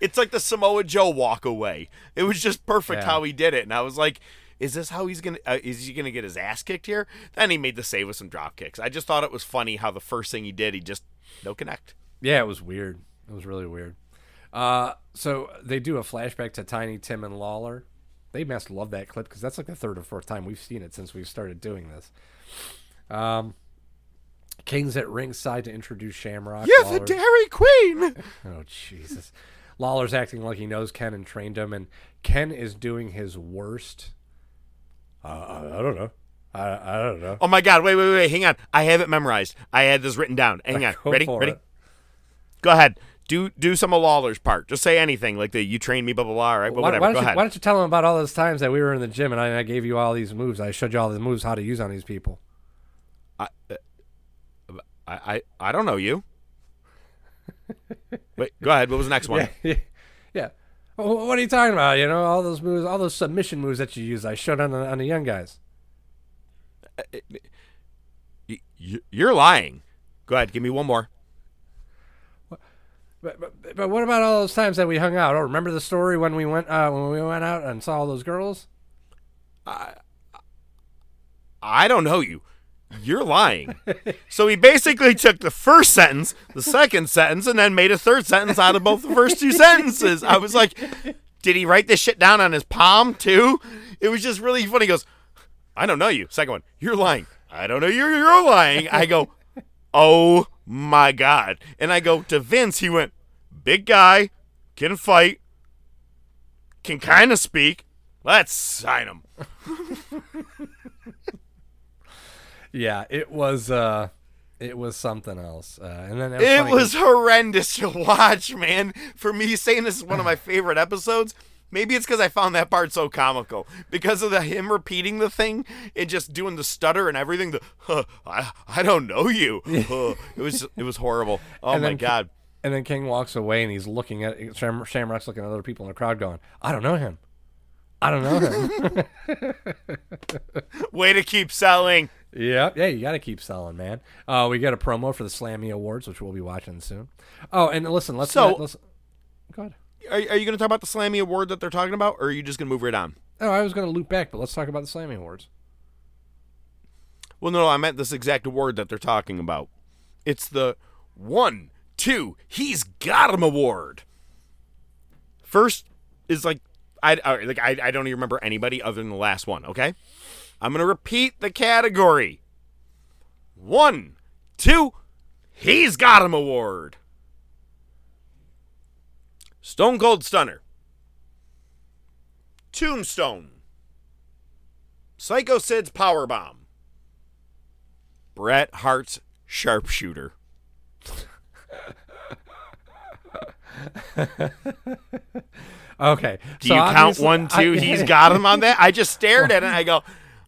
it's like the Samoa Joe walk away. It was just perfect Yeah. how he did it, and I was like. Is this how he's gonna? Uh, is he gonna get his ass kicked here? Then he made the save with some drop kicks. I just thought it was funny how the first thing he did, he just no connect. Yeah, it was weird. It was really weird. Uh, so they do a flashback to Tiny Tim and Lawler. They must love that clip because that's like the third or fourth time we've seen it since we've started doing this. Um, King's at ringside to introduce Shamrock. You're the Lawler- Dairy Queen. (laughs) Oh Jesus! Lawler's acting like he knows Ken and trained him, and Ken is doing his worst. Uh, I, I don't know. I, I don't know. Oh my God! Wait, wait, wait! Hang on. I have it memorized. I had this written down. Hang (laughs) on. Go ready? Ready? it. Go ahead. Do do some of Lawler's part. Just say anything like the "you trained me," blah blah blah. All right, whatever. why don't Go you, ahead. why don't you tell him about all those times that we were in the gym and I, I gave you all these moves? I showed you all the moves how to use on these people. I, uh, I I I don't know you. (laughs) Wait. Go ahead. What was the next one? Yeah, (laughs) yeah. Well, what are you talking about? You know, all those moves, all those submission moves that you use, I showed on the, on the young guys. Y- You're lying. Go ahead. Give me one more. But, but but what about all those times that we hung out? Oh, remember the story when we went uh, when we went out and saw all those girls? I I don't know you. You're lying. so he basically took the first sentence, the second sentence, and then made a third sentence out of both the first two sentences. I was like, did he write this shit down on his palm too? It was just really funny. He goes, I don't know you. Second one, you're lying. I don't know you. You're lying. I go, oh my God. And I go to Vince. He went, big guy, can fight, can kind of speak. Let's sign him. (laughs) Yeah, it was uh, it was something else. Uh, and then it was, It was horrendous to watch, man. For me, saying this is one of my (laughs) favorite episodes. Maybe it's because I found that part so comical because of the him repeating the thing and just doing the stutter and everything. The huh, I I don't know you. (laughs) Huh. it was it was horrible. Oh And my god. And then King walks away and he's looking at Sham- Shamrock's looking at other people in the crowd, going, "I don't know him. I don't know him." (laughs) Way to keep selling. Yeah, yeah, you got to keep selling, man. Uh, we get a promo for the Slammy Awards, which we'll be watching soon. Oh, and listen, let's So- not, listen. Go ahead. Are, are you going to talk about the Slammy Award that they're talking about, or are you just going to move right on? Oh, I was going to loop back, but let's talk about the Slammy Awards. Well, no, I meant this exact award that they're talking about. It's the one, two, he's got him award. First is like I I- like I, I don't even remember anybody other than the last one. Okay, I'm gonna repeat the category. One, two, he's got him award. Stone Cold Stunner. Tombstone. Psycho Sid's Power Bomb. Bret Hart's Sharpshooter. (laughs) Okay. Do so you count one, two? I- He's (laughs) got him on that. I just stared at it. and I go,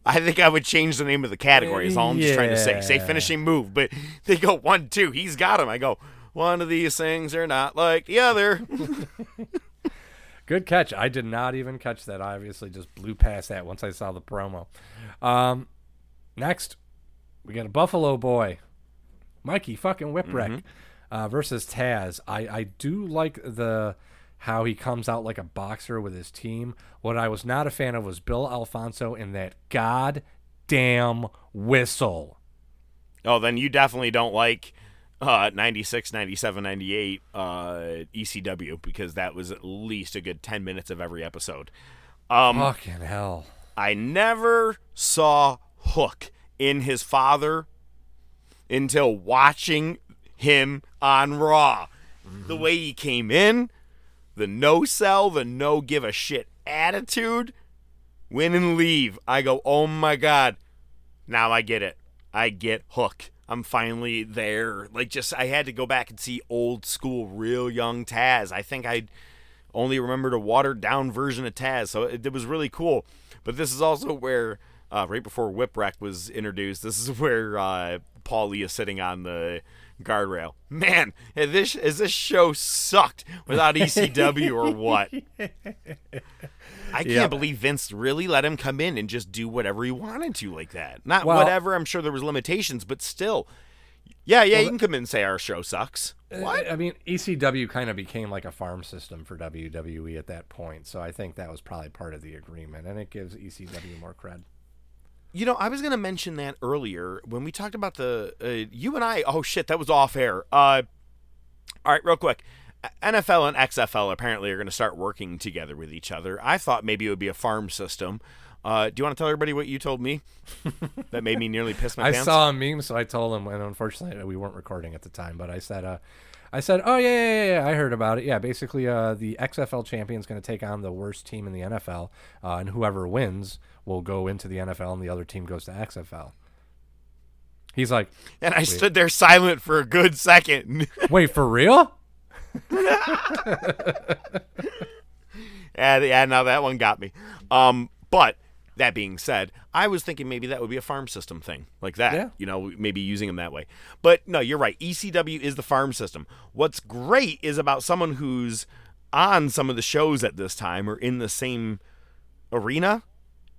I think I would change the name of the category. Is all I'm just trying to say. Say finishing move, but they go one, two. He's got him. I go, one of these things are not like the other. (laughs) Good catch. I did not even catch that. I obviously just blew past that once I saw the promo. Um, next, we got a Buffalo Boy, Mikey fucking Whipwreck, Mhm. uh, versus Taz. I I do like the how he comes out like a boxer with his team. What I was not a fan of was Bill Alfonso in that goddamn whistle. oh, then you definitely don't like uh, 96, 97, 98 uh, ECW because that was at least a good 10 minutes of every episode. Um, Fucking hell. I never saw Hook in his father until watching him on Raw. The way he came in, the no sell, the no give a shit attitude, win and leave. I go, oh my God. Now I get it. I get Hook. I'm finally there. Like, just, I had to go back and see old school, real young Taz. I think I only remembered a watered down version of Taz. So it, it was really cool. But this is also where, uh, right before Whipwreck was introduced, this is where uh, Paul Lee is sitting on the guardrail. Man, this, is this show sucked without ECW or what? (laughs) I can't Yeah. believe Vince really let him come in and just do whatever he wanted to like that. Not Well- whatever, I'm sure there was limitations, but still. Yeah, yeah, Well, you can come in and say our show sucks. What? I mean, ECW kind of became like a farm system for WWE at that point, so I think that was probably part of the agreement, and it gives ECW more cred. You know, I was going to mention that earlier when we talked about the uh, you and I. Oh shit, that was off air. Uh, all right, real quick. NFL and XFL apparently are going to start working together with each other. I thought maybe it would be a farm system. Uh, do you want to tell everybody what you told me? (laughs) that made me nearly piss my I pants. I saw a meme, so I told him, and unfortunately we weren't recording at the time, but I said, uh, I said, oh yeah, yeah, yeah, yeah, I heard about it. Yeah, basically, uh, the XFL champion is going to take on the worst team in the NFL, uh, and whoever wins will go into the NFL, and the other team goes to XFL. He's like, and I "Wait, stood there silent for a good second. Wait, for real? (laughs) yeah, yeah. Now that one got me. Um, but that being said, I was thinking maybe that would be a farm system thing like that. Yeah. You know, maybe using them that way. But no, you're right. ECW is the farm system. What's great is about someone who's on some of the shows at this time or in the same arena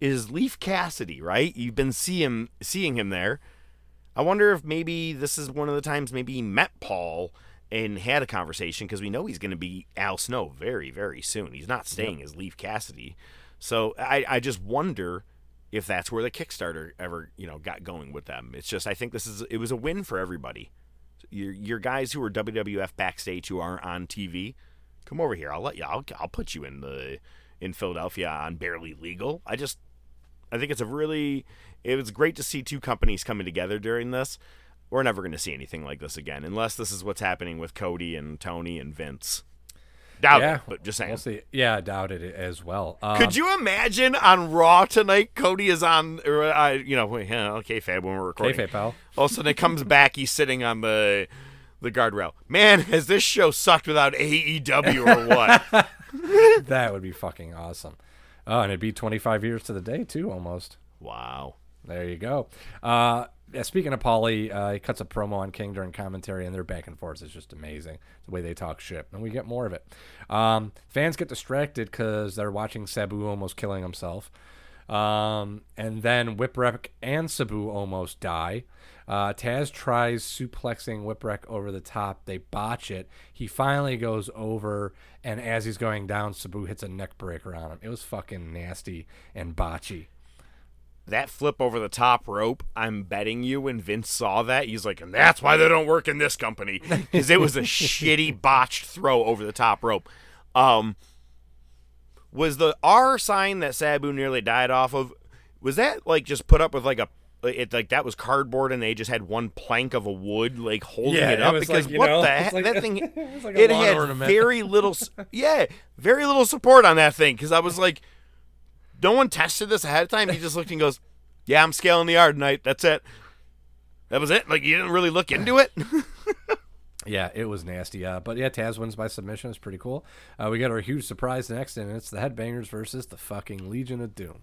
is Leif Cassidy, right? You've been seeing seeing him there. I wonder if maybe this is one of the times maybe he met Paul and had a conversation because we know he's going to be Al Snow very, very soon. He's not staying as Leif Cassidy. So I, I just wonder if that's where the Kickstarter ever, you know, got going with them. It's just I think this is it was a win for everybody. Your your guys who are WWF backstage who aren't on TV, come over here. I'll let you. I'll, I'll put you in the in Philadelphia on Barely Legal. I just I think it's a really it was great to see two companies coming together during this. We're never going to see anything like this again unless this is what's happening with Cody and Tony and Vince. Doubt yeah, it, but just saying. We'll. Yeah, I doubt it as well. Um, Could you imagine on Raw tonight? Cody is on, uh, you know, okay, Fab, when we're recording. Kayfabe, pal. All of a sudden, it comes back. He's sitting on the the guardrail. Man, has this show sucked without AEW or what? (laughs) that would be fucking awesome. Oh, and it'd be 25 years to the day too, almost. Wow. There you go. Uh, yeah, speaking of Paulie, uh, he cuts a promo on King during commentary, and their back and forth is just amazing. The way they talk shit, and we get more of it. Um, fans get distracted because they're watching Sabu almost killing himself, um, and then Whipwreck and Sabu almost die. Uh, Taz tries suplexing Whipwreck over the top. They botch it. He finally goes over, and as he's going down, Sabu hits a neck breaker on him. It was fucking nasty and botchy that flip over the top rope, I'm betting you when Vince saw that, he's like, and that's why they don't work in this company. (laughs) Because it was a shitty botched throw over the top rope. Um, was the R sign that Sabu nearly died off of, was that like just put up with like a it like that was cardboard and they just had one plank of a wood like holding Yeah, it it up was because like, what know, the heck like- that (laughs) thing it like it had ornament. very little yeah very little support on that thing because I was like no one tested this ahead of time he just looked and goes yeah I'm scaling the yard tonight that's it that was it like you didn't really look into it (laughs) Yeah, it was nasty. Uh, but yeah, Taz wins by submission. It's pretty cool. Uh, we got our huge surprise next, and it's the Headbangers versus the fucking Legion of Doom.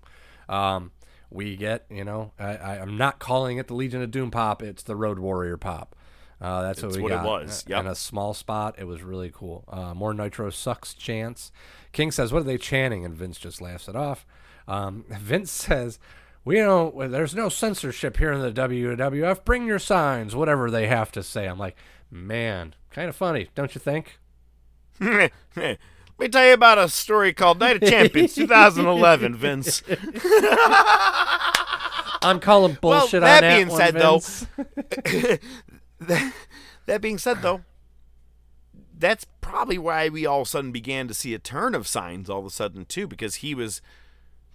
Um, we get, you know, I, I'm not calling it the Legion of Doom pop. It's the Road Warrior pop. Uh, that's what It's we what it got. was, Uh, yep. In a small spot, it was really cool. Uh, more Nitro sucks chants. King says, "What are they chanting?" And Vince just laughs it off. Um, (laughs) Vince says, "We don't. There's no censorship here in the WWF. Bring your signs, whatever they have to say." I'm like, man, kind of funny, don't you think? (laughs) Let me tell you about a story called Night of Champions (laughs) 2011 Vince I'm calling bullshit well, on that that being said, though, that, that being said, though, that's probably why we all of a sudden began to see a turn of signs all of a sudden too, because he was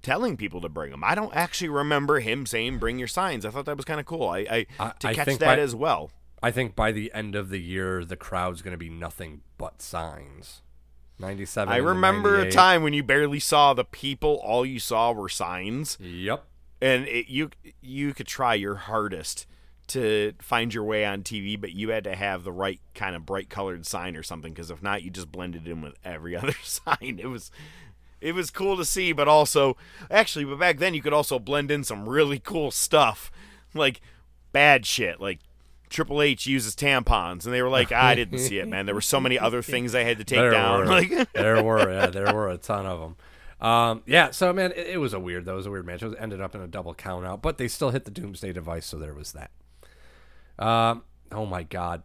telling people to bring them. I don't actually remember him saying "bring your signs." I thought that was kind of cool. I, I, I- to I catch think that by- as well. I think by the end of the year, the crowd's going to be nothing but signs. 97. I remember a time when you barely saw the people; all you saw were signs. Yep. And it, you you could try your hardest to find your way on TV, but you had to have the right kind of bright colored sign or something, because if not, you just blended in with every (laughs) other sign. It was it was cool to see, but also actually, but back then you could also blend in some really cool stuff, like bad shit, like. Triple H uses tampons, and they were like, "I didn't see it, man. There were so many other things I had to take there down." Were. Like, (laughs) there were, yeah, there were a ton of them. Um, yeah, so man, it, it was a weird. It was a weird match. It was, ended up in a double count out, but they still hit the Doomsday device, so there was that. Um, oh my god.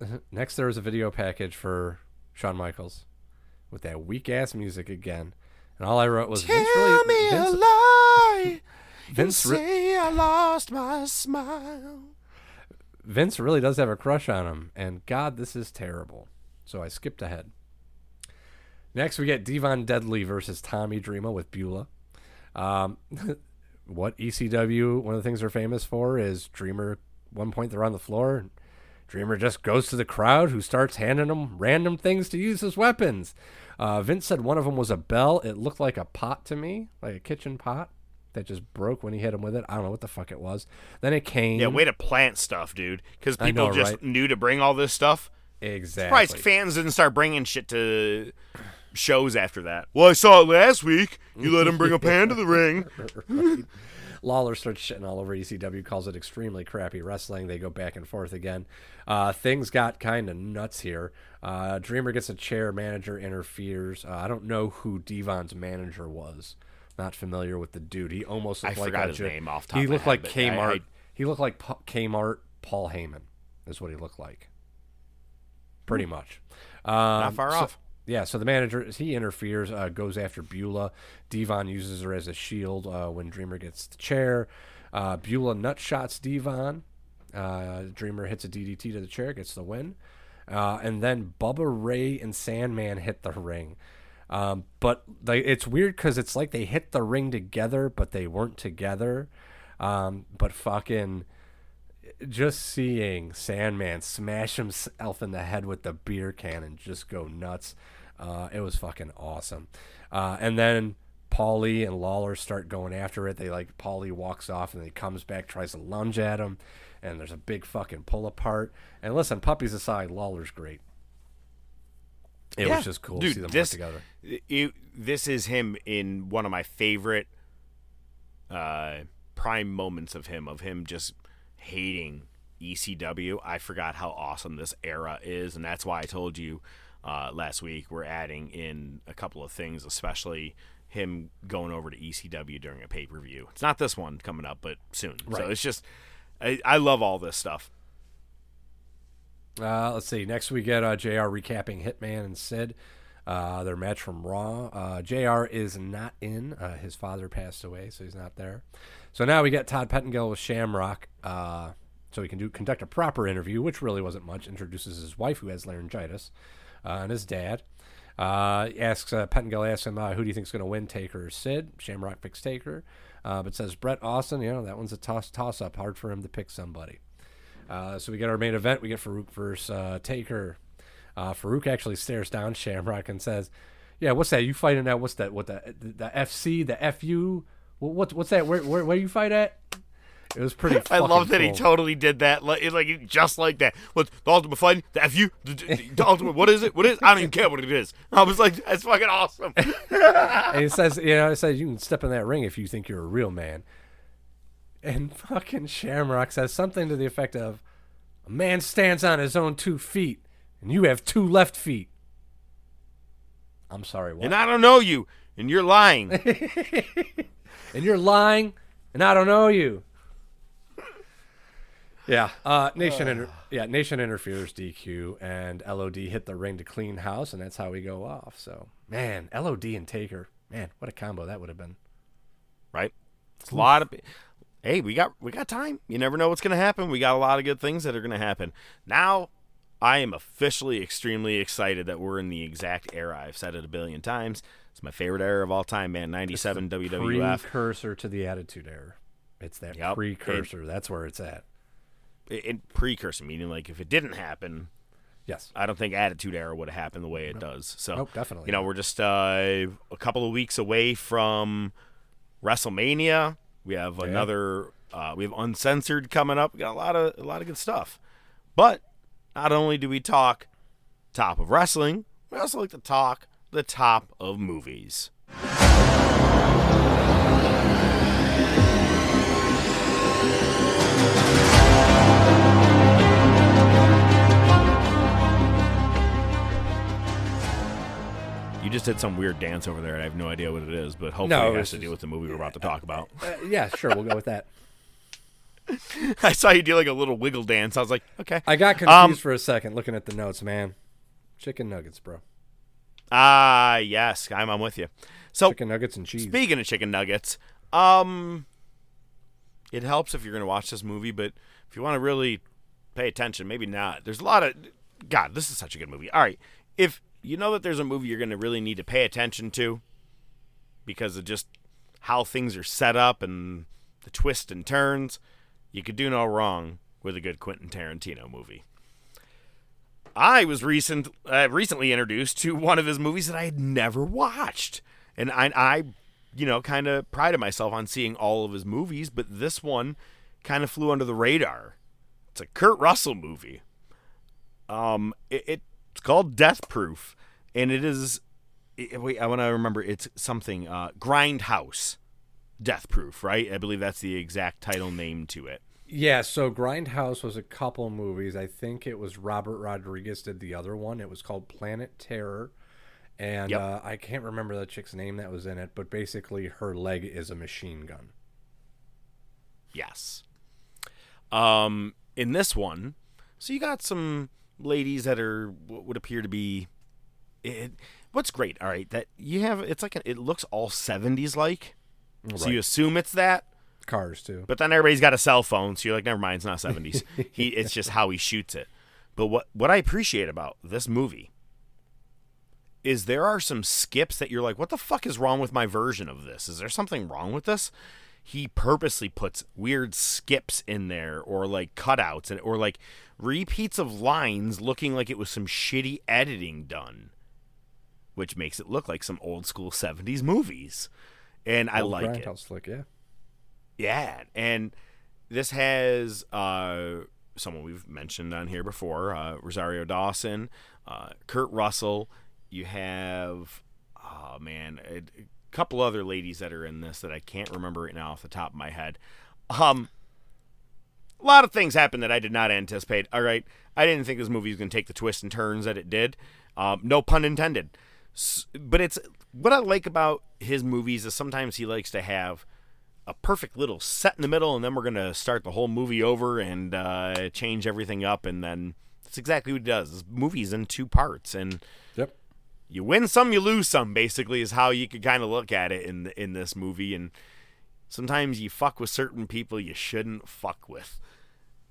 (laughs) Next, there was a video package for Shawn Michaels with that weak ass music again, and all I wrote was Vince Tell really, me Vince, a lie. (laughs) Vince re- say I lost my smile. Vince really does have a crush on him, and God, this is terrible. So I skipped ahead. Next, we get D-Von Dudley versus Tommy Dreamer with Beulah. Um, (laughs) what ECW, one of the things they're famous for is Dreamer. One point they're on the floor, Dreamer just goes to the crowd who starts handing them random things to use as weapons. Uh, Vince said one of them was a bell. It looked like a pot to me, like a kitchen pot that just broke when he hit him with it. I don't know what the fuck it was. Then it came. Yeah, way to plant stuff, dude. Because people know, just right? knew to bring all this stuff. Exactly. Surprised fans didn't start bringing shit to shows after that. Well, I saw it last week. You let him bring a pan to the ring. (laughs) Lawler starts shitting all over ECW, calls it extremely crappy wrestling. They go back and forth again. Uh, things got kind of nuts here. Uh, Dreamer gets a chair, manager interferes. Uh, I don't know who Devon's manager was. Not familiar with the dude. He almost I looked like forgot a his name off top He looked head, like but I- Kmart. I- he looked like Pa- Kmart Paul Heyman. Is what he looked like. Pretty much. Um, Not far so- off. Yeah, so the manager he interferes, uh, goes after Beulah. Devon uses her as a shield uh, when Dreamer gets the chair. Uh, Beulah nutshots Devon. Uh, Dreamer hits a DDT to the chair, gets the win. Uh, and then Bubba Ray and Sandman hit the ring. Um, but like it's weird because it's like they hit the ring together, but they weren't together. Um, but fucking just seeing Sandman smash himself in the head with the beer can and just go nuts. Uh, it was fucking awesome. Uh, and then Paulie and Lawler start going after it. They like Paulie walks off and then he comes back, tries to lunge at him, and there's a big fucking pull apart. And listen, puppies aside, Lawler's great. It Yeah. was just cool Dude, to see them this, work together. this is him in one of my favorite uh, prime moments of him, of him just hating ECW, I forgot how awesome this era is, and that's why I told you uh, last week we're adding in a couple of things, especially him going over to ECW during a pay per view. It's not this one coming up, but soon. So it's just, I, I love all this stuff. Uh, let's see. Next we get uh, Jr. recapping Hitman and Sid. Uh, their match from Raw. Uh, Jr. is not in. Uh, his father passed away, so he's not there. So now we get Todd Pettengill with Shamrock. Uh, so he can do conduct a proper interview, which really wasn't much. Introduces his wife, who has laryngitis, and his dad. Uh, asks uh, Pettengill asks him, uh, "Who do you think is going to win, Taker or Sid?" Shamrock picks Taker, uh, but says Bret Austin. You know that one's a toss toss up. Hard for him to pick somebody. Uh, so we get our main event. We get Farouk versus uh, Taker. Uh, Farouk actually stares down Shamrock and says, "Yeah, what's that? You fighting that? What's that? What the the, the FC, the FU? What, what's what's that? Where, where where you fight at?" It was pretty. I love that he totally did that, like, like just like that. What the ultimate fighting? The FU? The, the, the ultimate? What is it? What is? I don't even care what it is. I was like, that's fucking awesome. (laughs) and he says, you know, he says you can step in that ring if you think you're a real man. And fucking Shamrock says something to the effect of, "A man stands on his own two feet, and you have two left feet." I'm sorry, what? and I don't know you, and you're lying. (laughs) and you're lying, and I don't know you. Yeah, uh, Nation, inter- yeah, Nation interferes DQ, and LOD hit the ring to clean house, and that's how we go off. So, man, LOD and Taker, man, what a combo that would have been. right? It's a lot of. Hey, we got we got time. You never know what's gonna happen. We got a lot of good things that are gonna happen. Now, I am officially extremely excited that we're in the exact era. I've said it a billion times. It's my favorite era of all time, man. '97 WWF. Precursor to the Attitude Era. It's that Yep. precursor. That's where it's at. In- precursor meaning like if it didn't happen yes. I don't think attitude era would have happened the way it does. So Nope, definitely you know we're just uh, a couple of weeks away from wrestlemania. We have Yeah. another uh, we have uncensored coming up. We got a lot of a lot of good stuff. But not only do we talk top of wrestling we also like to talk the top of movies You just did some weird dance over there. and I have no idea what it is, but hopefully No, it has it's to do with the movie we're about to talk about. Uh, yeah, sure, we'll go with that. (laughs) I saw you do like a little wiggle dance. I was like, okay. I got confused Um, for a second looking at the notes, man. Chicken nuggets, bro. Ah, yes, I'm, I'm with you. So chicken nuggets and cheese. Speaking of chicken nuggets, um, it helps if you're going to watch this movie, but if you want to really pay attention, maybe not. There's a lot of God. This is such a good movie. All right, if you know that there's a movie you're going to really need to pay attention to because of just how things are set up and the twists and turns, you could do no wrong with a good Quentin Tarantino movie. I was recent uh, recently introduced to one of his movies that I had never watched, and I, I you know, kind of prided myself on seeing all of his movies, but this one kind of flew under the radar. It's a Kurt Russell movie. Um, it, it's called Death Proof, and it is. It, wait, I want to remember. It's something uh, Grindhouse, Death Proof, right? I believe that's the exact title name to it. Yeah, so Grindhouse was a couple movies. I think it was Robert Rodriguez did the other one. It was called Planet Terror. And Yep. uh, I can't remember the chick's name that was in it, but basically her leg is a machine gun. Yes. Um, in this one, so you got some ladies that are what would appear to be. It, what's great, all right, that you have. It's like a, it looks all seventies like, so you assume it's that. Cars too. But then everybody's got a cell phone, so you're like, never mind, it's not seventies. (laughs) he, it's just how he shoots it. But what what I appreciate about this movie is there are some skips that you're like, what the fuck is wrong with my version of this? Is there something wrong with this? He purposely puts weird skips in there, or like cutouts, and or like repeats of lines, looking like it was some shitty editing done, which makes it look like some old school '70s movies. And I Old like it. Grindhouse flick, yeah. Yeah, and this has uh, someone we've mentioned on here before, uh, Rosario Dawson, uh, Kurt Russell. You have, oh man, a couple other ladies that are in this that I can't remember right now off the top of my head. Um, a lot of things happened that I did not anticipate. All right, I didn't think this movie was going to take the twists and turns that it did. Um, no pun intended. But it's what I like about his movies is sometimes he likes to have a perfect little set in the middle, and then we're going to start the whole movie over and uh, change everything up, and then that's exactly what he does. This movie's in two parts, and Yep. You win some, you lose some. Basically, is how you could kind of look at it in in this movie. And sometimes you fuck with certain people you shouldn't fuck with.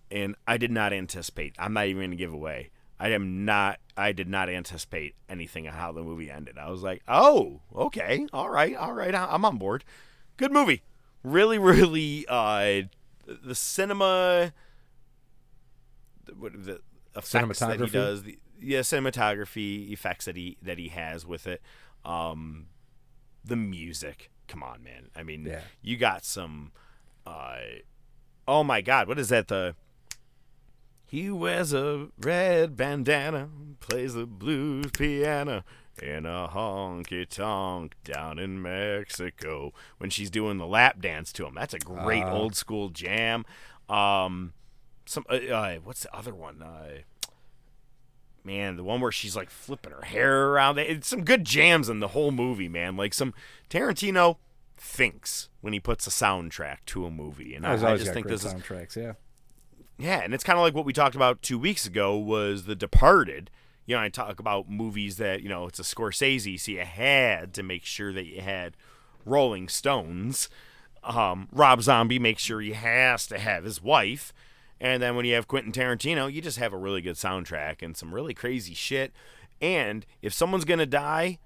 And I did not anticipate. I'm not even to give away. I am not. I did not anticipate anything of how the movie ended. I was like, oh, okay, all right, all right. I'm on board. Good movie. Really, really. Uh, the cinema. the- What the effects that he does? The, yeah, cinematography effects that he that he has with it. Um, the music. Come on, man. I mean, Yeah. you got some. Uh, oh my God, what is that? The he wears a red bandana, plays the blues piano in a honky tonk down in Mexico. When she's doing the lap dance to him, that's a great Ah. old school jam. Um, some uh, uh, what's the other one? Uh, man, the one where she's like flipping her hair around. It's some good jams in the whole movie, man. Like some Tarantino thinks when he puts a soundtrack to a movie, and I, I just think this is soundtracks. Yeah. yeah, and it's kind of like what we talked about two weeks ago was The Departed. You know, I talk about movies that you know it's a Scorsese, so you had to make sure that you had Rolling Stones. Um, Rob Zombie makes sure he has to have his wife, and then when you have Quentin Tarantino, you just have a really good soundtrack and some really crazy shit. And if someone's gonna die,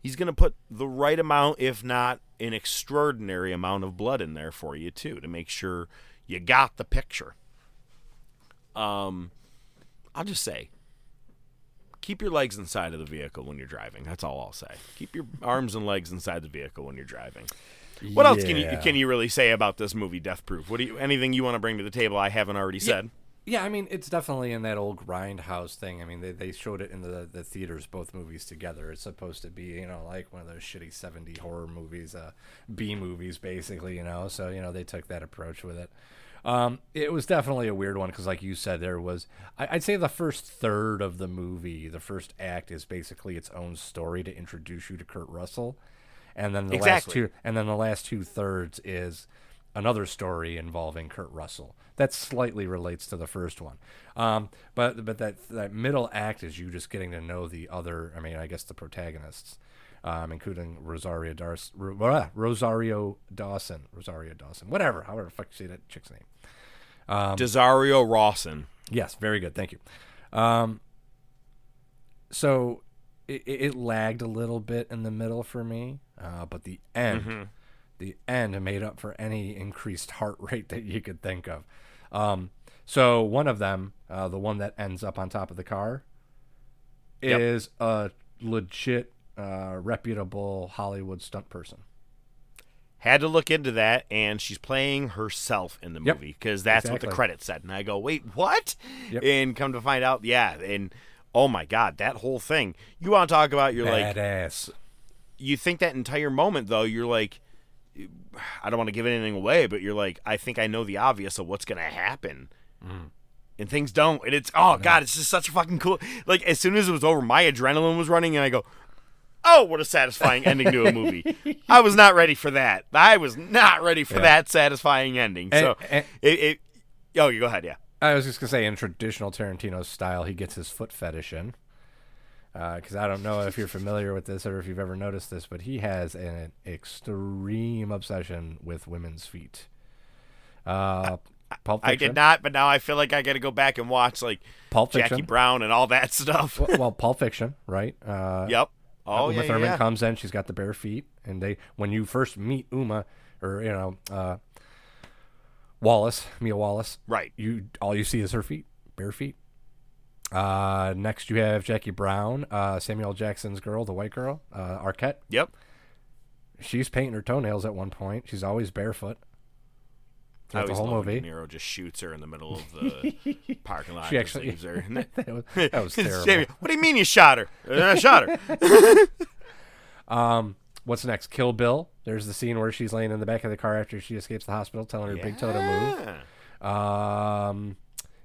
he's gonna put the right amount, if not an extraordinary amount of blood in there for you too, to make sure you got the picture. Um, I'll just say, keep your legs inside of the vehicle when you're driving. That's all I'll say. Keep your arms and legs inside the vehicle when you're driving. What else can you can you really say about this movie, Death Proof? What do you anything you want to bring to the table? I haven't already said. Yeah, I mean, it's definitely in that old grindhouse thing. I mean, they, they showed it in the the theaters, both movies together. It's supposed to be, you know, like one of those shitty 70 horror movies, uh, B movies, basically, you know. So, you know, they took that approach with it. Um, it was definitely a weird one because, like you said, there was, I, I'd say the first third of the movie, the first act is basically its own story to introduce you to Kurt Russell. And then the last two, and then the last two thirds is another story involving Kurt Russell that slightly relates to the first one. Um, but but that that middle act is you just getting to know the other. I mean, I guess the protagonists, um, including Rosario Dawson, Rosario Dawson, Rosario Dawson, whatever, however the fuck you say that chick's name. Um, Desario Rawson. Yes, very good. Thank you. Um, so it, it lagged a little bit in the middle for me, uh, but the end, Mhm. the end made up for any increased heart (laughs) rate that you could think of. Um, so one of them, uh, the one that ends up on top of the car, Yep. is a legit, uh, reputable Hollywood stunt person. Had to look into that, and she's playing herself in the Yep. movie because that's what the credits said. And I go, wait, what? Yep. And come to find out, yeah, and oh my god, that whole thing. You want to talk about? You're like Badass. you think that entire moment though you're like i don't want to give anything away but you're like i think i know the obvious of what's gonna happen Mm. and things don't and it's oh god it's just such a fucking cool like as soon as it was over my adrenaline was running and i go oh what a satisfying ending to a movie (laughs) i was not ready for that i was not ready for Yeah. that satisfying ending And- so and- it, it oh you go ahead yeah I was just gonna say, in traditional Tarantino style, he gets his foot fetish in. Because I don't know if you're familiar with this or if you've ever noticed this, but he has an extreme obsession with women's feet. Uh, Pulp i did not but now i feel like i gotta go back and watch like Pulp jackie brown and all that (laughs) stuff well, well, Pulp Fiction, right? Uh, Yep. Oh, Uma yeah, Thurman yeah. comes in. She's got the bare feet, and they when you first meet Uma, or you know, uh, Wallace, Mia Wallace, right? You all you see is her feet, bare feet. Uh, next you have Jackie Brown, uh, Samuel Jackson's girl, the white girl, uh, Arquette. Yep. She's painting her toenails at one point. She's always barefoot throughout the whole movie. De Niro just shoots her in the middle of the (laughs) parking lot. She actually- leaves her. (laughs) that was- that was (laughs) terrible. What do you mean you shot her? I shot her. Um, what's next? Kill Bill. There's the scene where she's laying in the back of the car after she escapes the hospital, telling her big toe to move. Um,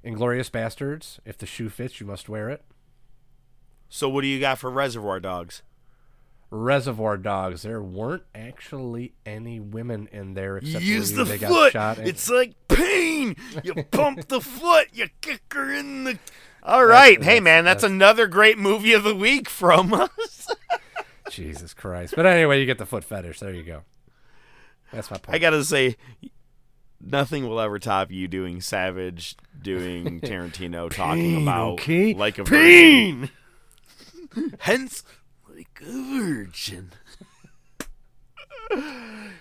Inglourious Basterds. If the shoe fits, you must wear it. So what do you got for Reservoir Dogs? Reservoir Dogs. There weren't actually any women in there except Use for the they got foot. shot in- It's like pain. You (laughs) pump the foot. You kick her in the. All right, hey that's- man, that's, that's- another great movie of the week from (laughs) us. Jesus Christ. But anyway, you get the foot fetish. There you go. That's my point. I gotta say, nothing will ever top you doing Savage, doing (laughs) Tarantino, talking Pain, about okay? like a Pain! virgin. (laughs) Hence, like a virgin. (laughs)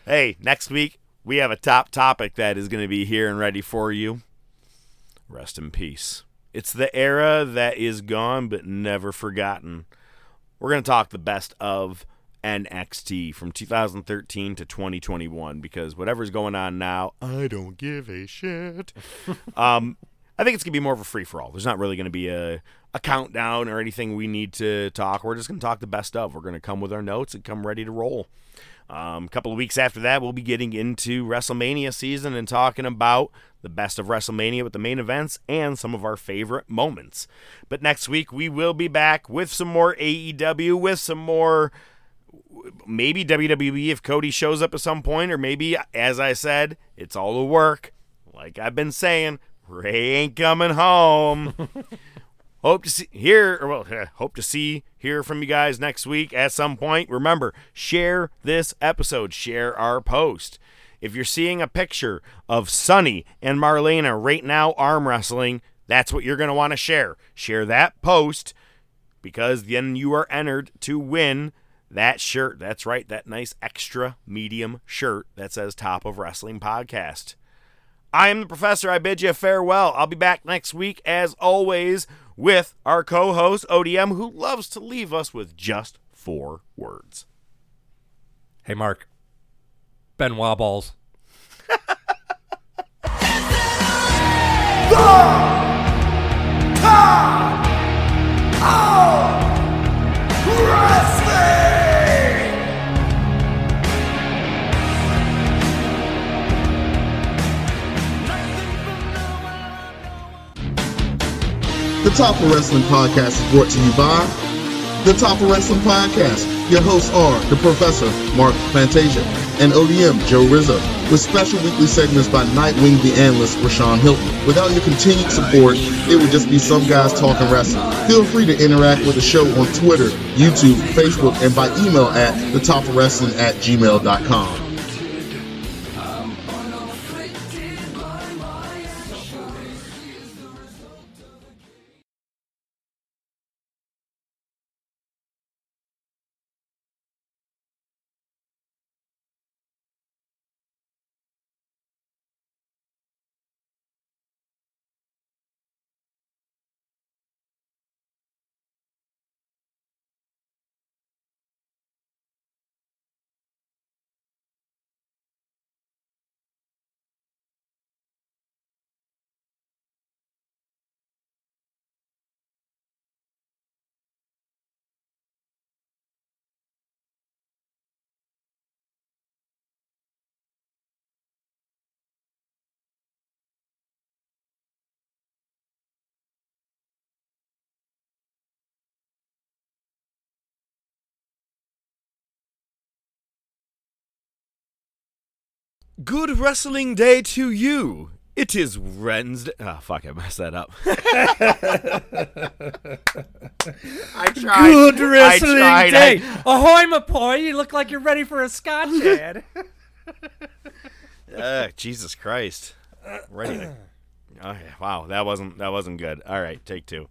hey, next week we have a top topic that is going to be here and ready for you. Rest in peace. It's the era that is gone but never forgotten. We're going to talk the best of NXT from 2013 to 2021 because whatever's going on now, I don't give a shit. (laughs) um, I think it's going to be more of a free for all. There's not really going to be a, a countdown or anything we need to talk. We're just going to talk the best of. We're going to come with our notes and come ready to roll. Um, a couple of weeks after that, we'll be getting into WrestleMania season and talking about the best of WrestleMania with the main events and some of our favorite moments. But next week, we will be back with some more AEW, with some more maybe WWE if Cody shows up at some point, or maybe, as I said, it's all a work. Like I've been saying, Ray ain't coming home. (laughs) hope to see hear or well hope to see hear from you guys next week at some point remember share this episode share our post if you're seeing a picture of Sunny and Marlena right now arm wrestling that's what you're going to want to share share that post because then you are entered to win that shirt that's right that nice extra medium shirt that says top of wrestling podcast I am the professor. I bid you farewell. I'll be back next week, as always, with our co host, ODM, who loves to leave us with just four words. Hey, Mark. Benoit balls. (laughs) The Top of Wrestling Podcast is brought to you by The Top of Wrestling Podcast. Your hosts are the Professor Mark Fantasia and ODM Joe Rizzo, with special weekly segments by Nightwing the Analyst Rashawn Hilton. Without your continued support, it would just be some guys talking wrestling. Feel free to interact with the show on Twitter, YouTube, Facebook, and by email at the top of wrestling at gmail.com. Good wrestling day to you. It is Wednesday. Oh, fuck, I messed that up. (laughs) I tried. Good I wrestling tried. day. I- Ahoy, my boy. You look like you're ready for a scotch (laughs) ad. Uh, Jesus Christ. Ready to. (clears throat) Okay, wow, that wasn't that wasn't good. All right, take two.